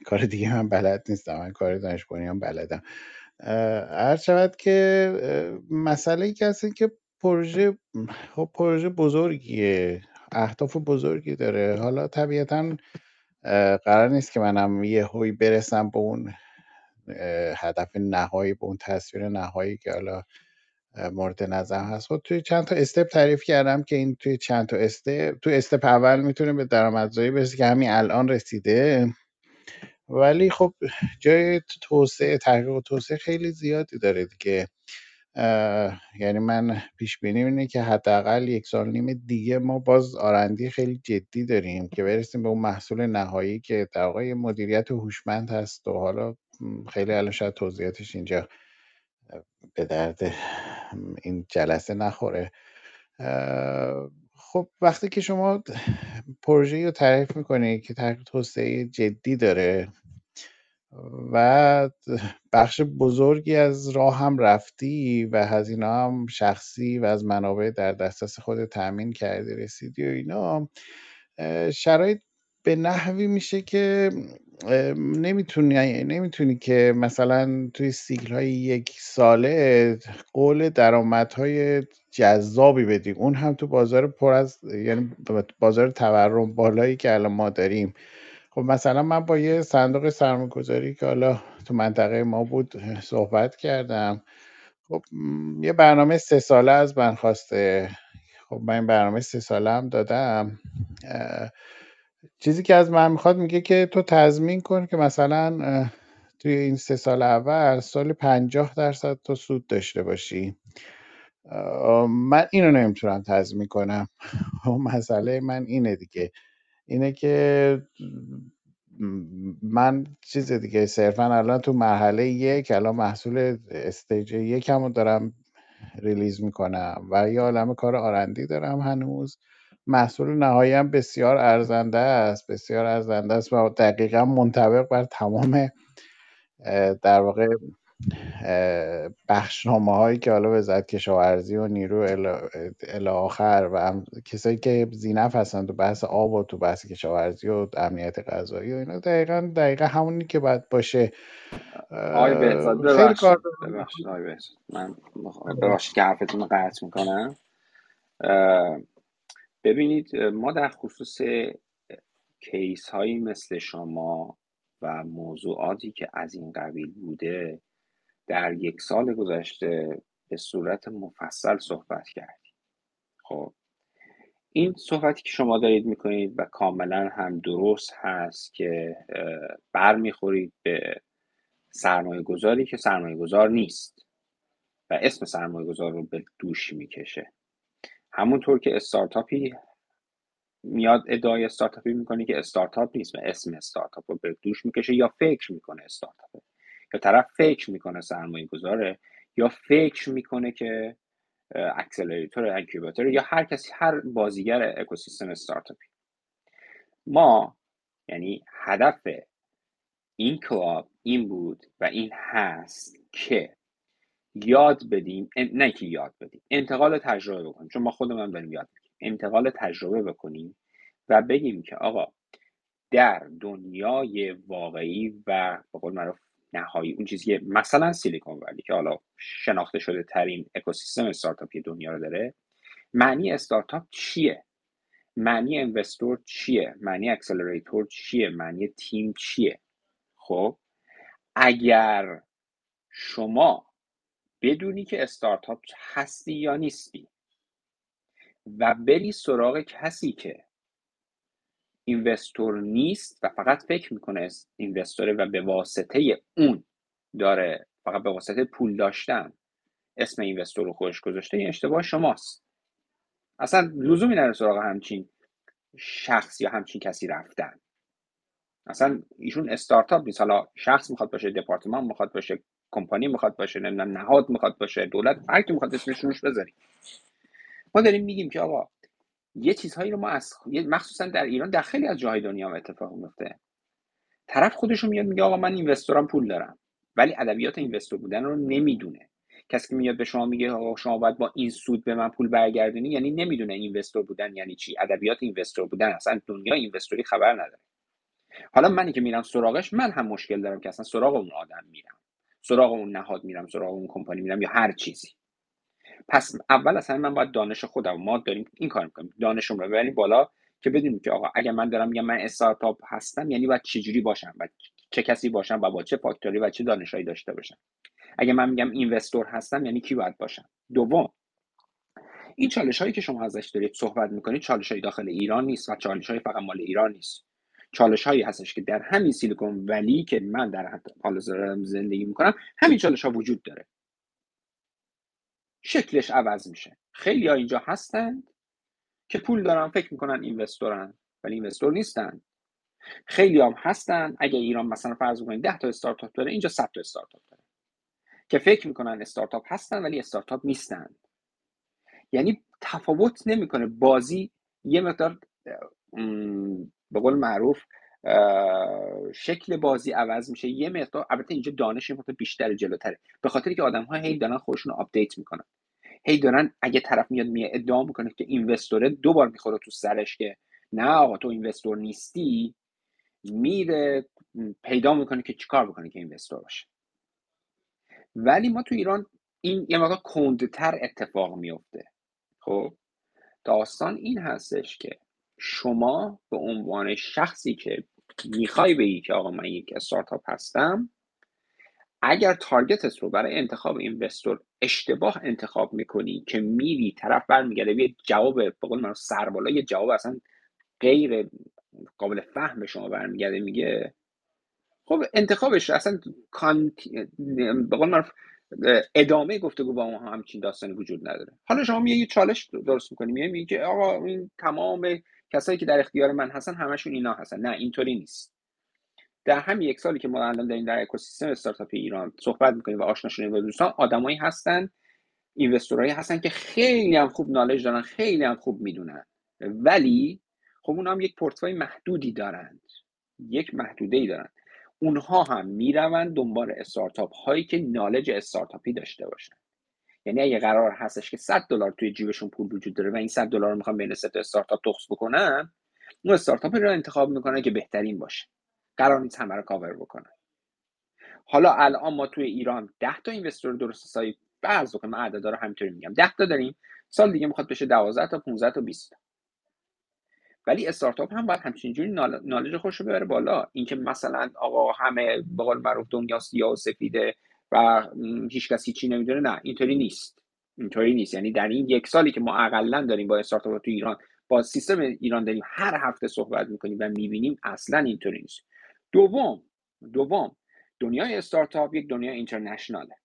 کار دیگه من بلد نیستم. من کار دانش بنیان بلدم. عرض شود که مسئله ای که که پروژه خب پروژه بزرگیه اهداف بزرگی داره. حالا طبیعتا قرار نیست که منم یه هوی برسم به اون هدف نهایی به اون تصویر نهایی که حالا مورد نظر هست. خب توی چند تا استپ تعریف کردم که این توی چند تا استپ توی استپ اول می‌تونه به درآمدزایی برسه که همین الان رسیده. ولی خب جای توسعه تحقیق و توسعه خیلی زیادی داره دیگه. یعنی من پیش بینی اینه که حداقل یک سال نیم دیگه ما باز آرندی خیلی جدی داریم که برسیم به اون محصول نهایی که در واقع مدیریت هوشمند هست و حالا خیلی الان شاید توضیحاتش اینجا به درد این جلسه نخوره. خب وقتی که شما پروژه رو تعریف می‌کنی که تحقیق توسعه جدی داره و بخش بزرگی از راه هم رفتی و هزینه هم شخصی و از منابع در دسترس خودت تأمین کردی رسیدی و اینا. شرایط به نحوی میشه که نمی‌تونی نمی‌تونی که مثلا توی سیکل های یک ساله قول درآمدهای جذابی بدی. اون هم تو بازار پر از یعنی بازار تورم بالایی که الان ما داریم. خب مثلا من با یه صندوق سرمایه‌گذاری که حالا تو منطقه ما بود صحبت کردم. خب یه برنامه سه ساله از من خواسته. خب من این برنامه سه ساله هم دادم. چیزی که از من می‌خواد میگه که تو تضمین کن که مثلا توی این سه سال اول سال پنجاه درصد تو سود داشته باشی. من اینو نمی‌تونم تضمین کنم. (laughs) مسئله من اینه دیگه. اینه که من چیز دیگه صرفا الان تو مرحله یک الان محصول استیج یکم رو دارم ریلیز می‌کنم و یه عالم کار آرندی دارم هنوز. محصول نهایی هم بسیار ارزنده است بسیار ارزنده است و دقیقا منطبق بر تمام در واقع بخشنامه هایی که حالا وزارت کشاورزی و نیرو الی آخر و هم کسایی که زینف هستن تو بحث آب و تو بحث کشاورزی و امنیت غذایی و اینا دقیقا دقیقا همونی که باید باشه. آقای بهزاد ببخشید. ببخشید آقای بهزاد. من ببخشید که حرفتون رو قطع می‌کنم. ببینید ما در خصوص کیس هایی مثل شما و موضوعاتی که از این قبیل بوده در یک سال گذشته به صورت مفصل صحبت کردیم خب این صحبتی که شما دارید می‌کنید و کاملا هم درست هست که اه، برمیخورید به سرمایه گذاری که سرمایه گذار نیست و اسم سرمایه گذار رو به دوش می‌کشه. همونطور که استارتاپی میاد ادعای استارتاپی می‌کنه که استارتاپ نیست و اسم استارتاپ رو به دوش می‌کشه یا فکر می‌کنه استارتاپه یا طرف فکر می‌کنه سرمایه گذاره یا فکر می‌کنه که accelerator incubator یا هر کسی هر بازیگر اکوسیستم استارتاپی. ما یعنی هدف این کلاب این بود و این هست که یاد بدیم نه که یاد بدیم انتقال تجربه بکنیم. چون ما خودمون داریم یاد می‌گیریم. انتقال تجربه بکنیم و بگیم که آقا در دنیای واقعی و به قول معروف نهایی. اون چیزی مثلا سیلیکون ولی که حالا شناخته شده ترین اکوسیستم استارتاپی دنیا رو داره معنی استارتاپ چیه؟ معنی اینوستور چیه؟ معنی اکسلراتور چیه؟ معنی تیم چیه؟ خب اگر شما بدونی که استارتاپ هستی یا نیستی و بری سراغ کسی که اینوستور نیست و فقط فکر می‌کنه اینوستوره و به واسطه اون داره فقط به واسطه پول داشتن اسم اینوستور رو خودش گذاشته این اشتباه شماست. اصلا لزومی نداره سراغ همچین شخص یا همچین کسی رفتن. اصلا ایشون استارتاپ نیست. حالا شخص می‌خواد باشه دپارتمان می‌خواد باشه کمپانی می‌خواد باشه نمی‌دونم نهاد می‌خواد باشه دولت هر کی می‌خواد اسمش روش بذاریم ما داریم میگیم که آقا یه چیزهایی رو ما از مخصوصا در ایران در خیلی از جاهای دنیا هم اتفاق میفته. طرف خودش میاد میگه آقا من اینوستورم پول دارم. ولی ادبیات اینوستور بودن رو نمی‌دونه. کسی که میاد به شما میگه آقا شما باید با این سود به من پول برگردونی. یعنی نمی‌دونه اینوستور بودن یعنی چی. ادبیات اینوستور بودن اصلا دنیا اینوستوری خبر نداره. حالا منی که میرم سراغش من هم مشکل دارم که اصلا سراغ اون آدم میرم. سراغ اون نهاد میرم سراغ اون کمپانی میرم یا هر چیزی. پس اول اصلا من باید دانش خودم ما داریم این کار می‌کنیم دانشم رو ببریم بالا که بدونیم که آقا اگر من دارم میگم من استارتاپ هستم یعنی باید چجوری باشم و چه کسی باشم و با چه فاکتوری و چه دانشهایی داشته باشم. اگر من میگم اینوستور هستم یعنی کی باید باشم؟ دوم این چالش هایی که شما ازش دارید صحبت می‌کنید چالش های داخل ایران نیست و چالش های فقط مال ایران نیست. چالش هایی هستش که در همین سیلیکون ولی که من در حال زندگی می‌کنم همین چالش ها وجود داره. شکلش عوض میشه. خیلی ها اینجا هستند که پول دارن فکر می‌کنن اینوستورن ولی investor نیستن. خیلی هم هستن اگه ایران مثلا فرض کنید 10 تا استارتاپ داره اینجا 100 تا استارتاپ داره. که فکر می‌کنن استارتاپ هستن ولی استارتاپ نیستن. یعنی تفاوت نمی‌کنه. بازی یه مقدار به قول معروف شکل بازی عوض میشه. یه مقدار البته اینجا دانش مقدار بیشتر جلوتره. به خاطر که آدم ها هی دارن خودشون update می‌کنن. هی دارن اگه طرف میاد میاد ادعا می‌کنه که investor ه دو بار می‌خوره تو سرش که نه آقا تو اینوستور نیستی. میره پیدا می‌کنه که چیکار بکنه که اینوستور باشه. ولی ما تو ایران این یه مقدار کندتر اتفاق میفته خب؟ داستان این هستش که شما به عنوان شخصی که می‌خوای بگی که آقا من یک استارتاپ هستم اگر تارگتت رو برای انتخاب اینوستور اشتباه انتخاب می‌کنی که میری طرف برمیگرده یه جواب به قول من سربالا یه جواب اصلا غیر قابل فهم شما برمیگرده میگه خب انتخابش اصلا کانت... به قول من ادامه گفتگو با ما همچین داستانی وجود نداره. حالا شما یه چالش درست می‌کنی میگه که آقا این تمام کسایی که در اختیار من هستن همشون اینا هستن. نه اینطوری نیست. در همین یک سالی که ما الان داریم در اکوسیستم استارتاپ ایران صحبت می‌کنیم و آشنا شدیم با دوستان آدمایی هستن اینوستورایی هستن که خیلی هم خوب نالج دارن خیلی هم خوب می‌دونن. ولی خب اونها هم یک پورتفوی محدودی دارند یک محدوده ای دارن. اونها هم می‌روند دنبال استارتاپ هایی که نالج استارتاپی داشته باشن. یعنی اگه قرار هستش که 100 دلار توی جیبشون پول وجود داره و این 100 دلار رو می‌خوان بین سه تا استارتاپ تخص بکنن اون استارتاپی رو انتخاب می‌کنن که بهترین باشه. قرار نیست همه رو کاور بکنن حالا الان ما توی ایران 10 تا اینوستور درست حسابی بعض که من عددا رو همینطوری میگم. 10 تا داریم سال دیگه می‌خواد بشه 12 تا 15 تا 20 تا. ولی استارتاپ هم باید همچین جوری نالج خودش رو ببره بالا. اینکه مثلا آقا همه به قول معروف دنیا سیاه و سفیده و هیچ کسی چی نمی‌دونه نه اینطوری نیست. اینطوری نیست. یعنی در این یک سالی که ما اقلا داریم با استارتاپ تو ایران با سیستم ایران داریم هر هفته صحبت می‌کنیم و می‌بینیم اصلا اینطوری نیست. دوم دوم دنیای استارتاپ یک دنیا اینترنشناله.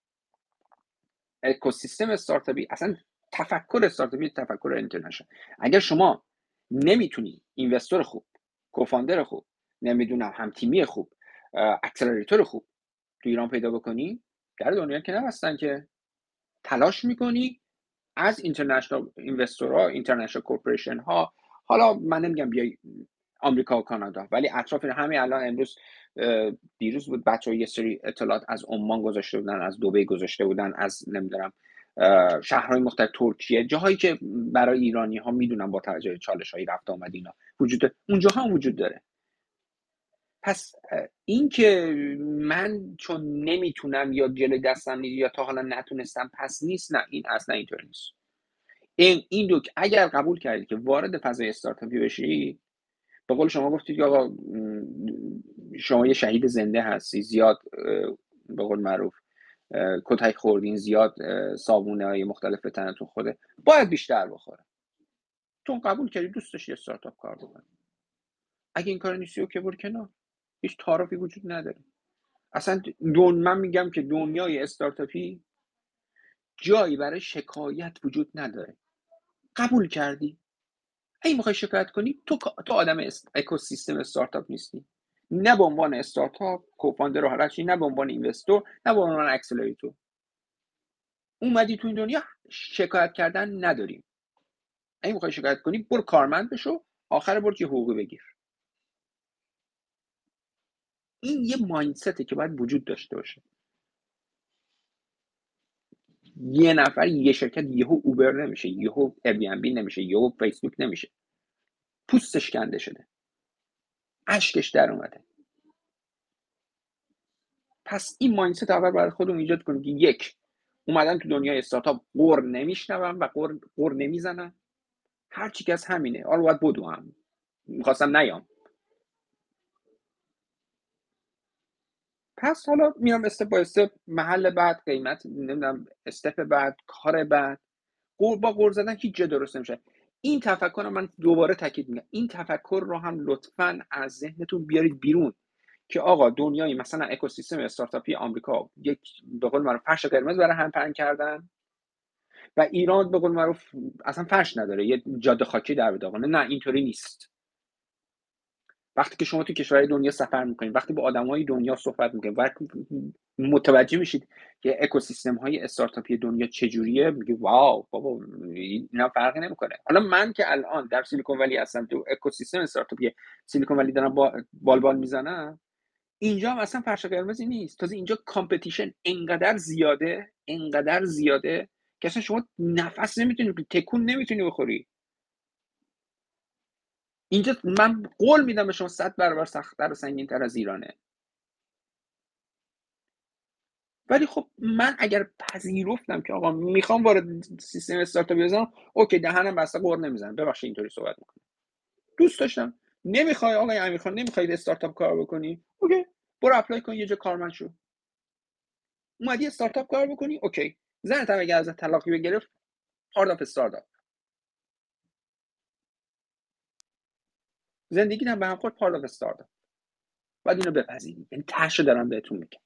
اکوسیستم استارتاپی اصلا تفکر استارتاپی تفکر international. اگر شما نمی‌تونی investor خوب co-founder خوب نمی‌دونم هم تیمی خوب accelerator خوب تو ایران پیدا بکنی در دنیا که نبستن که تلاش می‌کنی از international investor ها international corporation ها حالا من نمیگم بیای آمریکا و کانادا ولی اطراف همه الان امروز دیروز بود بچه یه سری اطلاعات از عمان گذاشته بودن از دوبه گذاشته بودن از نمی‌دونم شهرهای مختلف ترکیه جاهایی که برای ایرانی ها می‌دونم با توجه چالش هایی رفت آمد اینا وجود اونجا هم وجود داره. پس این که من چون نمی‌تونم یا جلوی دستم نیست یا تا حالا نتونستم پس نیست نه این اصلا اینطور نیست. این این دو اگر قبول کردید که وارد فضای استارتاپی بشی به قول شما گفتید که آقا شما یه شهید زنده هستی زیاد به قول معروف کتک خوردین زیاد صابونه های مختلف به تنتون خوده باید بیشتر بخوره. چون قبول کردی دوست داشتی استارتاپ کار بکنی. اگه این کار نیستی که برو کنار. هیچ تعارفی وجود نداره. اصلا دون من میگم که دنیای استارتاپی جایی برای شکایت وجود نداره. قبول کردی. اگه می‌خوای شکایت کنی تو تو آدم اکوسیستم استارتاپ نیستی. نه به عنوان استارتاپ کوفاندر و هرچی نه به عنوان اینوستور نه به عنوان اکسلراتور اومدی تو این دنیا شکایت کردن نداریم. اگه می‌خوای شکایت کنی برو کارمند بشو آخر برو یه حقوقی بگیر. این یه مایندسته که باید وجود داشته باشه. یه نفر یه شرکت یهو اوبر نمیشه یهو بی نمیشه یهو فیسبوک نمیشه. پوستش کنده شده. اشکش در اومده. پس این مایندست اول برای خودمون ایجاد کنیم که یک اومدن تو دنیای استارتاپ قر نمیشنوم و قر, قر نمی‌زنم هر چی که از همینه. آره باید بدو هم می‌خواستم نیام. پس حالا میام استپ با استپ محل بعد قیمت نمی‌دونم استپ بعد کار بعد. با قور زدن هیچ جا درست نمیشه. این تفکر من دوباره تاکید میگم این تفکر رو هم لطفا از ذهنتون بیارید بیرون که آقا دنیای مثلا اکوسیستم استارتاپی آمریکا یک به قول معروف فرش قرمز برای هم پهن کردن و ایران به قول معروف اصلا فرش نداره. یه جاده خاکی در بداغانه نه اینطوری نیست. وقتی که شما تو کشورهای دنیا سفر می‌کنید وقتی با آدمای دنیا صحبت می‌کنید وقتی متوجه میشید که اکوسیستم های استارتاپی دنیا چجوریه میگه wow بابا اینا فرقی نمی‌کنه. حالا من که الان در سیلیکون ولی هستم تو اکوسیستم استارتاپی سیلیکون ولی دارم با بالبال می‌زنم اینجا هم اصلا فرش قرمزی نیست. تازه اینجا competition انقدر زیاده انقدر زیاده که اصلا شما نفس نمی‌تونی تکون نمی‌تونی بخوری. اینجا من قول میدم به شما صد برابر سختتر و سنگین تر از ایرانه. ولی خب من اگر پذیرفتم که آقا می‌خوام وارد سیستم استارتاپ بزنم okay دهنم بسته غر نمی‌زنم. ببخشید اینطوری صحبت می‌کنم. دوست داشتم. نمی‌خوای آقای امیرخان نمی‌خوای استارتاپ کار بکنی؟ okay برو apply کن یه جا کارمند شو. اومدی استارتاپ کار بکنی؟ okay. زنت هم اگه ازت طلاق بگیره پارت اف استارتاپ زندگی هم به هم خورد پارت اف استارتاپ باید اینو بپذیرید. یعنی تاشو دارم بهتون میگم.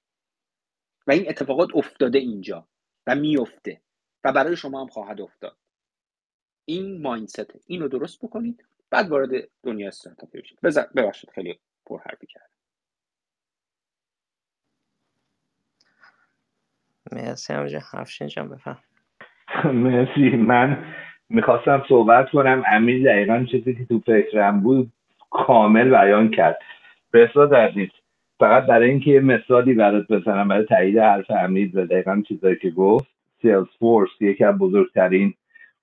و این اتفاقات افتاده اینجا و میفته و برای شما هم خواهد افتاد. این مایندسته اینو درست بکنید. بعد وارد دنیا استارتاپ بشید. ببخشید خیلی پر حرفی کرد مرسی همجا. هفشین جان بفهم. (laughs) مرسی. من می‌خواستم صحبت کنم. امیر دقیقا چیزی که تو فکرم بود کامل بیان کرد. بسیار عزیز فقط برای اینکه یه مثالی برات بزنم برای تایید حرف امیر و دقیقا چیزایی که گفت سیلز فورس یکی از بزرگترین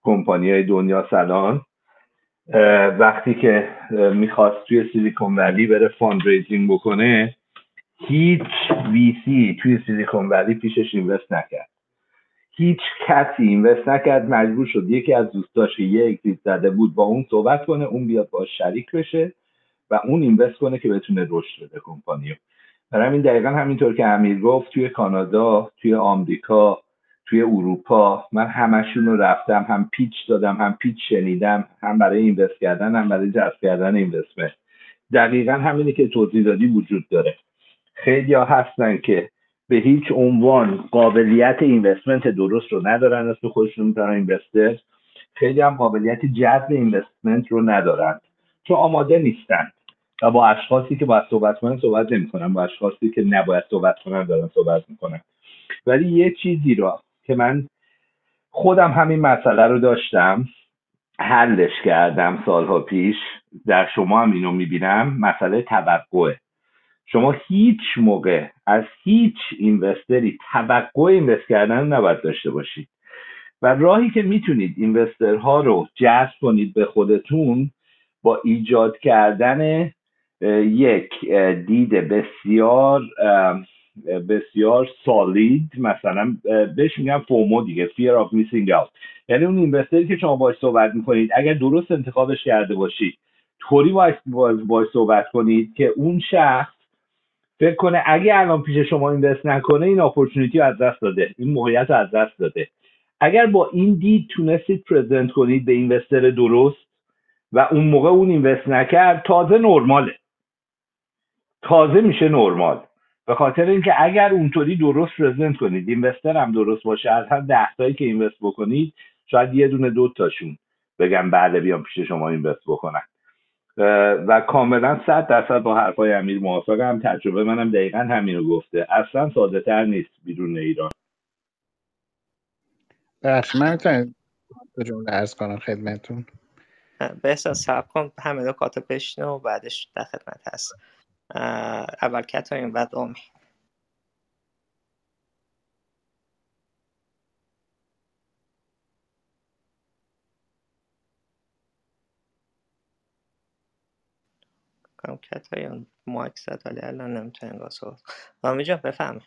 کمپانی های دنیا سلان وقتی که می‌خواست توی سیلیکون ولی بره فاندریزینگ بکنه هیچ ویسی توی سیلیکون ولی پیشش اینوست نکرد. هیچ کسی اینوست نکرد مجبور شد. یکی از دوستاش یه اکزیت زده بود با اون صحبت کنه اون بیاد با شریک بشه و اون اینوست کنه که بتونه رشد بده کمپانیو برای همین دقیقا همینطور که امیر گفت توی کانادا توی آمریکا توی اروپا من همشون رو رفتم هم پیچ دادم هم پیچ شنیدم هم برای اینوست کردن هم برای جذب کردن اینوستمنت. دقیقا همینی که توضیح دادی وجود داره. خیلی هستن که به هیچ عنوان قابلیت اینوستمنت درست رو ندارن اسم خودشون می‌تونن اینوستر. خیلی هم قابلیت جذب اینوستمنت رو ندارن. چون آماده نیستن. و با اشخاصی که باید صحبت کنن صحبت نمی‌کنن. با اشخاصی که نباید صحبت کنن دارن صحبت می‌کنن. ولی یه چیزی رو که من خودم همین مسئله رو داشتم حلش کردم سالها پیش. در شما هم اینو می‌بینم. مسئله توقعه. شما هیچ موقع از هیچ اینوستری توقع اینوست کردن نباید داشته باشید. و راهی که می‌تونید اینوسترها رو جذب کنید به خودتون با ایجاد کردن یک دید بسیار بسیار سالید مثلا بهش میگم فومو دیگه fear of missing out. یعنی اون اینوستری که شما باش صحبت می‌کنید اگر درست انتخابش کرده باشید طوری باش, باش صحبت کنید که اون شخص فکر کنه اگه الان پیش شما اینوست نکنه این اپورتونیتی از دست داده. این موقعیت از دست داده. اگر با این دید تونستید پرزنت کنید به اینوستر درست و اون موقع اون اینوست نکرد تازه نرماله. تازه میشه نرمال. به خاطر اینکه اگر اونطوری درست پرزنت کنید اینوستر هم درست باشه از هر ده تایی که اینوست بکنید شاید یه دونه دو تاشون بگم بله بیام پیش شما اینوست بکنن و کاملا صد درصد با حرفای امیر موافقم. تجربه منم دقیقا همین رو گفته. اصلا ساده تر نیست بیرون ایران. بخش من می‌تونم دو جمله ارز کنم خدمتون بهسا سب کن همه نکات بشنه و بعدش در خدمت هست. اول کتاین بعد اومی کنم کتاین مایک زد ولی الان نمی‌تونه انگاه صحبت آمی جان بفهمه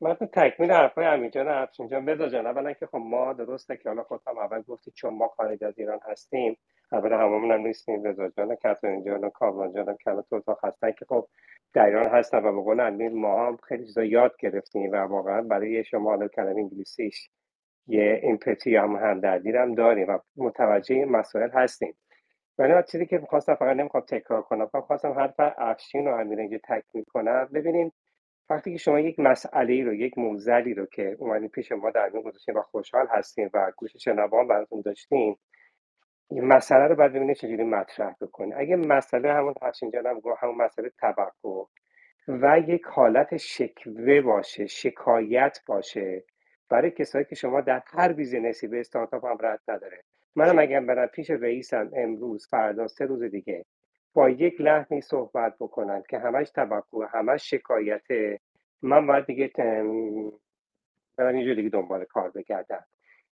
من تو تکمیل حرفای امیرجان افشین جان. بذار جان اولا که خب ما درسته که حالا خودم اول گفتی چون ما خارج از ایران هستیم اول هممون هم نیستیم. رضا جان کاترین جان و جان هم تو اتاق هستن که خب در ایران هستن و به قول امیر ما هم خیلی چیزا یاد گرفتیم و واقعا برای شما حالا کلمه انگلیسیش یه امپاتی هم همدردی هم داریم و متوجه این مسائل هستیم. ولی چیزی که می‌خواستم فقط نمی‌خوام تکرار کنم فقط خواستم حرف افشین و امیر اینجا تکمیل کنم ببینیم وقتی که شما یک مسئله رو یک موزلی رو که اومدین پیش ما در میون گذاشتین و خوشحال هستیم و گوش شنوان براتون داشتیم این مسئله رو باید ببینید چجوری مطرح بکنید اگه مسئله همون افشین جانم گفت همون مسئله توقع و یک حالت شکوه باشه شکایت باشه برای کسایی که شما در هر بیزینسی به استارتاپ هم رد نداره. منم اگر برم پیش رئیسم امروز فردا سه روز دیگه با یک لحنی صحبت بکنن که همش توقع همش شکایته من باید دیگه برم اینجور دیگه دنبال کار بگردم.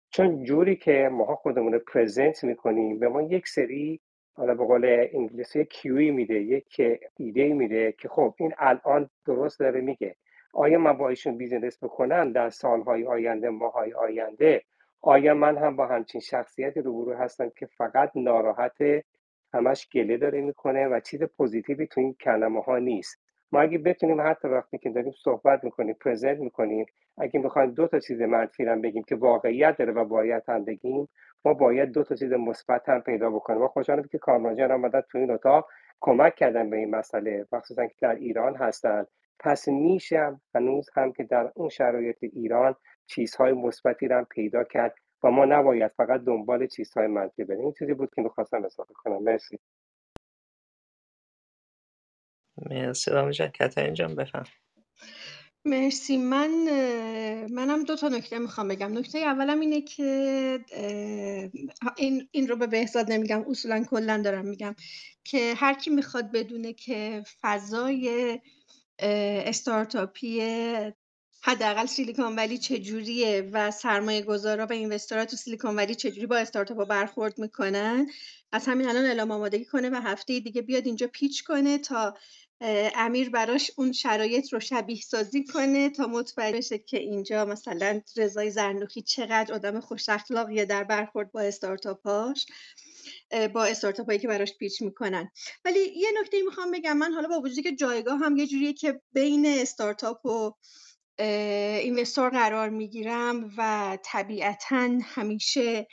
چون جوری که ما خودمون رو present می‌کنیم به ما یک سری حالا به قول انگلیسی cue ی میده یک ایده میده که خب این الان درست داره میگه. آیا من با ایشون business بکنم در سالهای آینده ماهای آینده؟ آیا من هم با همچین شخصیتی روبرو هستم که فقط ناراحت همش گله داره می‌کنه و چیز positive ی تو این کلمه ها نیست؟ ما اگه بتونیم حتی وقتی که داریم صحبت می‌کنیم present می‌کنیم اگه می‌خوایم دو تا چیز منفی هم بگیم که واقعیت داره و باید هم بگیم ما باید دو تا چیز مثبت هم پیدا بکنیم. ما خوشحالم که کارمان جان آمدن تو این اتاق کمک کردن به این مسئله. مخصوصا که در ایران هستن. پس میشم هنوز هم که در اون شرایط ایران چیزهای مثبتی رو هم پیدا کرد و ما نباید فقط دنبال چیزهای منفی بریم. این چیزی بود که می‌خواستم اضافه کنم. مرسی. مرسی. رامی جان کترین جان بفهم. مرسی. من منم دو تا نکته می‌خوام بگم. نکته اولم اینه که این, این رو به بهزاد نمیگم اصولا کلا دارم میگم که هر کی می‌خواد بدونه که فضای استارتاپی حداقل سیلیکون ولی چجوریه و سرمایه گذارا و اینوستورها تو سیلیکون ولی چجوری با استارتاپ برخورد می‌کنن؟ از همین الان اعلام آمادگی کنه و هفته دیگه بیاد اینجا پیچ کنه تا امیر براش اون شرایط رو شبیه سازی کنه تا مطمئن بشه که اینجا مثلا رضای زرنوخی چقدر آدم خوش اخلاقیه در برخورد با استارتاپاش با استارتاپ هایی که براش پیچ می‌کنن. ولی یه نکته می‌خوام بگم. من حالا با وجودی که جایگاه هم یه جوریه که بین استارتاپ و اینوستور قرار می‌گیرم و طبیعتا همیشه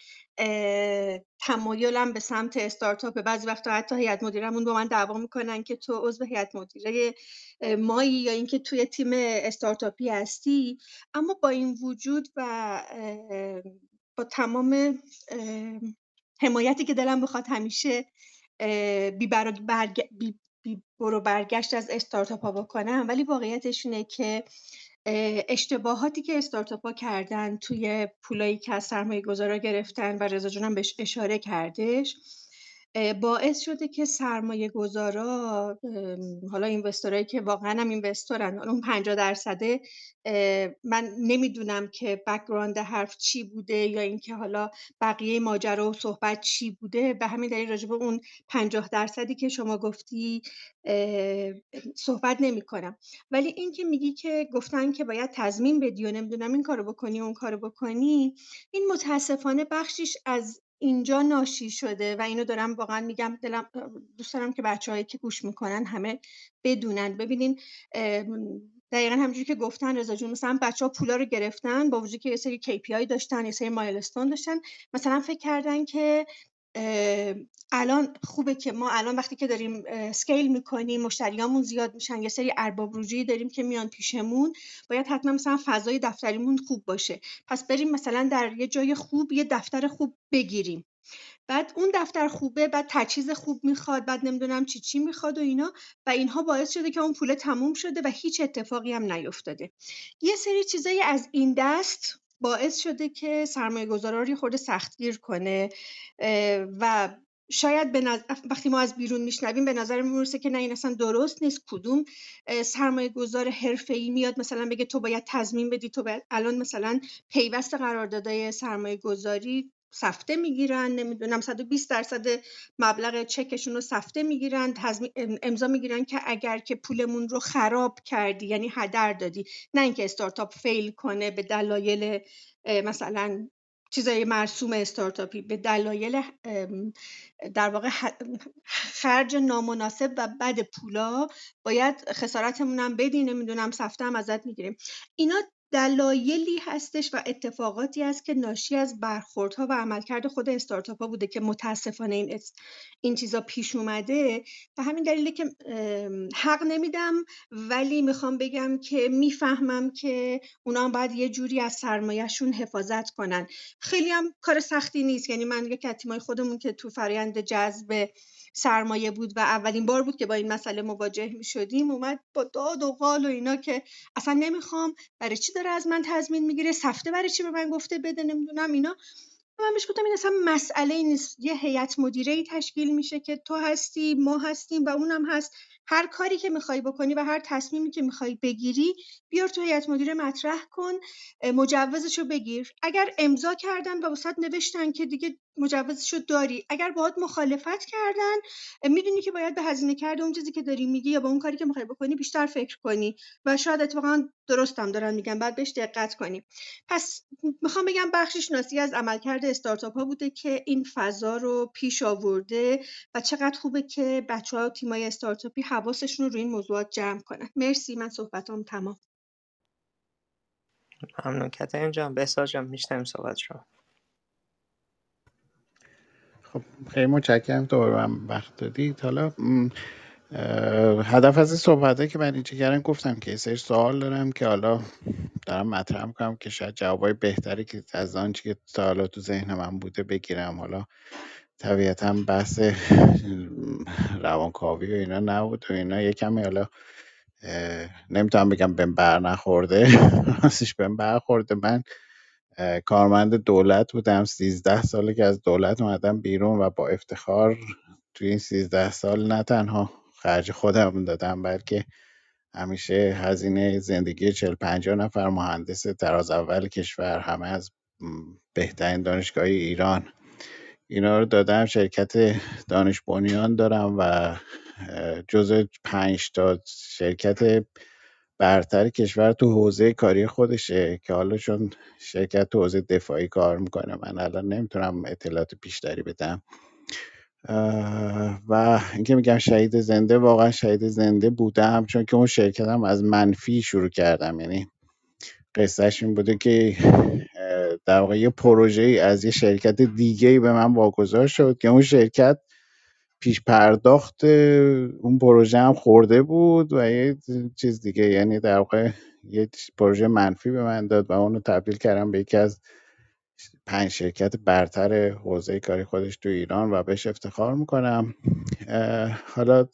تمایلم به سمت استارتاپ. بعضی وقتا حتی هیئت مدیرمون با من دعوا می‌کنن که تو عضو هیئت مدیره مایی یا اینکه توی تیم استارتاپی هستی. اما با این وجود و با تمام حمایتی که دلم بخواد همیشه بی, برگ... بی... بی برو برگشت از استارتاپ ها بکنم. ولی واقعیتش اینه که اشتباهاتی که ها کردن توی پولایی که از سرمایه گذارا گرفتن و رضا جونم بهش اشاره کردش. باعث شده که سرمایه گذارا حالا اینوستورایی که واقعا هم اینوستورن اون 50 درصده من نمی‌دونم که بکگراند حرف چی بوده یا اینکه حالا بقیه ماجرا و صحبت چی بوده. به همین دلیل راجع به اون 50 درصدی که شما گفتی صحبت نمی کنم ولی اینکه میگی که گفتن که باید تضمین بدی و نمی‌دونم این کارو بکنی اون کارو بکنی این متاسفانه بخشیش از اینجا ناشی شده و اینو دارم واقعا میگم دلم دوست دارم که بچه‌هایی که گوش می‌کنن همه بدونن. ببینین دقیقا همونجوری که گفتن رضا جون مثلا بچه ها پولا رو گرفتن با وجودی که یه سری KPI داشتن یه سری مایلستون داشتن. مثلا فکر کردن که الان خوبه که ما الان وقتی که داریم سکیل می‌کنیم مشتریامون زیاد میشن یه سری ارباب رجوعی داریم که میان پیشمون باید حتما مثلا فضای دفتریمون خوب باشه. پس بریم مثلا در یه جای خوب یه دفتر خوب بگیریم. بعد اون دفتر خوبه بعد تجهیز خوب می‌خواد بعد نمی‌دونم چی چی می‌خواد و اینا و اینها باعث شده که اون پول تموم شده و هیچ اتفاقی هم نیفتاده. یه سری چیزایی از این دست باعث شده که سرمایه گذارا خورده سختگیر کنه و شاید به نظر... وقتی ما از بیرون میشنویم به نظر می‌رسه که نه این اصلا درست نیست. کدوم سرمایه گذار حرفه ای میاد مثلا بگه تو باید تضمین بدی تو باید الان مثلا پیوست قراردادهای سرمایه گذاری سفته می‌گیرن نمی‌دونم 120 درصد مبلغ چکشون رو سفته می‌گیرن امضا می‌گیرن که اگر که پولمون رو خراب کردی یعنی هدر دادی نه اینکه استارتاپ فیل کنه به دلایل مثلا چیزای مرسوم استارتاپی به دلایل در واقع خرج نامناسب و بد پولا باید خسارتمون هم بدی نمی‌دونم سفته هم ازت می‌گیریم. اینا دلایلی هستش و اتفاقاتی است که ناشی از برخوردها و عملکرد خود استارتاپ‌ها بوده که متاسفانه این این چیزا پیش اومده. و همین دلیله که حق نمیدم ولی می‌خوام بگم که می‌فهمم که اونا هم باید یه جوری از سرمایهشون حفاظت کنن. خیلی هم کار سختی نیست. یعنی من یک تیمای خودمون که تو فرایند جذب سرمایه بود و اولین بار بود که با این مسئله مواجه می شدیم اومد با داد و قال و اینا که اصلا نمی‌خوام برای چی داره از من تضمین می‌گیره سفته برای چی به من گفته بده نمی‌دونم اینا. من بهش گفتم این اصلا مسئله نیست یه هیئت مدیره ای تشکیل میشه که تو هستی ما هستیم و اونم هست. هر کاری که می‌خوای بکنی و هر تصمیمی که می‌خوای بگیری بیار تو هیئت مدیره مطرح کن مجوزشو بگیر. اگر امضا کردن و وسط نوشتن که دیگه مجوزشو داری اگر باهات مخالفت کردن می‌دونی که باید به هزینه کرده اون چیزی که داری میگی یا با اون کاری که می‌خوای بکنی بیشتر فکر کنی و شاید اتفاقا درستم دارن میگن بعد بهش دقت کنی. پس می‌خوام بگم بخشش ناسی از عملکرد استارتاپ ها بوده که این فضا رو پیش آورده و چقدر خوبه که بچه ها تیمای استارتاپی حواسشون رو روی این موضوعات جمع کنن. مرسی من صحبتام تمام. ممنون. کترین جان بساج جان میشنم صحبت شما. خب خیلی متشکرم دوباره من وقت دادید. حالا هدف از این صحبته که من اینجا کردم گفتم که یه سری سوال دارم که حالا دارم مطرح می‌کنم که شاید جوابای بهتری که از آنچه که تا حالا تو ذهن من بوده بگیرم. حالا طبیعتا بحث روانکاوی و اینا نبود و اینا یه کمی حالا نمی‌تونم بگم بهم بر نخورده راستش بهم برخورده من کارمند دولت بودم. سیزده ساله که از دولت اومدم بیرون و با افتخار توی این سیزده سال نه تنها خرج خودم دادم بلکه همیشه هزینه زندگی چل پنجاه نفر مهندس تراز اول کشور همه از بهترین دانشگاه ایران. اینا رو دادم. شرکت دانش بنیان دارم و جزء پنج تا شرکت برتر کشور تو حوزه کاری خودشه که حالا چون شرکت تو حوزه دفاعی کار می‌کنه من الان نمی‌تونم اطلاعات بیشتری بدم. و اینکه میگم شهید زنده واقعا شهید زنده بودم چون که اون شرکتم از منفی شروع کردم. یعنی قصهش این بوده که در واقع یه پروژه ای از یه شرکت دیگه به من واگذار شد که اون شرکت پیش پرداخت اون پروژه هم خورده بود و یه چیز دیگه یعنی در واقع یه پروژه منفی به من داد و اونو تبدیل کردم به یکی از پنج شرکت برتر حوزه کاری خودش تو ایران و بهش افتخار می‌کنم. حالا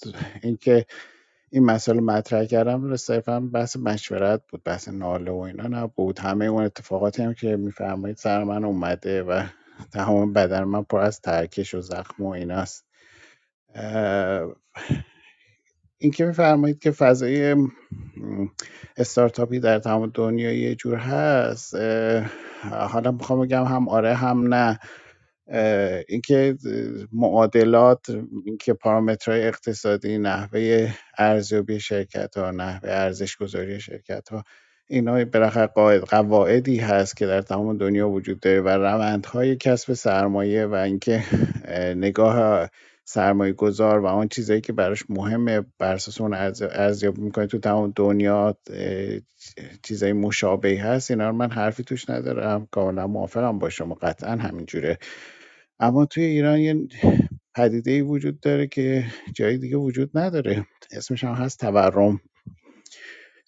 اینکه این مسئله مطرح کردم صرفا بحث مشورت بود بحث ناله و اینا نبود. همه اون اتفاقاتی هم که میفرمایید سر من اومده و (laughs) تمام بدن من پر از ترکش و زخم و ایناست. این که میفرمایید که فضای استارتاپی در تمام دنیا یه جور هست حالا می‌خوام بگم هم آره هم نه. اینکه معادلات اینکه پارامترهای اقتصادی نحوه ارزیابی شرکت ها نحوه ارزش گذاری شرکت ها اینا بالاخره قواعدی هست که در تمام دنیا وجود داره و روندهای کسب سرمایه و اینکه اه، نگاه سرمایه گذار و آن چیزایی که براش مهمه بر اساس اون ارز- ارزیابی می‌کنه تو تمام دنیا چیزای مشابهی هست اینا رو من حرفی توش ندارم. کاملا موافقم با شما قطعا همینجوره اما توی ایران یه پدیده ای وجود داره که جای دیگه وجود نداره. اسمش هم هست تورم.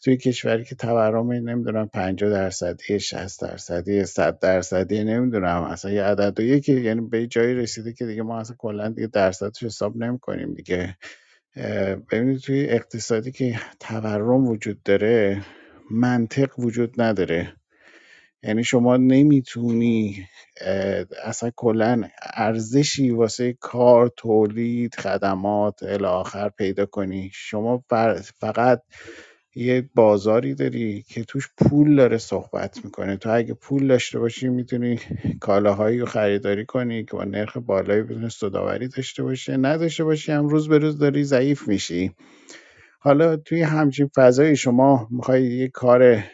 توی کشوری که تورم نمی‌دونم 50 درصدی 60 درصدی 100 درصدی نمی‌دونم اصلا یه عددیه که یعنی به جایی رسیده که دیگه ما اصلا کلا دیگه درصدش حساب نمی‌کنیم دیگه. ببینید توی اقتصادی که تورم وجود داره منطق وجود نداره. یعنی شما نمی‌تونی اصلا کلا ارزشی واسه کار تولید خدمات الی آخر پیدا کنی. شما فقط یه بازاری داری که توش پول داره صحبت می‌کنه. تو اگه پول داشته باشی می‌تونی کالاهایی رو خریداری کنی که با نرخ بالایی بدون سوداوری داشته باشه نداشته باشی هم روز به روز داری ضعیف میشی. حالا توی همچین فضایی شما می‌خوای یه کار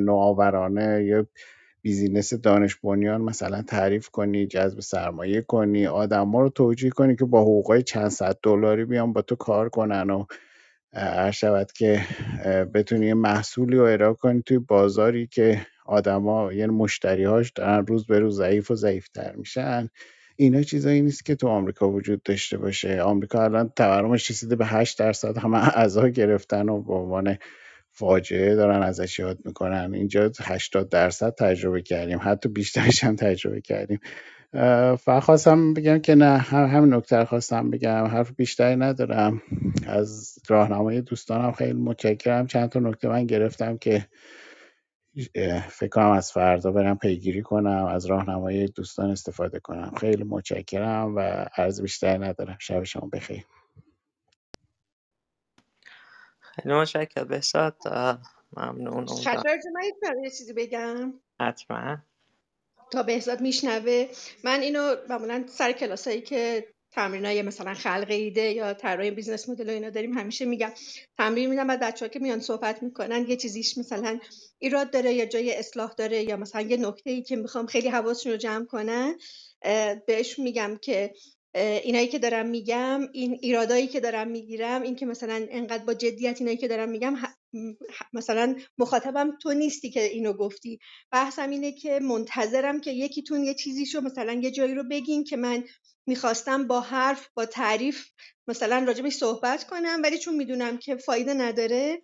نوآورانه یا بیزینس دانش بنیان مثلا تعریف کنی جذب سرمایه کنی آدما رو توجیه کنی که با حقوقای چند صد دلاری بیان با تو کار کنن و عرض شود که بتونی یه محصولی رو ارائه کنی توی بازاری که آدما یعنی مشتریهاش دارن روز به روز ضعیف و ضعیفتر میشن. اینا چیزایی نیست که تو آمریکا وجود داشته باشه. آمریکا الان تورمش رسیده به 8 درصد همه اعضا گرفتن و به عنوان فاجعه دارن ازش یاد می‌کنن. اینجا 80 درصد تجربه کردیم. حتی بیشترش هم تجربه کردیم. فقط خواستم بگم که نه هم همین نکته رو خواستم بگم. حرف بیشتری ندارم. از راهنمای دوستانم خیلی متشکرم. چند تا نکته من گرفتم که فکر کنم از فردا برم پیگیری کنم از راهنمای دوستان استفاده کنم. خیلی متشکرم و عرض بیشتری ندارم. شب شما بخیر. خیلی متشکرم. بهزاد ممنون. خطر من یه چیزی بگم. حتما. تا بهزاد میشنوه. من اینو معمولا سر کلاسایی که تمرینای مثلا خلق ایده یا طراحی business model و اینا داریم همیشه میگم. تمرین میدم بعد بچه‌ها که میان صحبت می‌کنن یه چیزیش مثلا ایراد داره یا جای اصلاح داره یا مثلا یه نکته ای که می‌خوام خیلی حواسشون رو جمع کنن بهش میگم که اینایی که دارم میگم این ایرادایی که دارم می‌گیرم این که مثلا انقدر با جدیت اینایی که دارم میگم مثلا مخاطبم تو نیستی که اینو گفتی. بحثم اینه که منتظرم که یکیتون یه چیزیشو مثلا یه جایی رو بگین که من می‌خواستم با حرف با تعریف مثلا راجبش صحبت کنم ولی چون می‌دونم که فایده نداره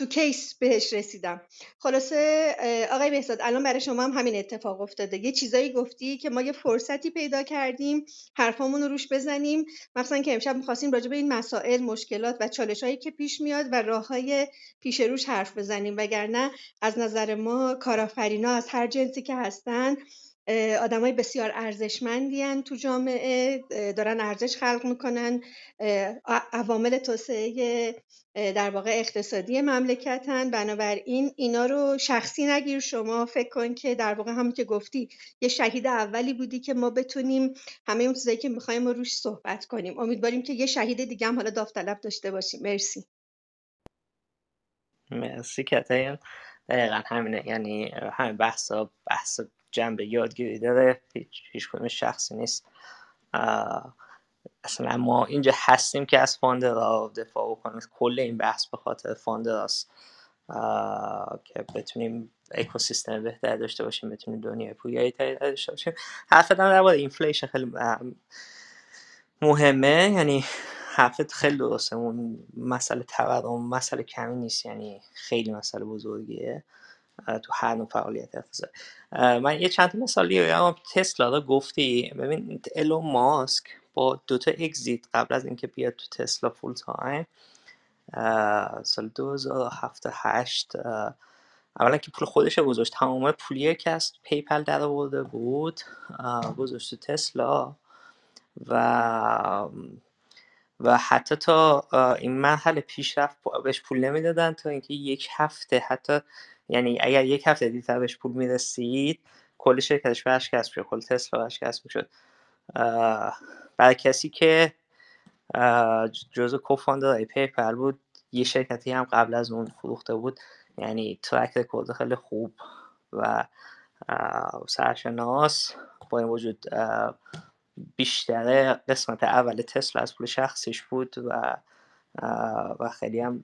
تو کیس بهش رسیدم. خلاصه آقای بهزاد الان برای شما هم همین اتفاق افتاده. یه چیزایی گفتی که ما یه فرصتی پیدا کردیم حرفامون رو روش بزنیم. مثلا که امشب می‌خواستیم راجع به این مسائل مشکلات و چالش که پیش میاد و راه پیش روش حرف بزنیم. وگرنه از نظر ما کارآفرینا از هر جنسی که هستن آدمای بسیار ارزشمندی تو جامعه دارن ارزش خلق می‌کنن. عوامل توسعه در واقع اقتصادی مملکتن. بنابراین اینا رو شخصی نگیر. شما فکر کن که در واقع همون که گفتی یه شهید اولی بودی که ما بتونیم همه اون چیزایی که می‌خوایم رو روش صحبت کنیم. امیدواریم که یه شهید دیگه هم حالا داوطلب داشته باشیم. مرسی. مرسی کتاین دقیقا همینه. یعنی همین بحثا بحث جنبه یادگیری داره. هیچ هیچ کدوم شخصی نیست. اصلا ما اینجا هستیم که از فاندرا دفاع کنیم کل این بحث به خاطر فاندراست. که بتونیم اکوسیستم بهتر داشته باشیم بتونیم دنیای پویاتری داشته باشیم. حرف در درباره inflation خیلی مهمه. یعنی حرفت خیلی درسته. اون مسئله تورم مسئله کمی نیست. یعنی خیلی مسئله بزرگیه. تو هر نوع فعالیت اقتصادی من یه چند مثالی بگم. تسلا رو گفتی. ببین ایلون ماسک با دوتا exit قبل از اینکه بیاد تو تسلا full time سال 2007 8 اولا که پول خودش رو گذاشت. تمام پولیه که از پیپل در آورده بود گذاشت تسلا. و و حتی تا این مرحله پیشرفت بهش پول نمی‌دادن تا اینکه یک هفته حتی یعنی اگر یک هفته دیرتر بهش پول می‌رسید کل شرکتش ورشکست می‌شد کل تسلا ورشکست می‌شد. برای کسی که جزو co-founder های PayPal بود یه شرکتی هم قبل از اون فروخته بود یعنی track record خیلی خوب و سرشناس با این وجود بیشتر قسمت اول تسلا از پول شخصیش بود و و خیلی هم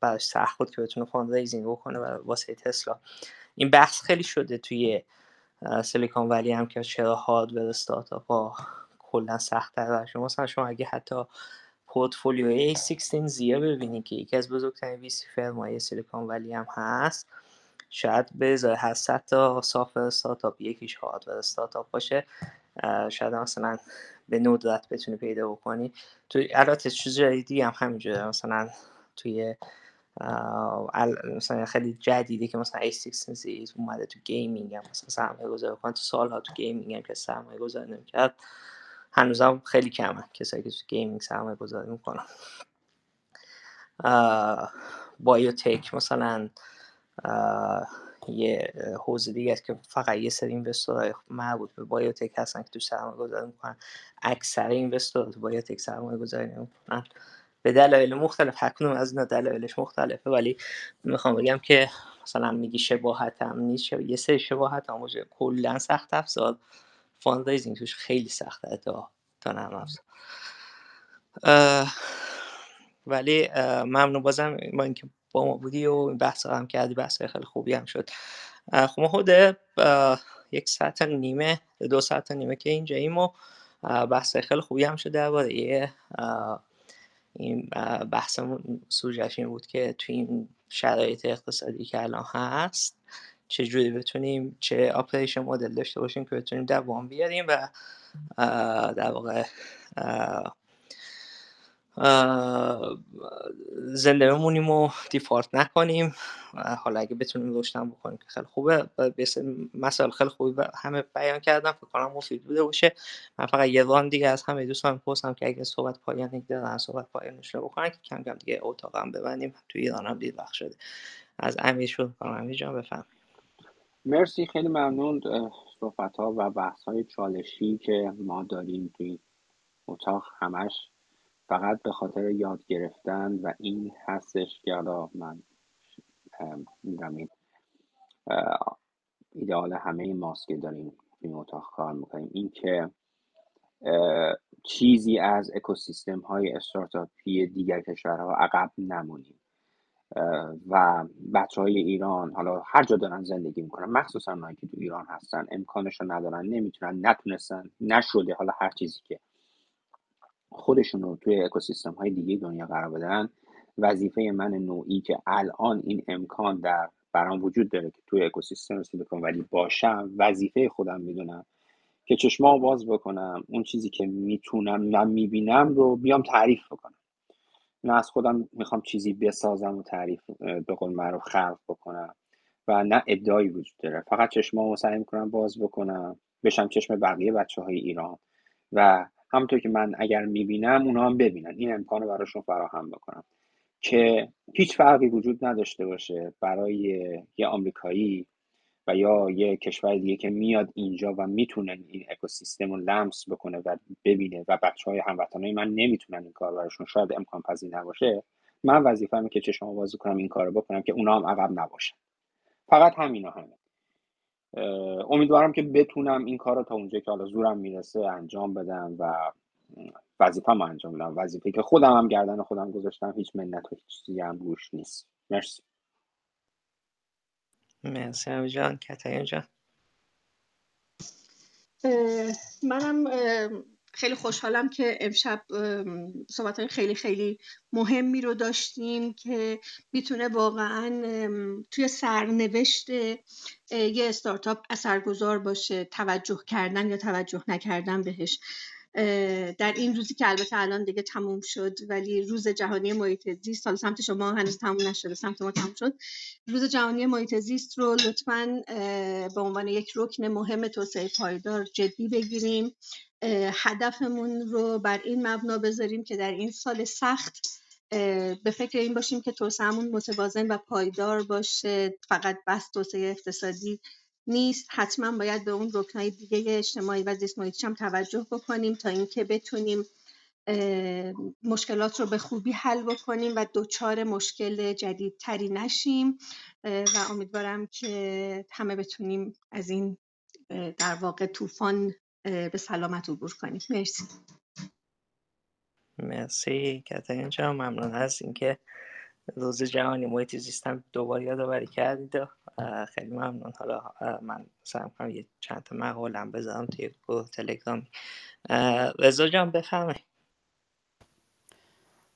براش سخت بود که بتونه fundraising بکنه واسه تسلا. این بحث خیلی شده توی سیلیکون ولی هم که چرا hardware startup ها کلا سخت تر شما. مثلا شما اگه حتی portfolio ی a16z یه ببینید که یکی از بزرگترین VC firm ای سیلیکون ولی هم هست شاید به ازای هر صد تا software startup یکیش hardware startup باشه. شاید مثلا به ندرت بتونی پیدا بکنی. تو البته چیز جدیدی هم همینجوره. مثلا توی مثلا خیلی جدیدی که مثلا a16z اومده تو gaming هم مثلا سرمایه گذاری کنن تو سالها تو gaming هم که سرمایه گذاری نمی‌کرد هنوزم خیلی کمه کسایی که تو gaming سرمایه گذاری می‌کنن biotech مثلا یه حوزه دیگه است که فقط یه سری investor های مربوط به biotech هستن که تو سرمایه گذاری می‌کنن. اکثر investor تو biotech سرمایه گذاری نمی‌کنن. به دلایل مختلف کدوم از اینا دلایلش مختلفه ولی می‌خوام بگم که مثلا میگی شباهت هم نیست یه سری شباهت هم وجود کلا سخت افزار. fundraising توش خیلی سخته تا تا نرم افزار. ولی ممنون بازم با اینکه با ما بودی و این بحث هم کردی بحث خیلی خوبی هم شد. خب ما حدود یک ساعت نیمه دو ساعت نیمه که اینجا ایم و بحث خیلی خوبی هم شد درباره این بحثمون سوژش بود که توی این شرایط اقتصادی که الان هست چجوری بتونیم چه آپریشن مدل داشته باشیم که بتونیم دوام بیاریم و در واقع زنده بمونیم و دیفالت نکنیم. حالا اگه بتونیم روشتن بکنیم که خیلی خوبه. مسائل خیلی خوبی همه بیان کردم فکر کنم مفید بوده باشه. من فقط یه وان دیگه از همه دوستان پرسم که اگه صحبت پایانی دارن صحبت پایانش رو بکنن که کم کم دیگه اتاقم ببندیم. توی ایران هم دید وقت شده. از امیر شروع کنم امیر جان بفهم مرسی. خیلی ممنون. صحبت ها و بحث های چالشی که ما داریم توی اتاق همش. فقط به خاطر یاد گرفتن و این هستش که حالا من می‌دونم این ایدئال همه ماست که داریم این اتاق کار می‌کنیم. این که چیزی از اکوسیستم های استارتاپی دیگر کشورها عقب نمونیم. و بچه های ایران حالا هر جا دارن زندگی می‌کنن مخصوصا اونایی که تو ایران هستن امکانش رو ندارن نمی‌تونن نتونستن نشده حالا هر چیزی که خودشون رو توی اکوسیستم های دیگه دنیا قرار بدن. وظیفه من نوعی که الان این امکان در برام وجود داره که توی اکوسیستم سیلیکون ولی باشم وظیفه خودم می‌دونم که چشما باز بکنم اون چیزی که می‌تونم من می‌بینم رو بیام تعریف بکنم. نه از خودم می‌خوام چیزی بسازم و تعریف به قول معروف خلق بکنم و نه ادعایی وجود داره. فقط چشما سعی می‌کنم باز بکنم بشم چشم بقیه بچه های ایران و همونطور که من اگر می‌بینم اونا هم ببینن. این امکان رو براشون فراهم بکنم. که هیچ فرقی وجود نداشته باشه برای یه آمریکایی و یا یه کشور دیگه که میاد اینجا و می‌تونه این اکوسیستم رو لمس بکنه و ببینه و بچه های هموطنهای من نمی‌تونن این کار براشون شاید امکان پذیر نباشه من وظیفه‌مه که چشم بازی کنم این کارو بکنم که اونا هم عقب نباشن. فقط همینا همه. امیدوارم که بتونم این کار رو تا اونجا که حالا زورم می‌رسه انجام بدم و وظیفه ما انجام بدم. وظیفه که خودم هم گردن خودم گذاشتم هیچ منت و هیچ چیزی هم روش نیست. مرسی. مرسی جان. کتاین جان. منم خیلی خوشحالم که امشب صحبت های خیلی خیلی مهمی رو داشتیم که می‌تونه واقعا توی سرنوشت یه استارتاپ اثرگذار باشه توجه کردن یا توجه نکردن بهش. در این روزی که البته الان دیگه تموم شد ولی روز جهانی محیط زیست سال سمت شما هنوز تموم نشده سمت ما تموم شد. روز جهانی محیط زیست رو لطفا به عنوان یک رکن مهم توسعه پایدار جدی بگیریم. هدفمون رو بر این مبنا بذاریم که در این سال سخت به فکر این باشیم که توسعهمون متوازن و پایدار باشه. فقط بس توسعه اقتصادی نیست. حتما باید به اون رکنهای دیگه اجتماعی و زیست هم توجه بکنیم تا اینکه بتونیم مشکلات رو به خوبی حل بکنیم و دچار مشکل جدیدتری نشیم. و امیدوارم که همه بتونیم از این در واقع طوفان به سلامت عبور کنیم مرسی. مرسی. کاترین جان ممنون از اینکه روز جهانی محیط زیستم دوباره یادآوری کردید خیلی ممنون. حالا من سعی کنم یه چند تا مقالم بذارم توی گروه تلگرامی. رضا جان بفرمایید.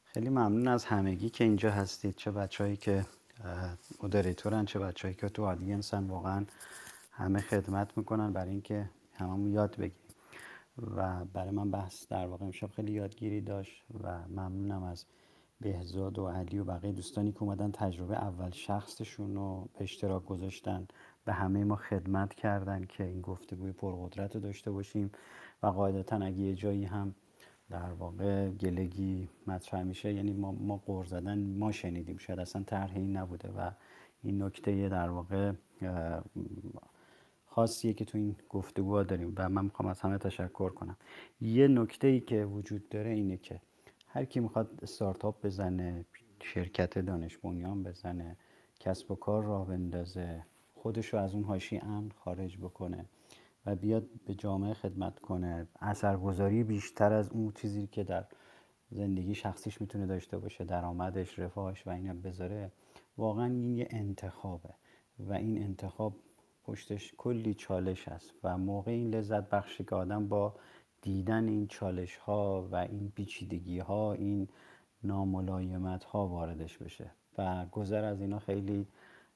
خیلی ممنون از همگی که اینجا هستید. چه بچههایی که مدریتورن چه بچههایی که تو آدینسن. واقعا همه خدمت می‌کنن. برای اینکه هممون یاد بگیریم. و برای من بحث در واقع امشب خیلی یادگیری داشت و ممنونم از بهزاد و علی و بقیه دوستانی که اومدن تجربه اول شخصشون رو به اشتراک گذاشتن به همه ما خدمت کردن که این گفتگوی پرقدرت رو داشته باشیم. و قاعدتا اگه یه جایی هم در واقع گلگی مطرح میشه یعنی ما, ما قور زدن ما شنیدیم. شاید اصلا طرح نبوده و این نکته در واقع خاصیه که تو این گفتگوها داریم و من می‌خوام از همه تشکر کنم. یه نکته ای که وجود داره اینه که هر کی می‌خواد استارتاپ بزنه شرکت دانش بنیان بزنه کسب و کار راه بندازه خودش رو از اون هاشی امن خارج بکنه و بیاد به جامعه خدمت کنه اثرگذاری بیشتر از اون چیزی که در زندگی شخصیش می‌تونه داشته باشه درآمدش رفاهش و اینا بذاره واقعا این یه انتخابه و این انتخاب پشتش کلی چالش هست و موقع این لذت بخشی که آدم با دیدن این چالش ها و این پیچیدگی ها این ناملایمت ها واردش بشه و گذر از اینا خیلی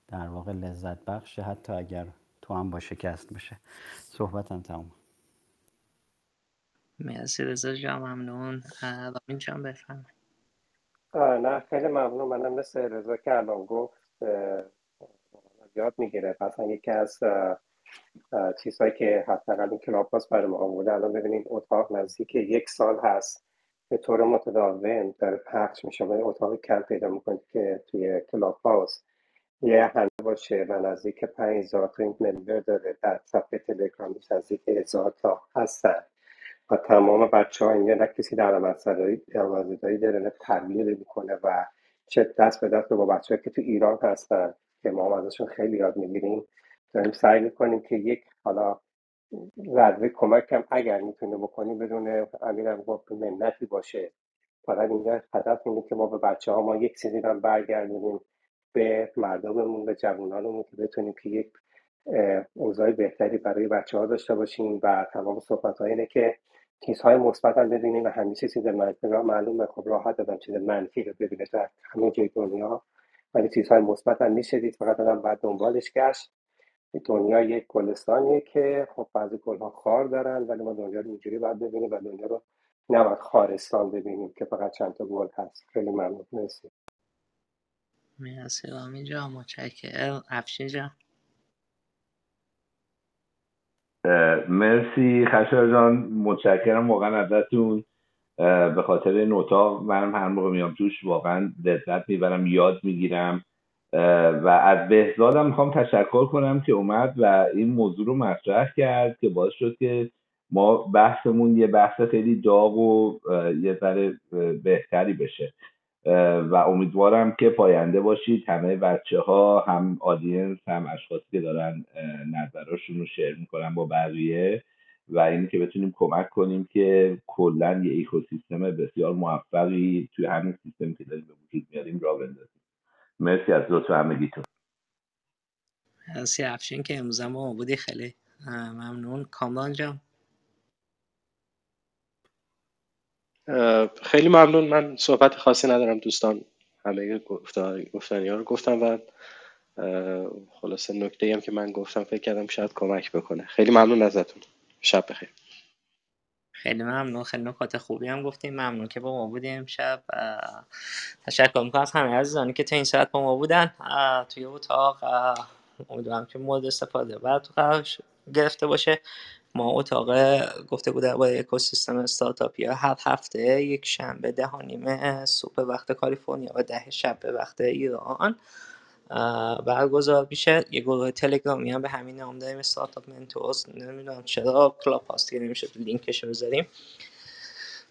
در واقع لذت بخشه حتی اگر تو هم با شکست بشه. صحبتم تموم مرسی رضا جان ممنون. و جان بفهم نه خیلی ممنون. منم مثل رضا که الان گفت یاد می‌گیره. مثلا یکی از چیزهایی که حداقل این کلاب هاست برای ما آورده. الان ببینید اتاق نزدیک یک سال هست به طور متداوم داره پخش میشه و اتاق کم پیدا می‌کنید که توی کلاب هاست. یه هنده باشه و نزدیک پنج هزار تا این ممبر داره. در صفحه تلگرامی نزدیک هزار تا هستن. و تمام بچه ها اینجا نه کسی در مزدایی داره نه تبلیغ می‌کنه و چه دست به دست با بچه که تو ایران هستن که ما ازشون خیلی یاد می‌گیریم. داریم سعی می‌کنیم که یک حالا ضربه کمک هم اگر می‌تونه بکنیم بدون امیرم گفت منتی باشه. فقط اینجا هدف اینه که ما به بچه ها ما یک چیزی هم برگردونیم به مردممون به جوانانمون که بتونیم که یک اوضاع بهتری برای بچه ها داشته باشیم و تمام صحبت اینه که چیزهای مثبت هم ببینیم و همیشه چیز منفی معلومه. خب راحت دادم چیز منفی رو ببینه در همه جای دنیا. ولی چیزهای مثبت هم میشه دید فقط آدم بعد دنبالش گشت. دنیا یک گلستانیه که خب بعضی گلها خار دارن ولی ما دنیا رو اینجوری باید ببینیم و دنیا رو نباید خارستان ببینیم که فقط چند تا گل هست. خیلی ممنون. مرسی. مرسی. متشکرم. افشین جان. مرسی خشار جان. متشکرم واقعا ازتون. به خاطر این اتاق منم هر موقع میام توش واقعا لذت می‌برم یاد می‌گیرم. و از بهزادم می‌خوام تشکر کنم که اومد و این موضوع رو مطرح کرد که باعث شد که ما بحثمون یه بحث خیلی داغ و یه ذره بهتری بشه. و امیدوارم که پاینده باشید همه بچه ها هم آدینس هم اشخاصی که دارن نظراشون رو شیر می‌کنن با بقیه. و اینی که بتونیم کمک کنیم که کلا یه ایکوسیستم بسیار موفقی توی همین سیستم که داریم به وجود میاریم را بندازیم. مرسی از لطف همگیتون مرسی افشین که امروز ما بودی. خیلی ممنون. کامران جان. خیلی ممنون. من صحبت خاصی ندارم. دوستان همه گفتنی ها رو گفتم و خلاصه نکته هم که من گفتم فکر کردم شاید کمک بکنه. خیلی ممنون ازتون. شب بخیر. خیلی ممنون خیلی نکات خوبی هم گفتیم. ممنون که با ما بودیم شب تشکر می‌کنم از همه عزیزانی که تا این ساعت با ما بودن. توی اتاق امیدوارم که مورد استفاده بعد گرفته باشه. ما اتاق گفته بوده با اکوسیستم استارتاپی ها هر هفته یک شنبه ده و نیمه صبح وقت کالیفرنیا و ده شب به وقت ایران. برگزار میشه. یه گروه تلگرامی هم به همین نام داریم. استارتاپ منتورز نمی‌دونم چرا کلاب هاست که نمیشه لینکش بذاریم.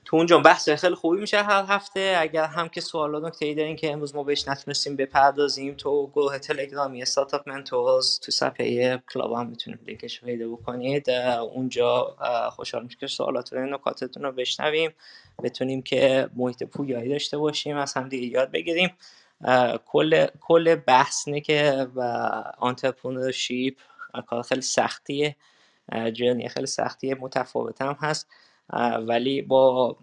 تو اونجا بحث خیلی خوبی میشه هر هفته. اگر هم که سوال و نکته دارین که امروز ما بهش نتونستیم بپردازیم تو گروه تلگرامی Startup Mentors تو صفحه کلاب هم می‌تونید لینکش پیدا بکنید. اونجا خوشحال میشه که سوالاتون نکاتتون رو بشنویم. بتونیم که محیط پویایی داشته باشیم از هم دیگه یاد بگیریم. کل کل بحث اینه که entrepreneurship کار خیلی سختیه journey خیلی سختیه متفاوت هم هست. ولی با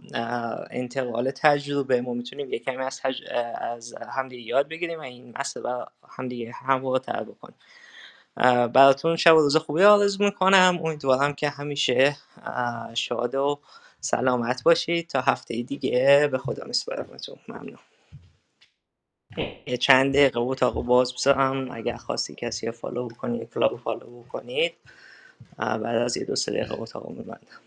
انتقال تجربه ما می‌تونیم یه کمی از, تج... از همدیگه یاد بگیریم و این مسئله همدیگه هموار تر بکنیم براتون شب و روز خوبی آرزو می‌کنم. امیدوارم که همیشه شاد و سلامت باشید. تا هفته دیگه به خدا میسپارمتون ممنون. چند دقیقه اتاق باز بذارم. اگر خواستی کسی follow بکنید club follow بکنید. بعد از یه دو سه دقیقه اتاق میبندم.